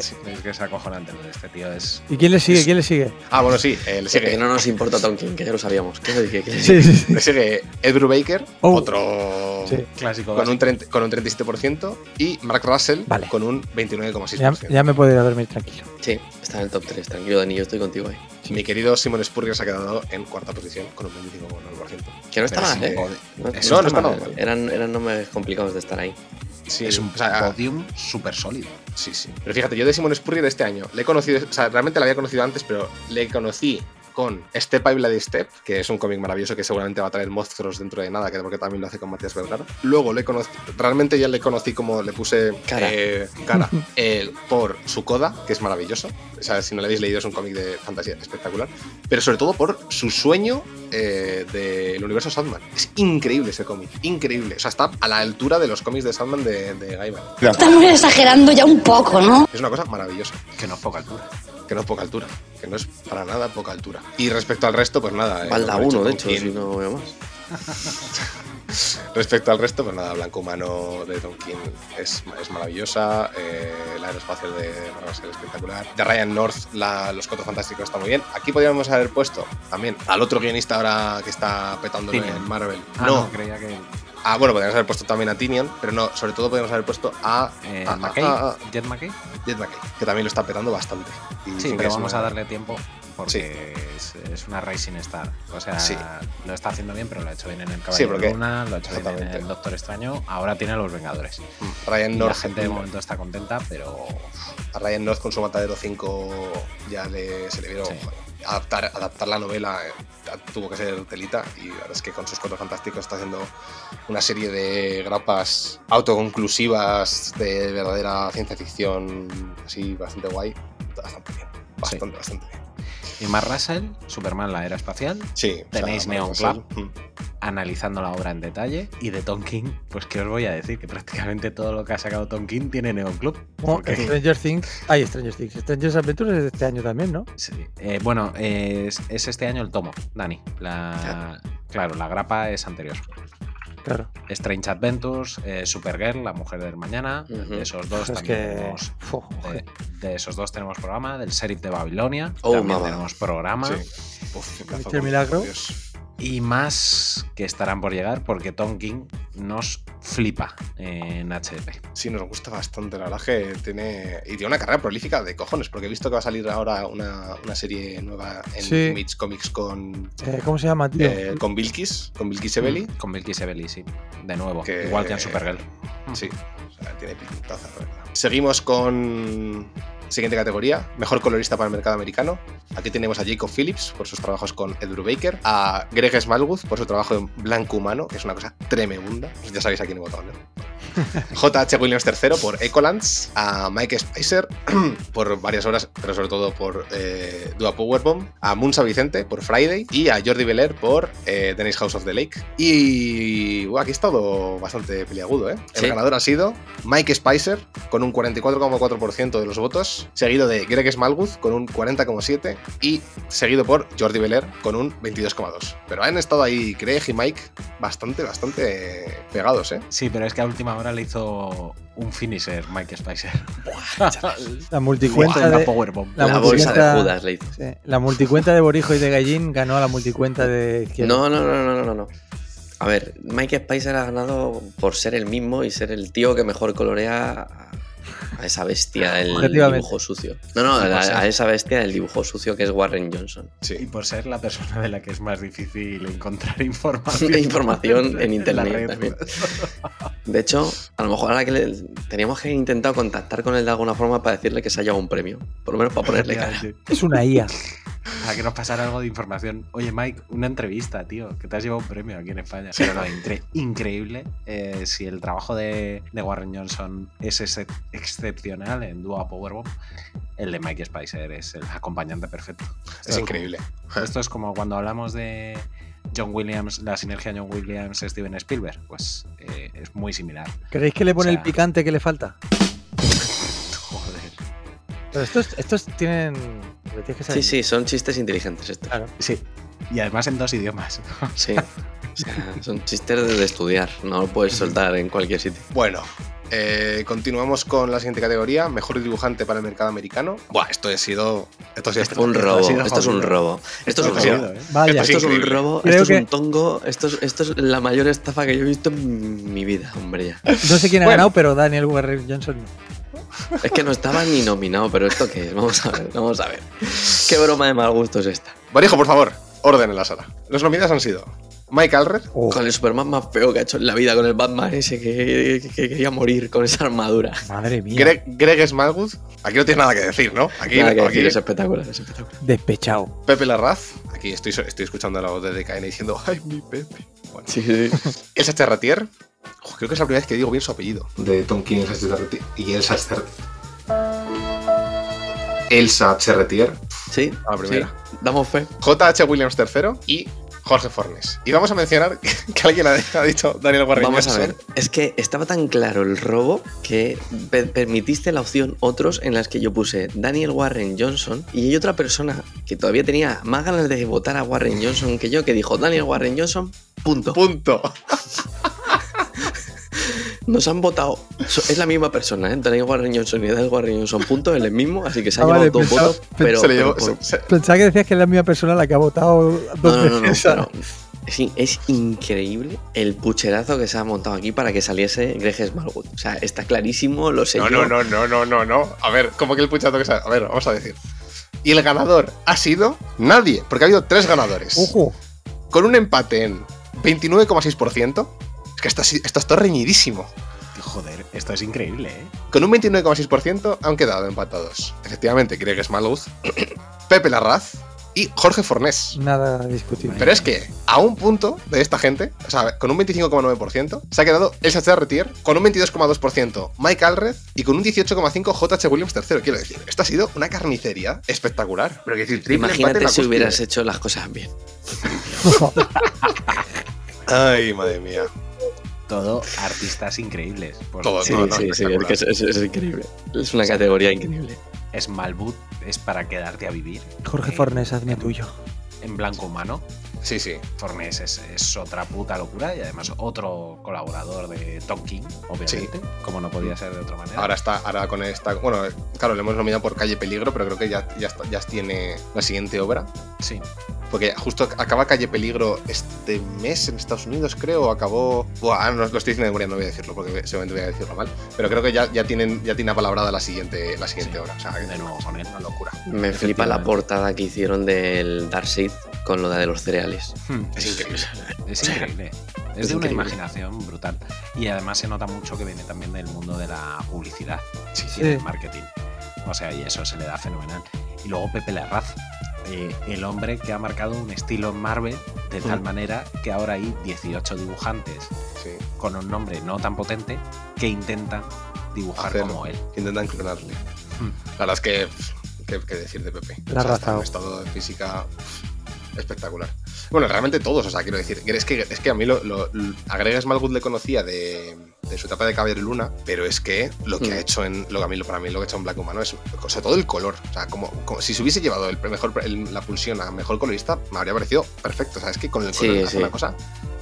Sí. Es que es acojonante lo de este tío. Es ¿Y quién le sigue? ¿Quién le sigue? ah, bueno, sí, eh, le Que sigue. no nos importa Tolkien, que ya lo sabíamos. ¿Qué le? Sí, sí, sí. Le sigue Ed Brubaker, Oh. otro Sí. clásico. con, un 30 con un 37%, y Mark Russell Vale. con un Ya, 29,6%. ya me puedo ir a dormir tranquilo. Sí, está en el top 3. Tranquilo, Dani, yo estoy contigo ahí. Mi querido Simon Spurrier se ha quedado en cuarta posición con un 25,9%. Que no está Pero mal, sí, ¿eh? No, Eso no, no está mal. mal. Eran, eran nombres complicados de estar ahí. Sí, es un o sea, podium súper sólido. Sí, sí. Pero fíjate, yo de Simon Spurrier este año le he conocido, o sea, realmente la había conocido antes, pero le conocí con Step by Bloody Step, que es un cómic maravilloso que seguramente va a traer monstruos dentro de nada, que porque también lo hace con Matías Vergara. Luego le conocí, realmente ya le conocí como le puse Cara. eh, cara eh, por su coda, que es maravilloso. O sea, si no lo habéis leído, es un cómic de fantasía espectacular. Pero sobre todo por su sueño eh, del universo Sandman. Es increíble ese cómic, increíble. O sea, está a la altura de los cómics de Sandman de, de Gaiman. Estamos exagerando ya un poco, ¿no? Es una cosa maravillosa. Que no es poca altura. Que no es poca altura. Que no es para nada poca altura. Y respecto al resto, pues nada. eh, que ha uno, de hecho, King. si no veo más. Respecto al resto, pues nada, Blanco Humano de Tom King es, es maravillosa. Eh, la aeroespacial de Marvel es espectacular. De Ryan North, la- Los Cuatro Fantásticos está muy bien. Aquí podríamos haber puesto también al otro guionista ahora que está Tinian. en Marvel. Ah, no, no, creía que. Ah, bueno, podríamos haber puesto también a Tinian, pero no, sobre todo podríamos haber puesto a, Eh, a- a- McKay, a- a Jet McKay. Jet McKay, que también lo está petando bastante. Y Sí, pero vamos una- a darle tiempo porque es, es una Rising Star. O sea, Sí. lo está haciendo bien, pero lo ha hecho bien en el Caballero Sí, Luna, lo ha hecho bien en el Doctor Extraño, ahora tiene a los Vengadores. Mm, Ryan Y la gente de momento está contenta, pero a Ryan North con su Matadero 5 ya le, se le vieron adaptar, adaptar la novela eh, tuvo que ser telita y la verdad es que con sus cuatro fantásticos está haciendo una serie de grapas autoconclusivas de verdadera ciencia ficción así bastante guay bastante bien bastante bastante bien Y Mark Russell, Superman, la era espacial. Sí. o Tenéis sea, Neon Club. Mm. analizando la obra en detalle. Y de Tom King, pues qué os voy a decir, que prácticamente todo lo que ha sacado Tom King tiene Neon Club. Porque- Stranger Things. Ay, Stranger Things. Stranger Adventures es de este año también, ¿no? Sí. Eh, bueno, es, es este año el tomo, Dani. La, claro, la grapa es anterior. Claro. Strange Adventures, eh, Supergirl, la mujer del mañana. Ujú. De esos dos Es también que- tenemos. De, de esos dos tenemos programa. Del Sheriff de Babilonia. Oh, también mamá. tenemos programa. Sí. Uf, qué Milagro. Dios. Y más que estarán por llegar porque Tom King nos flipa en HDP. Sí, nos gusta bastante. La verdad que tiene. Y tiene una carrera prolífica de cojones, porque he visto que va a salir ahora una, una serie nueva en Sí. Image Comics con. Eh, ¿Cómo se llama, tío? eh, con Bilkis, con Bilkis Ebeli. Con Milky Sebeli, sí. De nuevo. Que- Igual que en Supergirl. Sí, o sea, tiene pintaza, la verdad. Seguimos con. Siguiente categoría, mejor colorista para el mercado americano. Aquí tenemos a Jacob Phillips por sus trabajos con Ed Brubaker, a Greg Smallwood por su trabajo en Blanco Humano, que es una cosa tremenda. Ya sabéis a quién he votado, ¿no? J.H. Williams III por Ecolands, a Mike Spicer por varias horas, pero sobre todo por eh, Dua Powerbomb, a Munsa Vicente por Friday y a Jordi Belair por eh, Dennis House of the Lake. Y aquí ha estado bastante peliagudo, ¿eh? El Sí. ganador ha sido Mike Spicer con un 44,4% de los votos, seguido de Greg Smallwood con un 40,7% y seguido por Jordi Belair con un 22,2%. Pero han estado ahí Greg y Mike bastante, bastante pegados, ¿eh? Sí, pero es que a última hora le hizo un finisher Mike Spicer. La multicuenta de. powerbomb. La, bolsa de Judas le hizo. sí, la multicuenta de Borijo y de Gallín ganó a la multicuenta de. ¿quién? No, no, no, no, no, no. A ver, Mike Spicer ha ganado por ser el mismo y ser el tío que mejor colorea a- esa bestia del dibujo sucio. No, no, a, esa bestia del dibujo sucio que es Warren Johnson. Y Sí. por ser la persona de la que es más difícil encontrar información. Información en internet también. De hecho, a lo mejor ahora que le, teníamos que intentar contactar con él de alguna forma para decirle que se haya llevado un premio. Por lo menos para ponerle cara. Es una IA. Para que nos pasara algo de información. Oye, Mike, una entrevista, tío, que te has llevado un premio aquí en España. Pero no, incre- increíble. Eh, si el trabajo de, de Warren Johnson es ese- excepcional en Dua Powerbomb, el de Mike Spicer es el acompañante perfecto. Esto Es increíble. Esto es como cuando hablamos de John Williams, la sinergia John Williams-Steven Spielberg. Pues eh, es muy similar. ¿Creéis que le pone O sea- el picante que le falta? Pero estos, estos tienen. que Sí, saber. sí, son chistes inteligentes estos. Claro. Sí. Y además en dos idiomas. Sí. O sea, son chistes de estudiar, no lo puedes soltar en cualquier sitio. Bueno, eh, continuamos con la siguiente categoría, mejor dibujante para el mercado americano. Buah, esto ha sido... Esto ha sido Esto es un esto ha robo, sido esto es un robo. Esto es un robo. sido- ¿eh? Vaya. Esto Esto es un robo, esto es un tongo, esto es, esto es la mayor estafa que yo he visto en mi vida, hombre. ya. No sé quién ha Bueno. ganado, pero Daniel Warren Johnson no. Es que no estaba ni nominado, pero ¿esto qué es? Vamos a ver, vamos a ver. ¿Qué broma de mal gusto es esta? Barijo, por favor, orden en la sala. Los nominados han sido Mike Alred, Oh, Con el Superman más feo que ha hecho en la vida, con el Batman ese que, que- que quería morir con esa armadura. madre mía. Greg, Greg Smallwood. Aquí no tienes nada que decir, ¿no? Aquí, Nada que aquí decir, es espectacular, es espectacular. Despechado. Pepe Larraz. Aquí estoy, estoy escuchando la voz de DKN diciendo, ¡ay, mi Pepe! Bueno. Sí, sí. Elsa Charretier. Ojo, creo que es la primera vez que digo bien su apellido. De Tom King, Elsa Charretier. Y Elsa Charretier. Elsa Charretier. Sí, A la primera. sí, damos fe. J.H. Williams III y Jorge Fornes. Y vamos a mencionar que alguien ha, dicho Daniel Warren Vamos a Johnson. ver, es que estaba tan claro el robo que pe- permitiste la opción otros en las que yo puse Daniel Warren Johnson y hay otra persona que todavía tenía más ganas de votar a Warren Johnson que yo que dijo Daniel Warren Johnson, punto. Punto. Nos han votado, es la misma persona, ¿eh? Daniel Warren Johnson y Daniel Warren Johnson, punto, es el mismo, así que se ha Ah, llevado vale, dos pensaba- votos, pero... se le pero llevó- por- se- se- Pensaba que decías que es la misma persona la que ha votado dos No, no, no, no, veces. pero sí, es increíble el pucherazo que se ha montado aquí para que saliese Greg Smallwood. O sea, está clarísimo, lo sé No, yo. no, no, no, no, no, no. A ver, ¿cómo que el puchazo que sale? A ver, vamos a decir. Y el ganador ha sido nadie, porque ha habido tres ganadores. Ojo. Con un empate en 29,6%. Que esto, esto está reñidísimo. Joder, esto es increíble, ¿eh? Con un 29,6% han quedado empatados. Efectivamente, Greg Smallwood, Pepe Larraz y Jorge Fornés. Nada discutible. Pero es que a un punto de esta gente, o sea, con un 25,9%, se ha quedado el Sacha Retier, con un 22,2% Mike Alred y con un 18,5% JH Williams tercero. Quiero decir, esto ha sido una carnicería espectacular. Pero decir, Imagínate si hubieras hecho las cosas bien. Ay, madre mía. Todo artistas increíbles. Por Todo, Sí, no, no, sí, sí, es que es, es- es increíble. Es una categoría increíble. Smallwood es para quedarte a vivir. Jorge Eh, Fornés, hazme tuyo. En blanco humano. Sí, sí. Fornés es, es otra puta locura y además otro colaborador de Tom King, obviamente, como no podía ser de otra manera. Ahora está, ahora con esta. Bueno, claro, le hemos nominado por Calle Peligro, pero creo que ya, ya, está- ya tiene la siguiente obra. Sí. Porque justo acaba Calle Peligro este mes en Estados Unidos, creo, acabó. Buah, ahora no lo estoy diciendo de memoria, no voy a decirlo, porque seguramente voy a decirlo mal. Pero creo que ya, ya tienen, ya tiene apalabrada la siguiente, la siguiente obra. O sea, de nuevo con él. una locura. Me flipa la portada que hicieron del Darkseid con lo de los cereales. Hmm. Es increíble. Es increíble. Es, Es de una increíble. imaginación brutal. Y además se nota mucho que viene también del mundo de la publicidad Sí, y del marketing. O sea, y eso se le da fenomenal. Y luego Pepe Larraz, eh, el hombre que ha marcado un estilo en Marvel de tal Mm. manera que ahora hay 18 dibujantes Sí. con un nombre no tan potente que intentan dibujar como él. Intentan clonarle. Hmm. La verdad es que. ¿Qué, qué decir de Pepe? La ha está en arrasado. un estado de física espectacular. Bueno, realmente todos, o sea, quiero decir, es que, es que a mí lo, lo, lo- a Greg Smallwood le conocía de, de su etapa de Caballero y Luna, pero es que lo que Mm. ha hecho en, lo que a mí, para mí, lo que ha hecho en Black Humano es, o sea, todo el color, o sea, como, como si se hubiese llevado el mejor, el- la pulsión a mejor colorista, me habría parecido perfecto, o sea, es que con el Sí, color hace sí. una cosa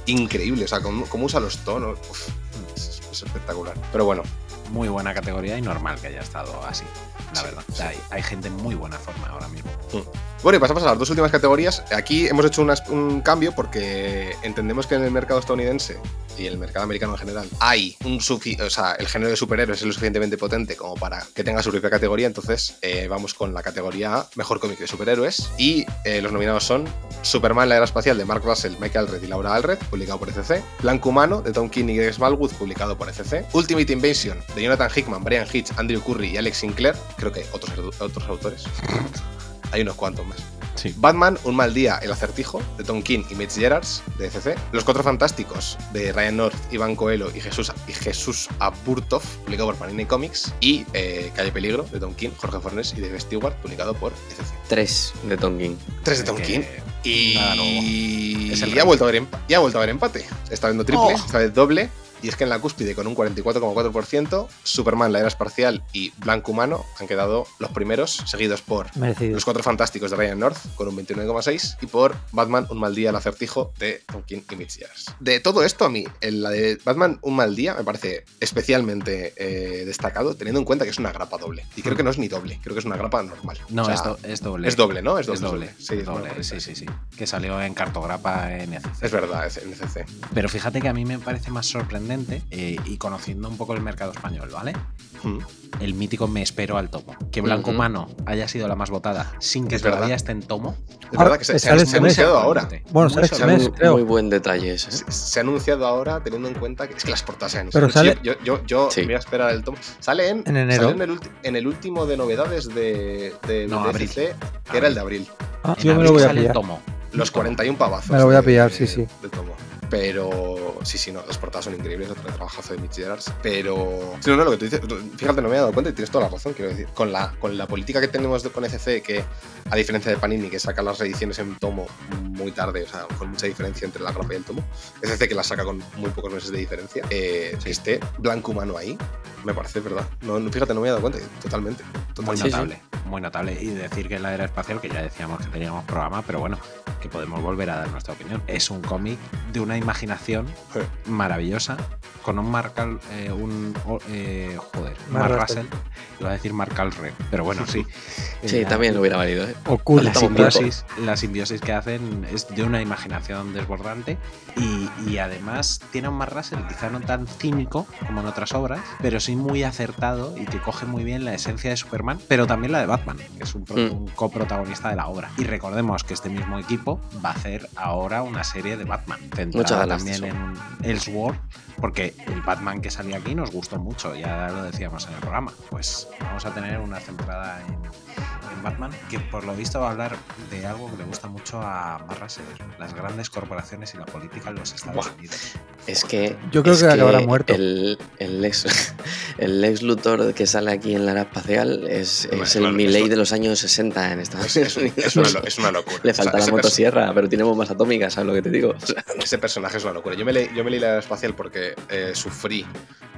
increíble, o sea, cómo, cómo usa los tonos, uf, es, es espectacular. Pero bueno, Muy buena categoría y normal que haya estado así, la verdad. O sea, hay, hay gente en muy buena forma ahora mismo. Bueno, y pasamos a las dos últimas categorías. Aquí hemos hecho un cambio porque entendemos que en el mercado estadounidense y el mercado americano en general hay un o sea, el género de superhéroes es lo suficientemente potente como para que tenga su propia categoría. Entonces eh, vamos con la categoría mejor cómic de superhéroes. Y eh, los nominados son Superman, la era espacial de Mark Russell, Michael Alred y Laura Alred, publicado por ECC. Blanco Humano de Tom King y Greg Smallwood, publicado por ECC. Ultimate Invasion de Jonathan Hickman, Brian Hitch, Andrew Curry y Alex Sinclair. Creo que otros, otros autores. Hay unos cuantos más. Sí. Batman, Un mal día, El acertijo, de Tom King y Mitch Gerards, de ECC. Los Cuatro Fantásticos, de Ryan North, Iván Coelho y Jesús, y Jesús Aburtov, publicado por Panini Comics. Y eh, Calle Peligro, de Tom King, Jorge Fornés y Dave Stewart, publicado por ECC. Tres de Tom King. Tres de Tom Que King. Y, nada nuevo. Es el ha rey. vuelto a haber, emp- y ha vuelto a haber empate. Está viendo triple, Oh. esta vez doble. Y es que en la cúspide, con un 44,4%, Superman, la era espacial y Blanco Humano han quedado los primeros, seguidos por Merecido. Los Cuatro Fantásticos de Ryan North, con un 29,6%, y por Batman, Un mal día, el acertijo de Tom King y Mitch Gerads. De todo esto, a mí, el- la de Batman, Un mal día, me parece especialmente eh, destacado, teniendo en cuenta que es una grapa doble. Y creo que no es ni doble, creo que es una grapa normal. No, O sea, es, do- es doble. Es doble, ¿no? Es Es doble. doble. Sí, es doble, sí, sí, sí. Que salió en cartograpa en ECC. Es verdad, en CC. Pero fíjate que a mí me parece más sorprendente eh, y conociendo un poco el mercado español, ¿vale? Mm. El mítico Me espero al tomo. Que Blanco. Humano haya sido la más votada sin que Es todavía verdad. esté en tomo. Es verdad que se, se ha- sale se ha este anunciado ahora. Bueno, Muy sale este mes, Muy, creo. muy buen detalle ese. Se, se ha anunciado ahora teniendo en cuenta que es que las portadas se han Pero sale- Yo, yo, yo Sí. voy a esperar el tomo. Sale en, En enero. sale en, el, ulti- en el último de novedades de, de, No, de abril. DC, que era el de abril. Ah, En yo me abril lo voy a sale el pillar. tomo. Los 41 pavazos. Me lo voy a pillar, de- sí, sí. del tomo. Pero sí, sí, no, las portadas son increíbles, otro trabajazo de Mitch Gerards. Pero. Sí, no, no, lo que tú dices, fíjate, no me he dado cuenta y tienes toda la razón, quiero decir. Con la, con la política que tenemos con ECC, que a diferencia de Panini, que saca las reediciones en tomo muy tarde, o sea, con mucha diferencia entre la grapa y el tomo, ECC que la saca con muy pocos meses de diferencia, eh, que esté blanco humano ahí, me parece, ¿verdad? No, fíjate, no me he dado cuenta, totalmente. Muy totalmente. notable, muy notable. Y decir que la era espacial, que ya decíamos que teníamos programa, pero bueno, que podemos volver a dar nuestra opinión. Es un cómic de una imaginación maravillosa, con un Marcal, eh, un o- eh, joder, Mark Mark Russell. Russell, iba a decir Mark Alred, pero bueno, sí. Sí, Eh, también hubiera valido, ¿eh? Oculta. la simbiosis, la simbiosis que hacen es de una imaginación desbordante y, y además tiene un Mark Russell quizá no tan cínico como en otras obras, pero sí muy acertado y que coge muy bien la esencia de Superman, pero también la de Batman, que es un, Mm. un coprotagonista de la obra. Y recordemos que este mismo equipo va a hacer ahora una serie de Batman, centrada Muchas ganas también en Elseworld, porque el Batman que salía aquí nos gustó mucho, ya lo decíamos en el programa. Pues vamos a tener una centrada en, en Batman, que por lo visto va a hablar de algo que le gusta mucho a Marras, las grandes corporaciones y la política en los Estados Unidos. Es que. Yo creo es que acabará muerto. El, el, ex, el ex Luthor que sale aquí en la era espacial es, Bueno, es el bueno, Milley de los años 60 en Estados Es, es- Unidos. es una, lo- es una locura. Le O sea, falta la motosierra, pero tiene bombas atómicas, ¿sabes lo que te digo? O sea, Ese personaje es una locura. Yo me, leí, yo me leí la era espacial porque eh, sufrí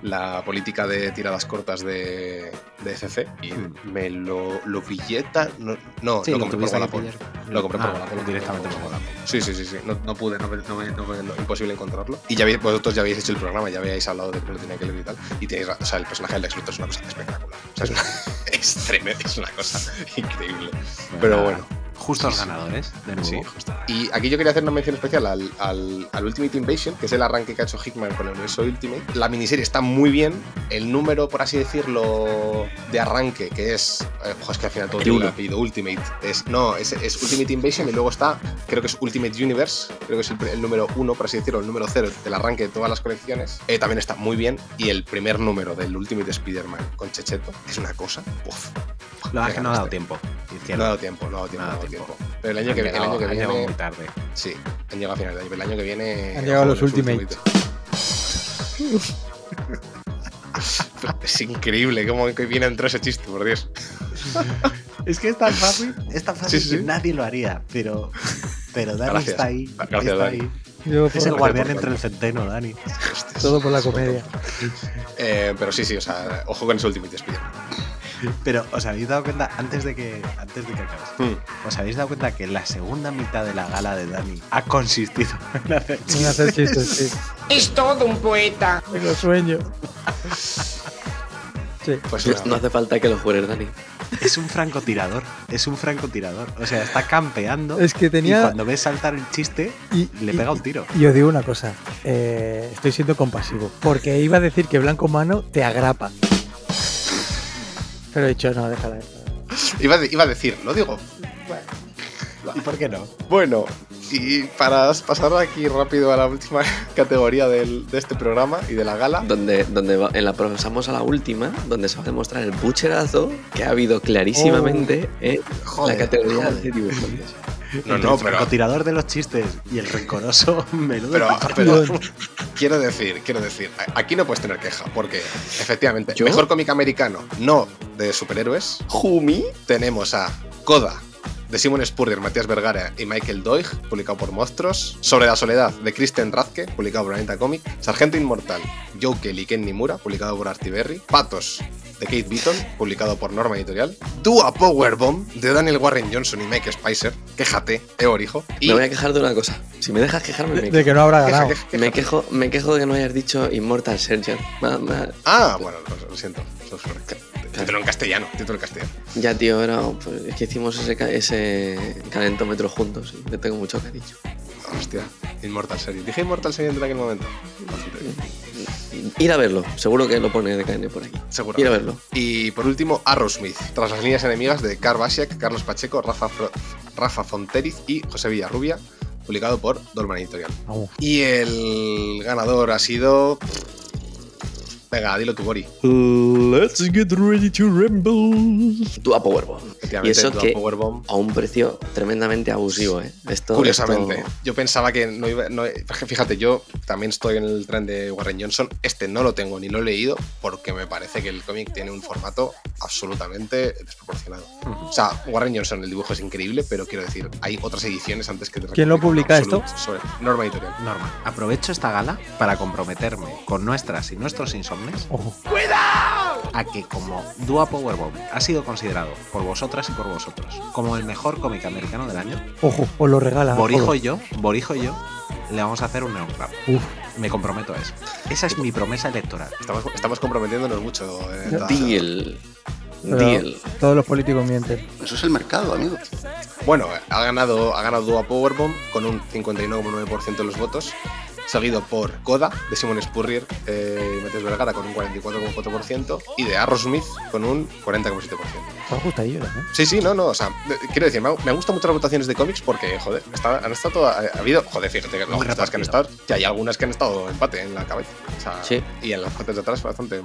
la política de tiradas cortas de, de CC y me lo, lo pillé No, no Sí, lo lo compré por que Wallapop. Lo compré por Ah, Wallapop. directamente por Wallapop. Sí, sí, sí. sí. No, no pude, no, no imposible encontrarlo. Y ya habéis- vosotros ya habéis hecho el programa, ya habéis hablado de cómo lo tenía que leer y tal. Y tenéis o sea, el personaje del Lex Luthor es una cosa espectacular. O sea, es, una, es tremendo, es una cosa increíble. Pero bueno. Justos ganadores, de nuevo. Sí. Y aquí yo quería hacer una mención especial al, al- al Ultimate Invasion, que es el arranque que ha hecho Hickman con el universo Ultimate. La miniserie está muy bien. El número, por así decirlo, de arranque, que es. eh, es que al final todo tiene uno. apellido Ultimate. Es, no, es, es Ultimate Invasion y luego está, creo que es Ultimate Universe, creo que es el, el número uno, por así decirlo, el número cero del arranque de todas las colecciones. Eh, también está muy bien. Y el primer número del Ultimate Spider-Man con Checheto es una cosa. Uf, Lo que no ha dado tiempo. no ha dado tiempo, no ha dado tiempo. Tiempo. Pero el año Han que, el llegado- año que han viene. llegado muy tarde. Sí, han llegado a final de año. pero El año que viene. Han llegado los Ultimate. Es increíble cómo que viene entró ese chiste, por Dios. Es que es tan fácil, es tan fácil Sí, sí, que nadie lo haría, pero, pero Dani Gracias. está ahí. Gracias, está Dani. ahí. Yo Es el guardián entre el centeno, Dani. todo por la comedia. Eh, pero sí, sí, o sea, ojo con ese Ultimate Spider-Man. Pero os habéis dado cuenta, antes de que, antes de que acabes, Hmm. os habéis dado cuenta que la segunda mitad de la gala de Dani ha consistido en hacer chistes, sí. Es todo un poeta. Tengo sueño. Sí. Pues no, hace falta que lo jures, Dani. Es un francotirador, es un francotirador. O sea, está campeando. Es que tenía- Y cuando ves saltar el chiste, Y, le y- pega un tiro. Y os digo una cosa, eh, estoy siendo compasivo, porque iba a decir que Blanco Mano te agrapa. Pero he dicho, no, déjala. Iba, a de- iba a decir, lo digo. ¿Y por qué no? Bueno, y para pasar aquí rápido a la última categoría del- de este programa y de la gala. Donde, donde va- en la pasamos a la última, donde se va a demostrar el bucherazo que ha habido clarísimamente en Joder, la categoría joder. de dibujantes. No, no, el pero. francotirador de los chistes y el rencoroso menudo. Pero, pero quiero decir, quiero decir, aquí no puedes tener queja, porque efectivamente, ¿Yo? mejor cómic americano, no de superhéroes, Jumi. tenemos a Coda de Simon Spurrier, Matías Vergara y Michael Doig, publicado por Monstruos. Sobre la soledad de Kristen Radke, publicado por Anita Comic. Sargento Inmortal, Joe Kelly y Ken Nimura, publicado por Artiberry. Patos de Kate Beaton, publicado por Norma Editorial. Dua Powerbomb de Daniel Warren Johnson y Mike Spicer. Quéjate, Eor, hijo. Y Me voy a quejar de una cosa. Si me dejas quejarme, me De, quejo. de que no habrá ganado. queja, queja, Me quejo, me quejo de que no hayas dicho Immortal Surgeon. Ma- ma- Ah, bueno, lo, lo siento. Lo- Título en castellano, título en castellano. Ya, tío, era, pues, es que hicimos ese, ese calentómetro juntos y le tengo mucho cariño. Hostia, Immortal Series. Dije Immortal Series en aquel momento. Ir a verlo, seguro que lo pone de KN por aquí. Seguro. Ir a verlo. Y por último, Arrowsmith, tras las líneas enemigas de Carl Basiak, Carlos Pacheco, Rafa, Fro- Rafa Fonteriz y José Villarrubia, publicado por Dolman Editorial. Y el ganador ha sido. Venga, dilo tu Bori. Let's get ready to rumble. Tú a Powerbomb. Y eso Dua que Powerbomb. a un precio tremendamente abusivo, ¿eh? Esto, Curiosamente, esto- yo pensaba que no iba. no- fíjate, yo también estoy en el tren de Warren Johnson. Este no lo tengo ni lo he leído porque me parece que el cómic tiene un formato absolutamente desproporcionado. O sea, Warren Johnson, el dibujo es increíble, pero quiero decir, hay otras ediciones antes que. ¿Quién lo publica Absolute, sobre- Norma Editorial. Norma, aprovecho esta gala para comprometerme con nuestras y nuestros Ojo. a que como Dua Powerbomb ha sido considerado por vosotras y por vosotros como el mejor cómic americano del año, Ojo, os lo regala. Borijo Ojo. y yo, Borijo y yo, le vamos a hacer un. Uf. Me comprometo a eso. Esa es mi promesa electoral. Estamos, estamos comprometiéndos mucho. eh, Deal. Pero Deal. Todos los políticos mienten. Eso es el mercado, amigo. Bueno, ha ganado, ha ganado Dua Powerbomb con un 59,9% de los votos. Seguido por Coda de Simon Spurrier eh, y Matías Vergara con un 44,4% y de Arrowsmith con un 40,7%. Os gusta ellos, ¿eh? Sí, sí, no, no, o sea, de- quiero decir, me, ha- me gustan mucho las votaciones de cómics porque, joder, está- han estado todas, ha habido, joder, fíjate que estas que han estado, que hay algunas que han estado empate en la cabeza, o sea, Sí. y en las partes de atrás bastante,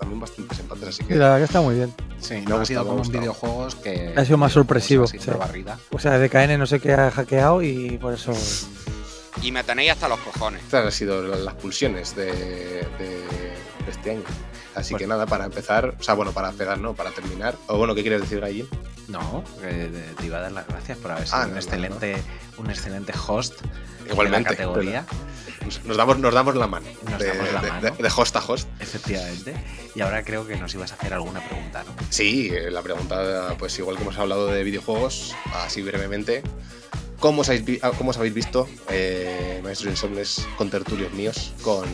también bastantes empates, así que Y la verdad que está muy bien. Sí, Me no ha ha sido gustado, me ha como en videojuegos que. Ha sido más sorpresivo, sí. O sea, DKN no sé qué ha hackeado y por eso. Y me tenéis hasta los cojones. estas han sido la- las pulsiones de, de- de este año. Así Pues- que nada, para empezar, o sea, bueno, para empezar, no, para terminar, o bueno, ¿qué quieres decir, Gallín? No, eh, te iba a dar las gracias por haber Ah, sido no, un, no, excelente, un excelente host Igualmente, de la categoría. Nos, nos damos, nos damos la mano. Nos de, damos la de- mano. de- de host a host. Efectivamente. Y ahora creo que nos ibas a hacer alguna pregunta, ¿no? Sí, eh, la pregunta, pues igual que hemos hablado de videojuegos, así brevemente. ¿Cómo os habéis, vi- ah, cómo os habéis visto, eh, maestros insomnes, con tertulios míos, con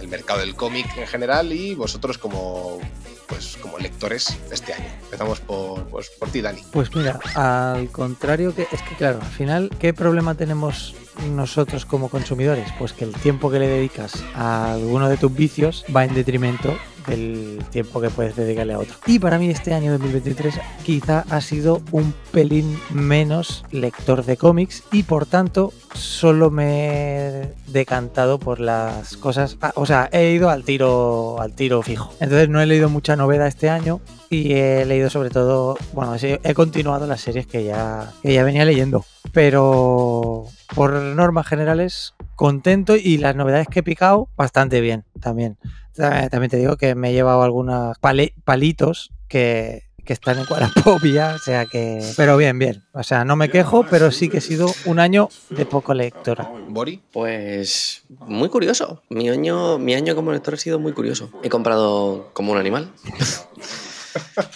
el mercado del cómic en general y vosotros como, pues, como lectores este año? Empezamos por, pues, por ti, Dani. Pues mira, al contrario es que claro, al final, ¿qué problema tenemos nosotros como consumidores? Pues que el tiempo que le dedicas a alguno de tus vicios va en detrimento del tiempo que puedes dedicarle a otro. Y para mí este año 2023 quizá ha sido un pelín menos lector de cómics y por tanto solo me he decantado por las cosas, ah, o sea, he ido al tiro al tiro fijo. Entonces no he leído mucha novedad este año y he leído sobre todo, bueno, he continuado las series que ya, que ya venía leyendo, pero por normas generales contento y las novedades que he picado bastante bien también. Ta- También te digo que me he llevado algunos palitos que, que están en Cuadrapopia, o sea que... Pero bien, bien. O sea, no me quejo, pero sí que ha sido un año de poco lectora. ¿Bori? Pues muy curioso. Mi año, mi año como lector ha sido muy curioso. He comprado como un animal.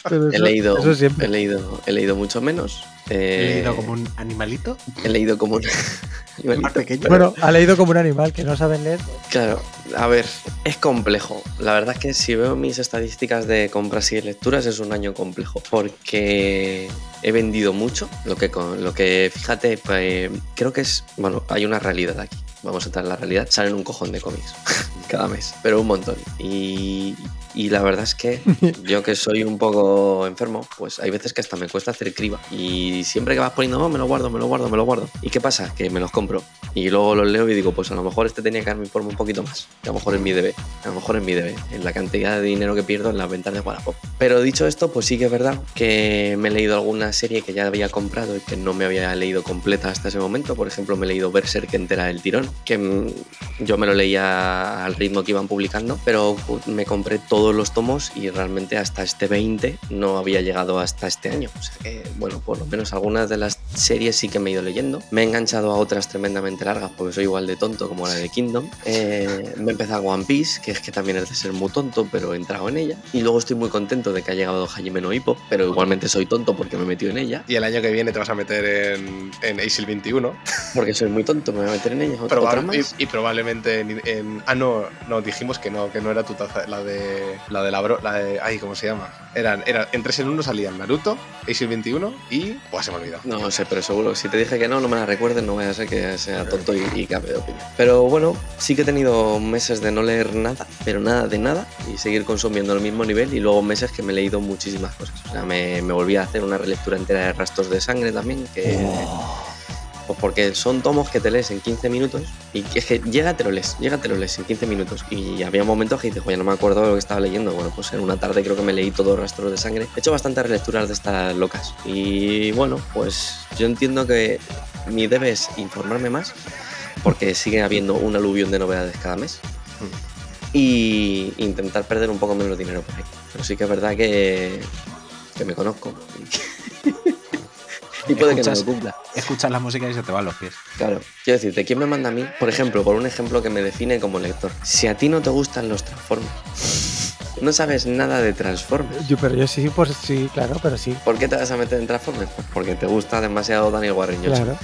Pero he eso- leído, eso siempre. he leído, he leído mucho menos. He Eh, leído como un animalito. he leído como un animalito. pequeño. Bueno, ha leído como un animal que no saben leer. Claro, a ver, es complejo. La verdad es que si veo mis estadísticas de compras y lecturas es un año complejo porque he vendido mucho. Lo que, con- lo que fíjate, pues, creo que es, bueno, hay una realidad aquí. Vamos a entrar en la realidad. Salen un cojón de cómics cada mes, pero un montón. Y, y la verdad es que yo que soy un poco enfermo, pues hay veces que hasta me cuesta hacer criba. Y siempre que vas poniendo, "Oh, me lo guardo, me lo guardo, me lo guardo. ¿Y qué pasa? Que me los compro. Y luego los leo y digo, pues a lo mejor este tenía que darme informe un poquito más. A lo mejor en mi DB. A lo mejor en mi DB. En la cantidad de dinero que pierdo en las ventas de Wallapop. Pero dicho esto, pues sí que es verdad que me he leído alguna serie que ya había comprado y que no me había leído completa hasta ese momento. Por ejemplo, me he leído Berserk entera del tirón. Que mm, yo me lo leía al ritmo que iban publicando. Pero pu- me compré todos los tomos y realmente hasta este 20 no había llegado hasta este año. O sea que, bueno, por lo menos algunas de las series sí que me he ido leyendo. Me he enganchado a otras tremendamente largas porque soy igual de tonto como la de Kingdom. Eh, me he empezado One Piece, que es que también es de ser muy tonto, pero he entrado en ella. Y luego estoy muy contento de que ha llegado Hajime no Ippo, pero igualmente soy tonto porque me he metido en ella. Y el año que viene te vas a meter en, en ASIL 21. Porque soy muy tonto, me voy a meter en ella. Probable- y, y probablemente en, en- Ah, no, no, dijimos que no, que no era tu taza. La de. La de la bro. La de. Ay, ¿cómo se llama? Eran, eran, en 3 en 1 salían Naruto, ASIL 21 y. Buah, se me ha olvidado. No sé, pero seguro, si te dije que no, no me la recuerdes, no vaya a ser que sea tonto y, y cambie de opinión. Pero bueno, sí que he tenido meses de no leer nada, pero nada de nada, y seguir consumiendo el mismo nivel, y luego meses que me he leído muchísimas cosas. O sea, me, me volví a hacer una relectura entera de Rastros de Sangre también, que... Pues porque son tomos que te lees en 15 minutos y es que llega, te lo lees, llega, te lo lees en 15 minutos. Y había momentos que dices, oye, no me acuerdo de lo que estaba leyendo. Bueno, pues en una tarde creo que me leí todo Rastros de Sangre. He hecho bastantes relecturas de estas locas. Y bueno, pues yo entiendo que mi debe es informarme más, porque sigue habiendo un aluvión de novedades cada mes. Y intentar perder un poco menos dinero por ahí. Pero sí que es verdad que, que me conozco. y puede que no Escuchas- lo cumpla. Escuchas la música y se te van los pies. Claro, quiero decirte, ¿quién me manda a mí? Por ejemplo, por un ejemplo que me define como lector. Si a ti no te gustan los Transformers, no sabes nada de Transformers. Yo, pero yo sí, pues sí, claro, pero sí. ¿Por qué te vas a meter en Transformers? Pues porque te gusta demasiado Daniel Warren Johnson. Claro.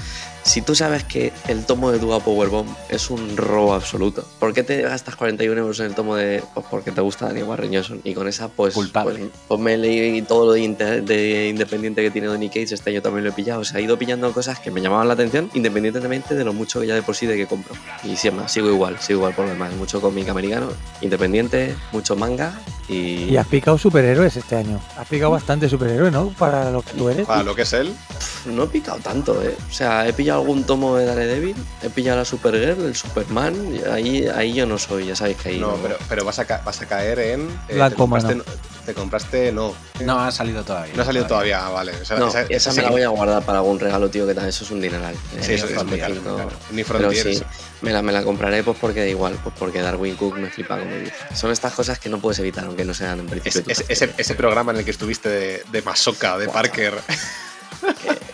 Si tú sabes que el tomo de Dua Powerbomb es un robo absoluto, ¿por qué te gastas 41 euros en el tomo de. Pues porque te gusta Dani Warren Johnson? Y con esa, pues. Culpable. Pues, pues me leí todo lo de, inter- de independiente que tiene Donny Cates. Este año también lo he pillado. O sea, he ido pillando cosas que me llamaban la atención, independientemente de lo mucho que ya de por sí de que compro. Y siempre, sigo igual, sigo igual por lo demás. Mucho cómic americano, independiente, mucho manga y. Y has picado superhéroes este año. Has picado bastante superhéroes, ¿no? Para lo que tú eres. Para lo que es él. No he picado tanto, ¿eh? O sea, he pillado algún tomo de Daredevil, he pillado la Supergirl, el Superman, y ahí, ahí yo no soy, ya sabéis que ahí No, pero, pero vas, a ca- vas a caer en. eh, te, Blanco compraste, mano. te compraste. No. No ha salido todavía. No ha salido todavía, ah, vale. O sea, No, esa- esa, esa me la voy a guardar para algún regalo, tío, que tal, eso es un dineral. Sí, Eh, eso es Frontier, muy caro, no- muy caro. Ni Pero sí, me la, me la compraré pues porque da igual, pues porque Darwin Cook me flipa como dice. Son estas cosas que no puedes evitar, aunque no sean en principio. Ese, tu ese, ese- programa en el que estuviste de, de Masoka, de Parker.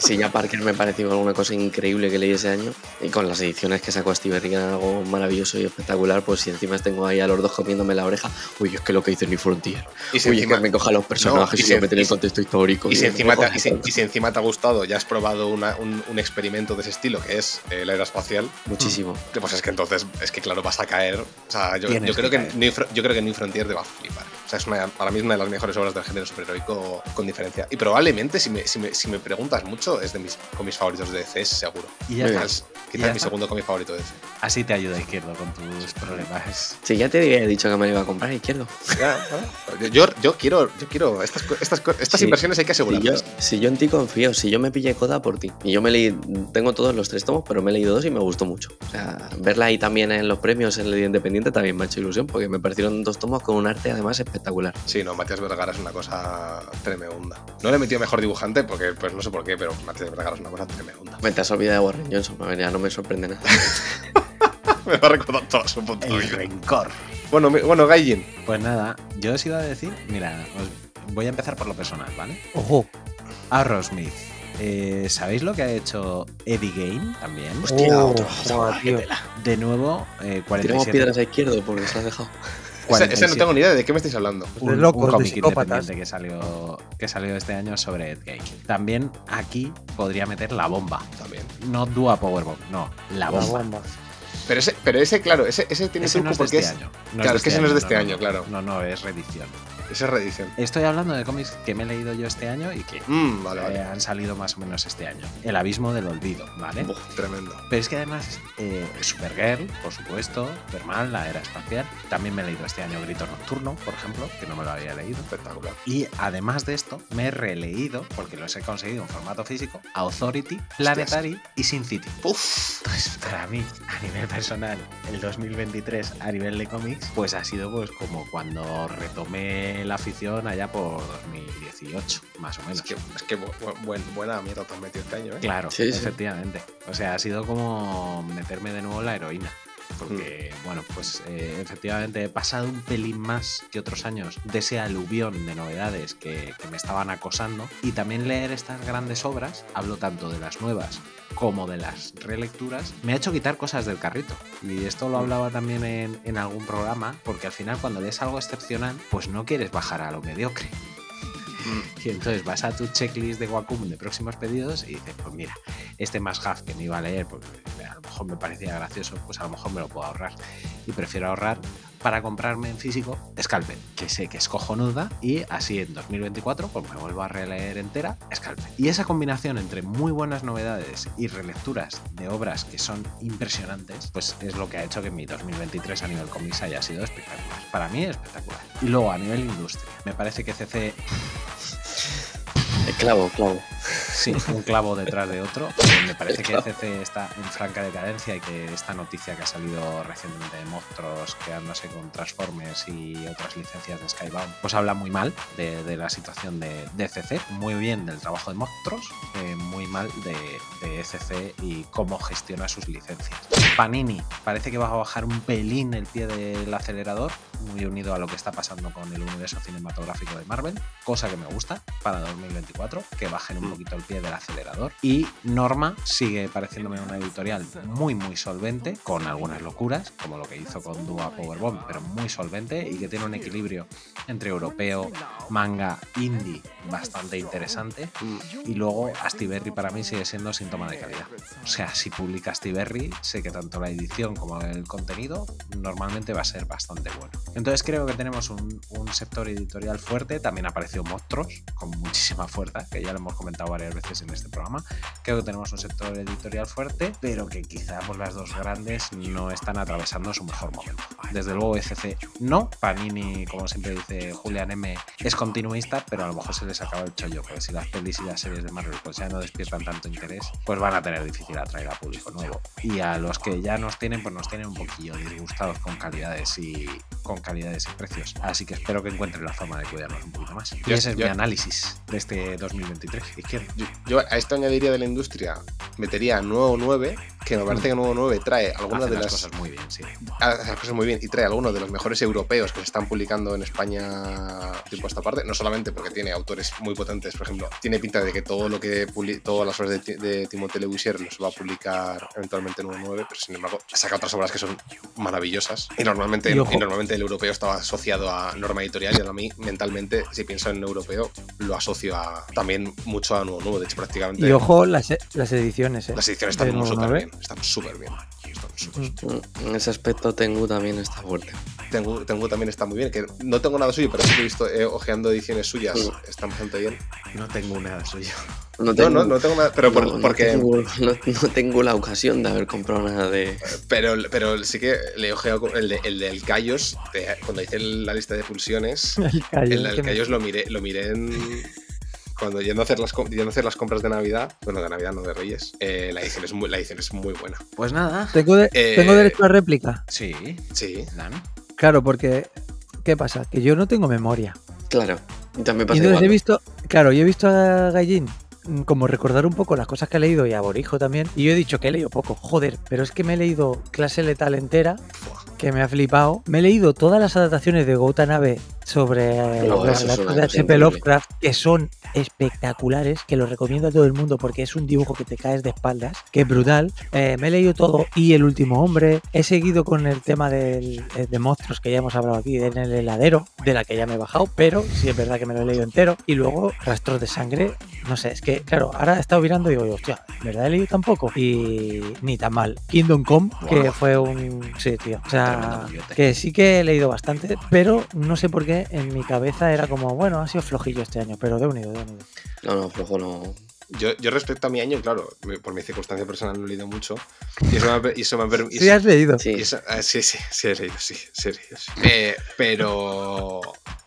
Si ya Parker me pareció alguna cosa increíble que leí ese año, y con las ediciones que sacó Steve Rick eran algo maravilloso y espectacular, pues si encima tengo ahí a los dos comiéndome la oreja, uy, es que lo que hizo ni Frontier. Y si uy, es que me coja los personajes No, y si- lo meten en si- contexto histórico. Y si, encima te, y, si, tanto. y si encima te ha gustado, ya has probado una- un, un experimento de ese estilo, que es eh, la era espacial. Muchísimo. Pues es que entonces, es que claro, vas a caer. O sea, yo, creo que que, caer. New, yo creo que New Frontier te va a flipar. O sea, es una, para mí es una de las mejores obras del género superheroico con diferencia. Y probablemente, si me, si me, si me preguntas mucho, es de mis cómics favoritos de DC, seguro. Y ya está. Quizás, ya mi segundo cómic favorito de DC. Así te ayuda Izquierdo con tus problemas. Sí, ya te había dicho que me lo iba a comprar izquierdo. Ya, ¿no? yo, yo quiero, yo quiero estas, estas, estas Sí. inversiones hay que Si yo, asegurarlas. si yo en ti confío, si yo me pillé Coda por ti. Y yo me leí, tengo todos los tres tomos, pero me he leído dos y me gustó mucho. O sea, verla ahí también en los premios en el Independiente también me ha hecho ilusión, porque me parecieron dos tomos con un arte además espectacular. Sí, no, Matías Vergara es una cosa tremenda. No le he metido mejor dibujante porque, pues no sé por qué, pero Matías Vergara es una cosa tremenda. Me te has olvidado de Warren Johnson, a ver, ya no me sorprende nada. Me va a recordar toda su puta El vida. rencor. Bueno, mi- bueno, Gaijin. Pues nada, yo os iba a decir, mira, os voy a empezar por lo personal, ¿vale? Ojo. Aerosmith. Eh, ¿Sabéis lo que ha hecho Eddie Gain también? Hostia, Oh, otro. joder, tío. De nuevo, eh, Tiramos 47. piedras a izquierdo porque se lo has dejado. Ese, ese no 47. tengo ni idea de qué me estáis hablando. De un, locos, un de cómic psicópatas. independiente que salió, que salió este año sobre Ed Gein. También aquí podría meter la bomba. También. No Dua Powerbomb, no, la La bomba. Pero ese, pero ese claro, ese, ese tiene Ese truco no es de porque este es. año. claro, es que ese no es de este no, año, claro. No, no, es reedición. Esa es reedición. Estoy hablando de cómics que me he leído yo este año y que Mm, vale, eh, vale. han salido más o menos este año. El abismo del olvido, ¿vale? Uf, tremendo. Pero es que además, eh, Supergirl, por supuesto, Superman, la era espacial. También me he leído este año Grito Nocturno, por ejemplo, que no me lo había leído. Espectacular. Y además de esto, me he releído, porque los he conseguido en formato físico, Authority, Planetary y Sin City. Uf. Entonces, para mí, a nivel personal, el 2023 a nivel de cómics, pues ha sido pues como cuando retomé la afición allá por 2018, más o menos. Es que, es que bu- bu- buen- buena mierda te has metido este año, ¿eh? Claro, Sí, sí. efectivamente. O sea, ha sido como meterme de nuevo en la heroína. Porque, bueno, pues eh, efectivamente he pasado un pelín más que otros años de ese aluvión de novedades que, que me estaban acosando. Y también leer estas grandes obras, hablo tanto de las nuevas como de las relecturas, me ha hecho quitar cosas del carrito. Y esto lo hablaba también en, en algún programa, porque al final cuando lees algo excepcional, pues no quieres bajar a lo mediocre. Y entonces vas a tu checklist de Wacom de próximos pedidos y dices, pues mira, este más half que me iba a leer, porque a lo mejor me parecía gracioso, pues a lo mejor me lo puedo ahorrar. Y prefiero ahorrar para comprarme en físico Scalpel, que sé que es cojonuda, y así en 2024 pues me vuelvo a releer entera Scalpel. Y esa combinación entre muy buenas novedades y relecturas de obras que son impresionantes, pues es lo que ha hecho que mi 2023 a nivel cómics haya sido espectacular. Para mí espectacular. Y luego a nivel industria, me parece que CC Eh, Clavo, clavo. Sí, un clavo detrás de otro. Me parece que ECC está en franca decadencia y que esta noticia que ha salido recientemente de Monstruos quedándose con Transformers y otras licencias de Skybound, pues habla muy mal de, de la situación de, de ECC, muy bien del trabajo de Monstruos, eh, muy mal de, de ECC y cómo gestiona sus licencias. Panini parece que va a bajar un pelín el pie del acelerador muy unido a lo que está pasando con el universo cinematográfico de Marvel, cosa que me gusta para 2024, que bajen un poquito el pie del acelerador. Y Norma sigue pareciéndome una editorial muy, muy solvente, con algunas locuras, como lo que hizo con Dua Powerbomb, pero muy solvente y que tiene un equilibrio entre europeo, manga, indie bastante interesante. Y luego Astiberri para mí sigue siendo síntoma de calidad. O sea, si publica Astiberri, sé que tanto la edición como el contenido normalmente va a ser bastante bueno. Entonces creo que tenemos un, un sector editorial fuerte. También apareció Monstruos con muchísima fuerza, que ya lo hemos comentado varias veces en este programa. Creo que tenemos un sector editorial fuerte, pero que quizá por las dos grandes no están atravesando su mejor momento. Desde luego FC no, Panini, como siempre dice Julián M, es continuista, pero a lo mejor se les acaba el chollo, porque si las pelis y las series de Marvel pues ya no despiertan tanto interés, pues van a tener difícil atraer a público nuevo. Y a los que ya nos tienen, pues nos tienen un poquillo disgustados con calidades y con calidades y precios. Así que espero que encuentren la forma de cuidarnos un poquito más. Y ese es yo- mi análisis de este 2023. Izquierda. Yo, yo a esto añadiría de la industria, metería nuevo 9, que me parece que nuevo 9 trae algunas Hace de las las cosas muy bien, sí. hace las cosas muy bien y trae algunos de los mejores europeos que se están publicando en España tipo esta parte, no solamente porque tiene autores muy potentes, por ejemplo, tiene pinta de que todo lo que todas las obras de, de Timothée Lewisier los va a publicar eventualmente en nuevo 9, pero sin embargo saca otras obras que son maravillosas y normalmente, Y y normalmente el europeo estaba asociado a norma editorial y a mí mentalmente si pienso en europeo lo asocio a, también mucho a nuevo 9, de hecho prácticamente Y ojo las, las ediciones, ¿eh? las ediciones están nuevo súper 9. bien, están súper bien. Mm. súper. En ese aspecto Tengu también está fuerte. Tengu, Tengu también está muy bien, que no tengo nada suyo, pero sí que he visto eh, ojeando ediciones suyas, Sí. están bastante bien. No tengo nada suyo. No, no, no tengo nada, pero por- no- porque... tengo, no, no tengo la ocasión de haber comprado nada de. Pero, pero sí que le he ojeado con- el, de- el del Cayos, de- cuando hice la lista de pulsiones, El Cayos, el me- Cayos lo miré, lo miré en... Cuando yendo a hacer las, com- yendo a hacer las compras de Navidad, bueno, de Navidad no de Reyes, eh, la, edición es muy, la edición es muy buena. Pues nada. Tengo, de- Eh, tengo derecho a réplica. Sí, Sí. Dan. Claro, porque ¿qué pasa? Que yo no tengo memoria. Claro. Y también Y pasa entonces igual. he visto, claro, yo he visto a Gallín mm, como recordar un poco las cosas que he leído y a Borijo también. Y yo he dicho que he leído poco. Joder, pero es que me he leído Clase Letal entera, que me ha flipado. Me he leído todas las adaptaciones de Gautanabe sobre los relatos de H.P. Lovecraft, que son espectaculares, que los recomiendo a todo el mundo porque es un dibujo que te caes de espaldas, que es brutal. Eh, me he leído todo y El último hombre. He seguido con el tema del, eh, de monstruos que ya hemos hablado aquí, en el heladero, de la que ya me he bajado, pero sí es verdad que me lo he leído entero. Y luego Rastros de sangre, no sé, es que, claro, ahora he estado mirando y digo, hostia, ¿en ¿verdad he leído tampoco? Y ni tan mal. Kingdom Come, que fue un... Sí, tío. O sea, que sí que he leído bastante, pero no sé por qué en mi cabeza era como, bueno, ha sido flojillo este año, pero de unido, de unido. No, no, flojo no. Yo, yo respecto a mi año, claro, por mi circunstancia personal no he leído mucho. Y eso me ha, per- y eso me ha Sí, has leído. Sí. eso- ah, sí, sí, sí he leído, sí, sí he leído, sí. Eh, pero...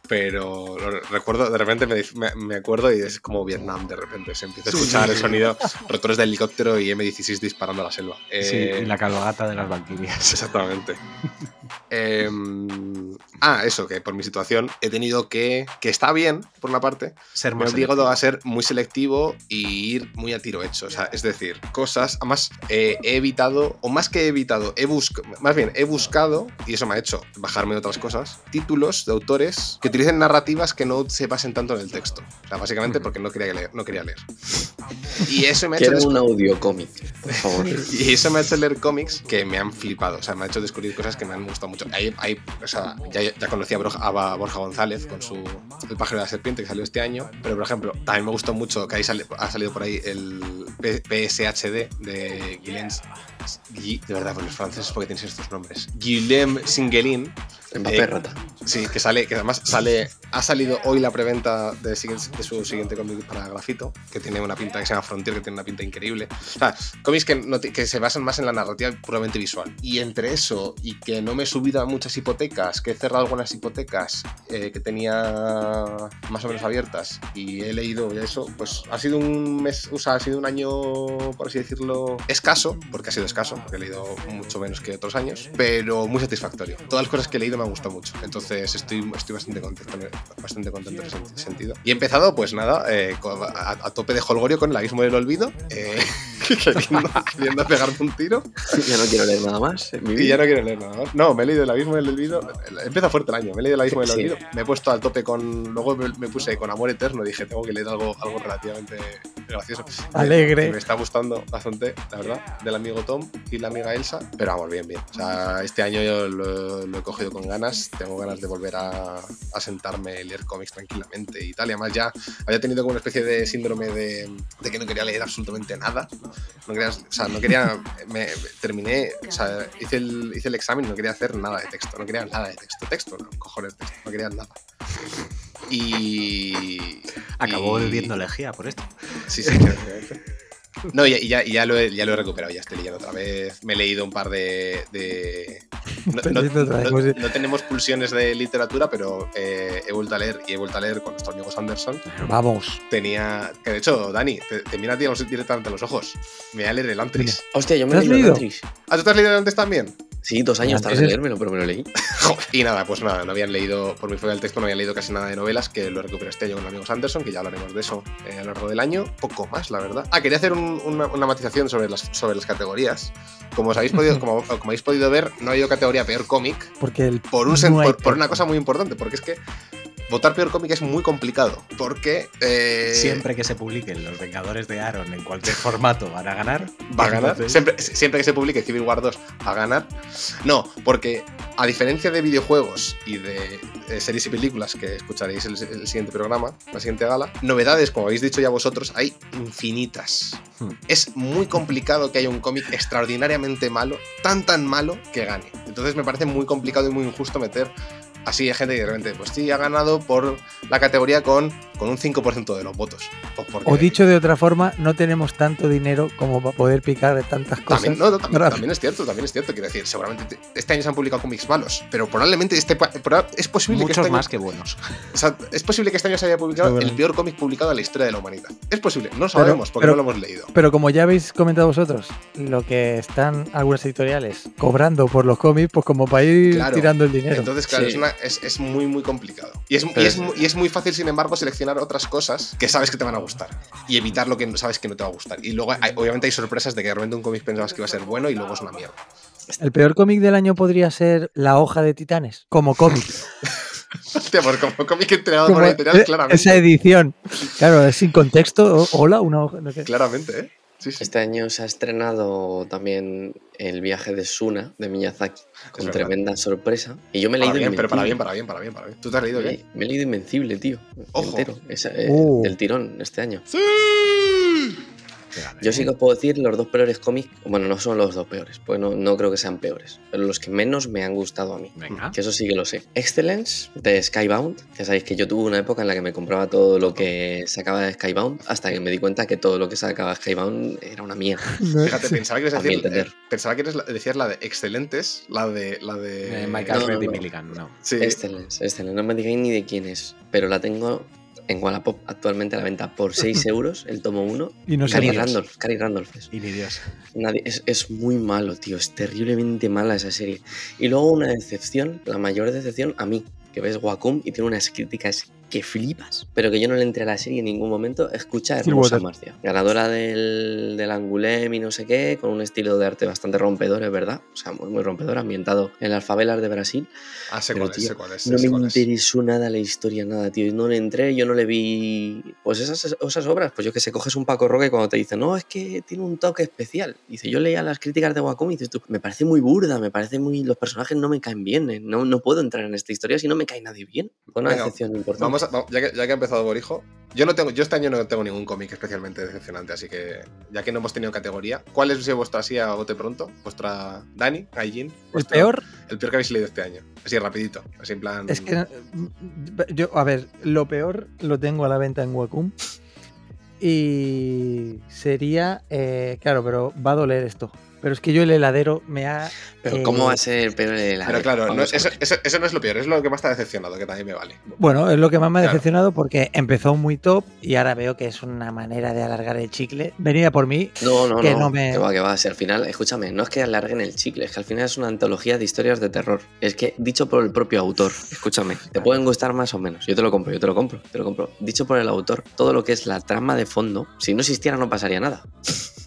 Pero lo recuerdo, de repente me, me- me acuerdo y es como Vietnam, de repente. Se empieza a Sí, escuchar sí, el sonido, rotores de helicóptero y M16 disparando a la selva. Sí, Eh, y la calvagata de las Valquirias. Exactamente. Em, ah, eso, que por mi situación he tenido que, que está bien, por una parte, Ser me más obligado a ser muy selectivo y ir muy a tiro hecho. O sea, es decir, cosas, además eh, he evitado, o más que he evitado, he buscado, más bien he buscado, y eso me ha hecho bajarme otras cosas, títulos de autores que utilicen narrativas que no se pasen tanto en el texto. O sea, básicamente porque no quería leer. No quería leer. Y eso me ha hecho Quiero un audio cómic, por favor. y eso me ha hecho leer cómics que me han flipado. O sea, me ha hecho descubrir cosas que me han gustado mucho. Hay, hay- o sea, ya, ya conocí a Borja, a Borja González con su El pájaro de la serpiente que salió este año. Pero, por ejemplo, también me gustó mucho que ahí sale- ha salido por ahí el PSHD de Guillem. Gui- de verdad, por los franceses, porque tienes estos nombres. Guillem Singelin. Eh. Sí, que sale, que además sale, ha salido hoy la preventa de, de su siguiente cómic para Grafito, que tiene una pinta que se llama Frontier, que tiene una pinta increíble. O sea, cómics que, no que se basan más en la narrativa puramente visual. Y entre eso y que no me he subido a muchas hipotecas, que he cerrado algunas hipotecas eh, que tenía más o menos abiertas y he leído eso, pues ha sido un mes, o sea, ha sido un año, por así decirlo, escaso, porque ha sido escaso, porque he leído mucho menos que otros años, pero muy satisfactorio. Todas las cosas que he leído me han gustado mucho, entonces estoy, estoy bastante, contento, bastante contento en ese sentido. Y he empezado, pues nada, eh, a, a tope de holgorio con el abismo del olvido. eh, queriendo, queriendo pegarme un tiro. Ya no quiero leer nada más. Y ya no quiero leer nada más. No, me he leído El Abismo del Olvido. Empieza fuerte el año. Me he leído El Abismo del. Olvido. Me he puesto al tope con. Luego me, me puse con Amor Eterno. Dije, tengo que leer algo, algo relativamente gracioso. Alegre. Que me está gustando bastante, la verdad. Del amigo Tom y la amiga Elsa. Pero vamos, bien, bien. O sea, este año yo lo, lo he cogido con ganas. Tengo ganas de volver a, a sentarme y leer cómics tranquilamente y tal. Y además ya había tenido como una especie de síndrome de, de que no quería leer absolutamente nada. No quería, o sea, no quería. Me, terminé, o sea, hice el, hice el examen y no quería hacer nada de texto. No quería nada de texto. Texto, no, cojones, texto. No quería nada. Y. Acabó y- bebiendo lejía por esto. Sí, sí. No, y, ya, ya, lo he, ya lo he recuperado, ya estoy leyendo otra vez. Me he leído un par de. de- No, tenemos pulsiones de literatura, pero eh, he vuelto a leer y he vuelto a leer con nuestro amigo Sanderson. Vamos. Tenía. Que de hecho, Dani, te, te mira a ti directamente a los ojos. Me voy a leer el Antris. Hostia, yo me ¿Te he leído leído? Matrix. ¿Ah, tú te has leído el Antris también? Sí, dos años tarde en leérmelo, pero me lo leí. Y nada, pues nada, no habían leído, por mi fuera del texto, no habían leído casi nada de novelas, que lo recuperé este año con amigos Anderson, que ya hablaremos de eso eh, a lo largo del año. Poco más, la verdad. Ah, quería hacer un- una, una matización sobre las, sobre las categorías. Como, os habéis podido, como, como habéis podido ver, no ha habido categoría peor cómic Porque el. por, un no por, por una cosa muy importante, porque es que votar peor cómic es muy complicado. Porque. eh, Siempre que se publiquen los Vengadores de Aaron en cualquier formato van a ganar. Va a ganar. Entonces- Siempre, siempre que se publique Civil War 2 va a ganar. No, porque a diferencia de videojuegos y de, eh, series y películas que escucharéis el, el siguiente programa, la siguiente gala, novedades, como habéis dicho ya vosotros, hay infinitas. Hmm. Es muy complicado que haya un cómic extraordinariamente malo, tan tan malo, que gane. Entonces me parece muy complicado y muy injusto meter así a gente que de repente, pues sí, ha ganado por la categoría con, con un 5% de los votos. Pues porque- O dicho de otra forma, no tenemos tanto dinero como para poder picar de tantas cosas. También, no, no, también, también es cierto, también es cierto. Quiero decir, seguramente te- este año se han publicado cómics malos, pero probablemente este es posible que Muchos este año, más que buenos. o sea, es posible que este año se haya publicado el peor cómic publicado en la historia de la humanidad. Es posible, no lo sabemos porque pero- no lo hemos leído. Pero como ya habéis comentado vosotros, lo que están algunas editoriales cobrando por los cómics, pues como para ir Claro. tirando el dinero. Entonces, claro, Sí. es, una- es- es muy, muy complicado. Y es, y, es, y muy fácil, sin embargo, seleccionar otras cosas que sabes que te van a gustar y evitar lo que no- sabes que no te va a gustar. Y luego, hay- obviamente, hay sorpresas de que de repente un cómic pensabas que iba a ser bueno y luego es una mierda. El peor cómic del año podría ser La hoja de Titanes, como cómic. Hostia, pues como cómic entregado Como por editorial, e- claramente. esa edición. Claro, es sin contexto. Hola, una hoja. no sé. Claramente, ¿eh? Sí, sí. Este año se ha estrenado también El viaje de Suna de Miyazaki, con verdad. tremenda sorpresa. Y yo me he leído bien, pero para Invencible. bien, para bien, para bien, para bien. ¿Tú te has leído Me, qué? me he leído Invencible, tío. Ojo. Entero. Esa, eh, Uh. Del tirón este año. Yo sí que os puedo decir los dos peores cómics. Bueno, no son los dos peores, pues no, no creo que sean peores. Pero los que menos me han gustado a mí. Venga. Que eso sí que lo sé. Excellence de Skybound. Ya sabéis que yo tuve una época en la que me compraba todo lo que sacaba de Skybound hasta que me di cuenta que todo lo que sacaba Skybound era una mierda. Fíjate, pensaba que, decir, eh, pensaba que eres la- decías la de excelentes, la de. La de Eh, Michael no. Milligan, no. Sí. Excellence, Excellence. No me digáis ni de quién es, pero la tengo en Wallapop actualmente a la venta por 6 euros, el tomo 1. Y no Cary. Randolph, Cary Randolph es. Y ni Dios. Nadie- es, es muy malo, tío. Es terriblemente mala esa serie. Y luego una decepción, la mayor decepción a mí, que ves Wacom y tiene unas críticas que flipas, pero que yo no le entré a la serie en ningún momento. Escucha Hermosa Stillwater. Marcia, ganadora del, del Angulem y no sé qué, con un estilo de arte bastante rompedor, es verdad. O sea, muy, muy rompedor, ambientado en las favelas de Brasil. Ah, sé Pero, cuál es, tío, sé cuál es. No sé me cuál es. interesó nada la historia, nada, tío. No le entré, yo no le vi. Pues esas, esas obras, pues yo que sé, coges un Paco Roca y cuando te dice, no, es que tiene un toque especial. Dice, yo leía las críticas de Wacom y dices tú, me parece muy burda, me parece muy. Los personajes no me caen bien, eh, no, no puedo entrar en esta historia si no me cae nadie bien. Fue una Venga, decepción importante. Vamos a- ya, que, ya que ha empezado Borijo, yo no tengo, yo este año no tengo ningún cómic especialmente decepcionante, así que ya que no hemos tenido categoría, ¿cuál es vuestra así a bote pronto? Vuestra Dani, Aijin, ¿El peor? el peor que habéis leído este año, así rapidito, así en plan. Es que mm, yo, a ver, lo peor lo tengo a la venta en Wacom. Y sería, eh, claro, pero va a doler esto. Pero es que yo el heladero me ha. Pero eh, ¿cómo va a ser peor el Pero claro, Vamos eso, eso- eso no es lo peor, es lo que más te ha decepcionado, que también me vale. Bueno, es lo que más me ha Claro. decepcionado porque empezó muy top y ahora veo que es una manera de alargar el chicle. Venía por mí. No, no, que no. no me- Que va, que va. Si al final, escúchame, no es que alarguen el chicle, es que al final es una antología de historias de terror. Es que dicho por el propio autor, escúchame, te pueden gustar más o menos. Yo te lo compro, yo te lo compro, te lo compro. Dicho por el autor, todo lo que es la trama de fondo, si no existiera no pasaría nada.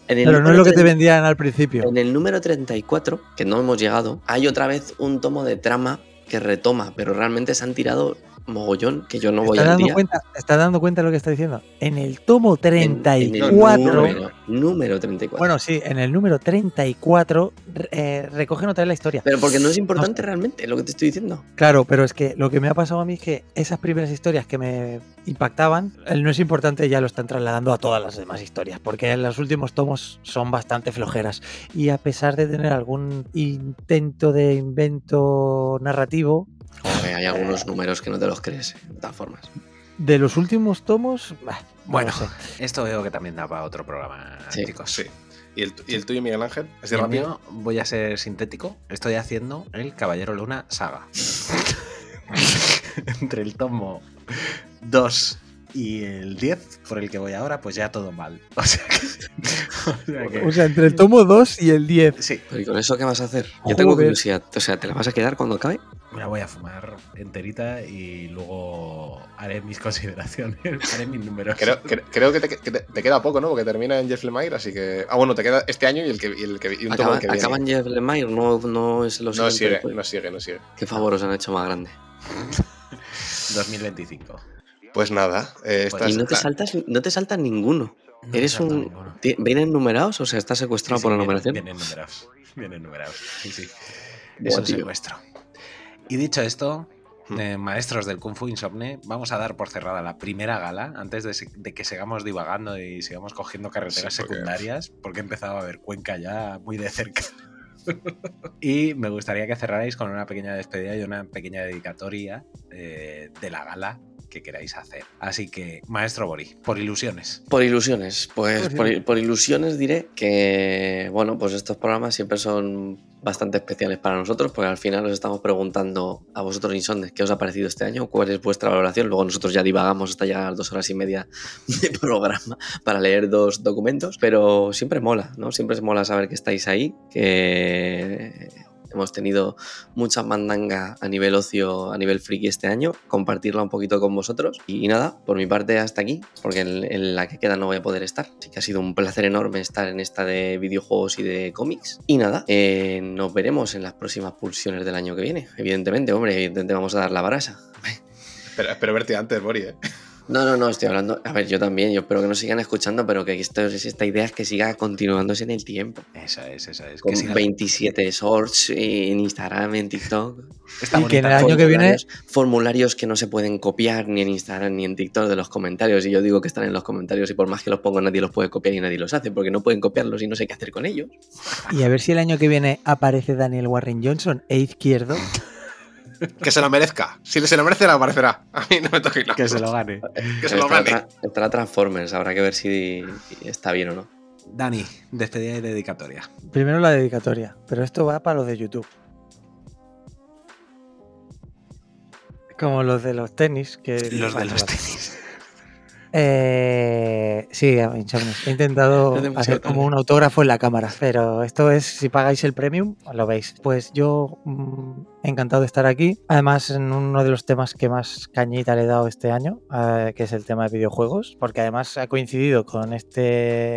Pero no es lo que te 30 vendían al principio. En el número 34, que no hemos llegado, hay otra vez un tomo de trama que retoma, pero realmente se han tirado mogollón que yo no voy ¿Estás al dando, día. cuenta, ¿Estás dando cuenta de lo que está diciendo? En el tomo En- en el 34. número, número 34. Bueno, sí, en el número 34 eh, recogen otra vez la historia. pero porque no es importante realmente lo que te estoy diciendo. Claro, pero es que lo que me ha pasado a mí es que esas primeras historias que me impactaban, el no es importante ya lo están trasladando a todas las demás historias, porque los últimos tomos son bastante flojeras. Y a pesar de tener algún intento de invento narrativo, Joder, hay algunos números que no te los crees, de todas formas. de los últimos tomos, bah, Bueno, sé. esto veo que también da para otro programa, Sí. chicos. Sí. ¿Y el, y el tuyo, Miguel Ángel? ¿Es de El rápido? mío, voy a ser sintético. Estoy haciendo el Caballero Luna saga. Entre el tomo 2 y el 10, por el que voy ahora, pues ya todo mal. O sea que. o sea que- O sea, entre el tomo 2 y el 10. sí, Pero ¿y con eso qué vas a hacer? Yo tengo curiosidad. O sea, ¿te la vas a quedar cuando acabe? Me la voy a fumar enterita y luego haré mis consideraciones, haré mis números. Creo, cre- creo que, te, que te- te queda poco, ¿no? Porque termina en Jeff Lemire, así que. Ah, bueno, te queda este año y el que, y el que y un Acaba, que viene. acaban Jeff Lemire, no, no es lo No sigue, no sigue, no sigue. Qué favor os han hecho más grande. 2025. Pues nada, eh, Pues estás- y no te saltas, no te saltas ninguno. No Eres un. ninguno. ¿Vienen numerados? O sea, estás secuestrado Sí, sí, por la vienen- numeración. Vienen numerados. Vienen numerados. Sí, sí. Es un tío. secuestro. Y dicho esto, Hmm. eh, maestros del Kung Fu Insomne, vamos a dar por cerrada la primera gala antes de, que sigamos divagando y sigamos cogiendo carreteras Sí, porque- secundarias, porque he empezado a ver Cuenca ya muy de cerca. y me gustaría que cerrarais con una pequeña despedida y una pequeña dedicatoria eh, de la gala que queráis hacer. Así que, maestro Bori, por ilusiones. Por ilusiones, pues por ilusiones diré que, bueno, pues estos programas siempre son bastante especiales para nosotros, porque al final os estamos preguntando a vosotros, Insondes, qué os ha parecido este año, cuál es vuestra valoración. Luego nosotros ya divagamos hasta llegar a las dos horas y media de programa para leer dos documentos, pero siempre mola, ¿no? Siempre mola saber que estáis ahí, que hemos tenido mucha mandanga a nivel ocio, a nivel friki este año, compartirla un poquito con vosotros. Y, nada, por mi parte hasta aquí, porque en, la que queda no voy a poder estar. Así que ha sido un placer enorme estar en esta de videojuegos y de cómics. Y nada, eh, nos veremos en las próximas pulsiones del año que viene. Evidentemente, hombre, evidentemente vamos a dar la. Espero, espero verte antes, Bori, ¿eh? No, no, no, estoy hablando. A ver, yo también, yo espero que nos sigan escuchando, pero que esto, esta idea es que siga continuándose en el tiempo. Esa es, esa es. Con Que siga- 27 shorts en Instagram, en TikTok. Está Y que en el bonita. año que viene Formularios- Formularios que no se pueden copiar ni en Instagram ni en TikTok de los comentarios. Y yo digo que están en los comentarios y por más que los pongo nadie los puede copiar y nadie los hace porque no pueden copiarlos y no sé qué hacer con ellos. Y a ver si el año que viene aparece Daniel Warren Johnson e izquierdo. Que se lo merezca. Si se lo merece, le aparecerá. A mí no me toque Que se lo gane. Que se lo gane. tra- estará Transformers, habrá que ver si está bien o no. Dani, despedida y dedicatoria. Primero la dedicatoria, pero esto va para los de YouTube. Como los de los tenis. Que Los de los tenis. Eh, sí, Insomnes. He intentado hacer como un autógrafo en la cámara, pero esto es, si pagáis el premium, lo veis. Pues yo mm, encantado de estar aquí. Además, en uno de los temas que más cañita le he dado este año, eh, que es el tema de videojuegos, porque además ha coincidido con esta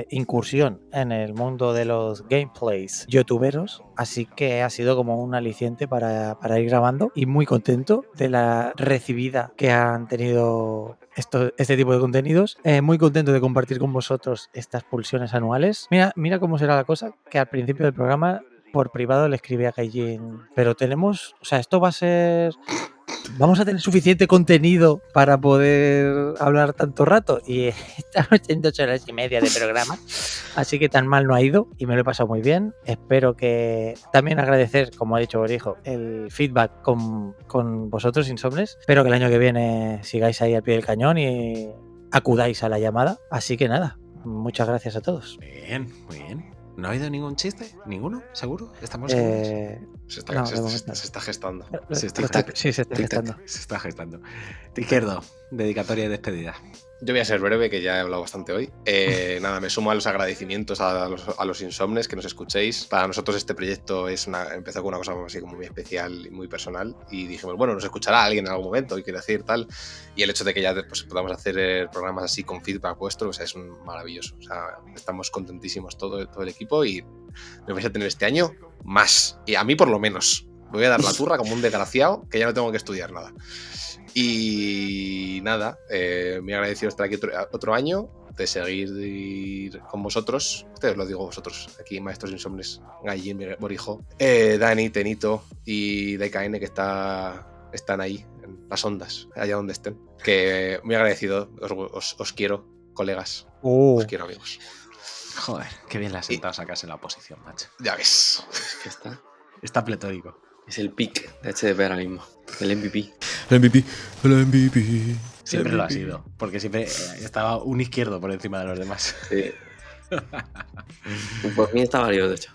incursión en el mundo de los gameplays youtuberos, así que ha sido como un aliciente para, para ir grabando y muy contento de la recibida que han tenido este tipo de contenidos. Eh, muy contento de compartir con vosotros estas pulsiones anuales. Mira, mira cómo será la cosa, que al principio del programa por privado le escribí a Gaijin, pero tenemos, o sea, esto va a ser... Vamos a tener suficiente contenido para poder hablar tanto rato. Y estamos en dos horas y media de programa. Así que tan mal no ha ido y me lo he pasado muy bien. Espero que también agradecer, como ha dicho Borijo, el feedback con, con vosotros, Insomnes. Espero que el año que viene sigáis ahí al pie del cañón y acudáis a la llamada. Así que nada, muchas gracias a todos. Bien, muy bien. ¿No ha habido ningún chiste? ¿Ninguno? ¿Seguro? ¿Estamos? Eh, Se está, No, se, se- se está gestando. Se está sí, se está gestando. Se está gestando. Izquierdo, dedicatoria y despedida. Yo voy a ser breve, que ya he hablado bastante hoy. Eh, nada, me sumo a los agradecimientos a los, a los, insomnes que nos escuchéis. Para nosotros este proyecto es una, empezó con una cosa así como muy especial y muy personal. Y dijimos, bueno, nos escuchará alguien en algún momento, y quiero decir tal. Y el hecho de que ya pues, podamos hacer eh, programas así con feedback vuestro, o sea, es un maravilloso. O sea, estamos contentísimos todo, todo el equipo y me vais a tener este año más. Y a mí por lo menos. Me voy a dar la turra como un desgraciado que ya no tengo que estudiar nada. Y nada, eh, me agradecido estar aquí otro, año, de seguir con vosotros. Ustedes lo digo vosotros, aquí Maestros Insomnes, Gallín, Borijo, eh, Dani, Tenito y DKN que está, están ahí, en las ondas, allá donde estén. Que muy agradecido, os, quiero, colegas. Uh. Os quiero, amigos. Joder, qué bien la has sentado sacas en la oposición, macho. Ya ves. que está. Está pletórico. Es el pick de HDP ahora mismo. El MVP. El MVP. El MVP. Siempre lo ha sido. Porque siempre estaba un izquierdo por encima de los demás. Sí. por mí está válido, de hecho.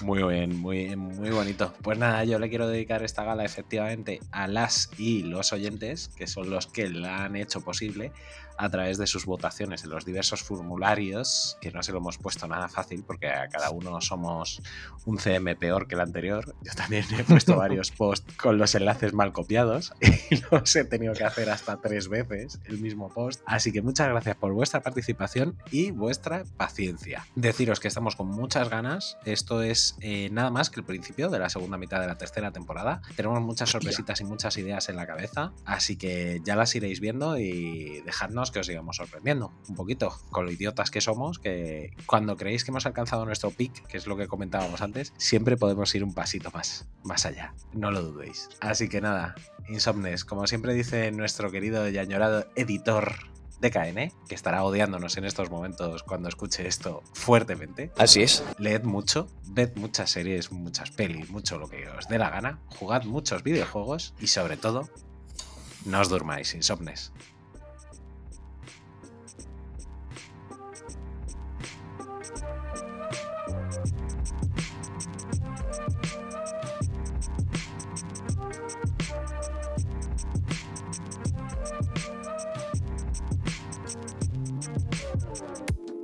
Muy bien, muy, muy bonito. Pues nada, yo le quiero dedicar esta gala efectivamente a las y los oyentes, que son los que la han hecho posible, a través de sus votaciones en los diversos formularios, que no se lo hemos puesto nada fácil porque a cada uno somos un CM peor que el anterior. Yo también he puesto varios posts con los enlaces mal copiados y los he tenido que hacer hasta tres veces el mismo post. Así que muchas gracias por vuestra participación y vuestra paciencia. Deciros que estamos con muchas ganas. Esto es eh, nada más que el principio de la segunda mitad de la tercera temporada. Tenemos muchas sorpresitas y muchas ideas en la cabeza, así que ya las iréis viendo y dejadnos que os sigamos sorprendiendo un poquito con lo idiotas que somos, que cuando creéis que hemos alcanzado nuestro pick, que es lo que comentábamos antes, siempre podemos ir un pasito más, más allá, no lo dudéis. Así que nada, Insomnes, como siempre dice nuestro querido y añorado editor DKN, que estará odiándonos en estos momentos cuando escuche esto fuertemente. Así es. Leed mucho, ved muchas series, muchas pelis, mucho lo que os dé la gana, jugad muchos videojuegos y sobre todo, no os durmáis, insomnes.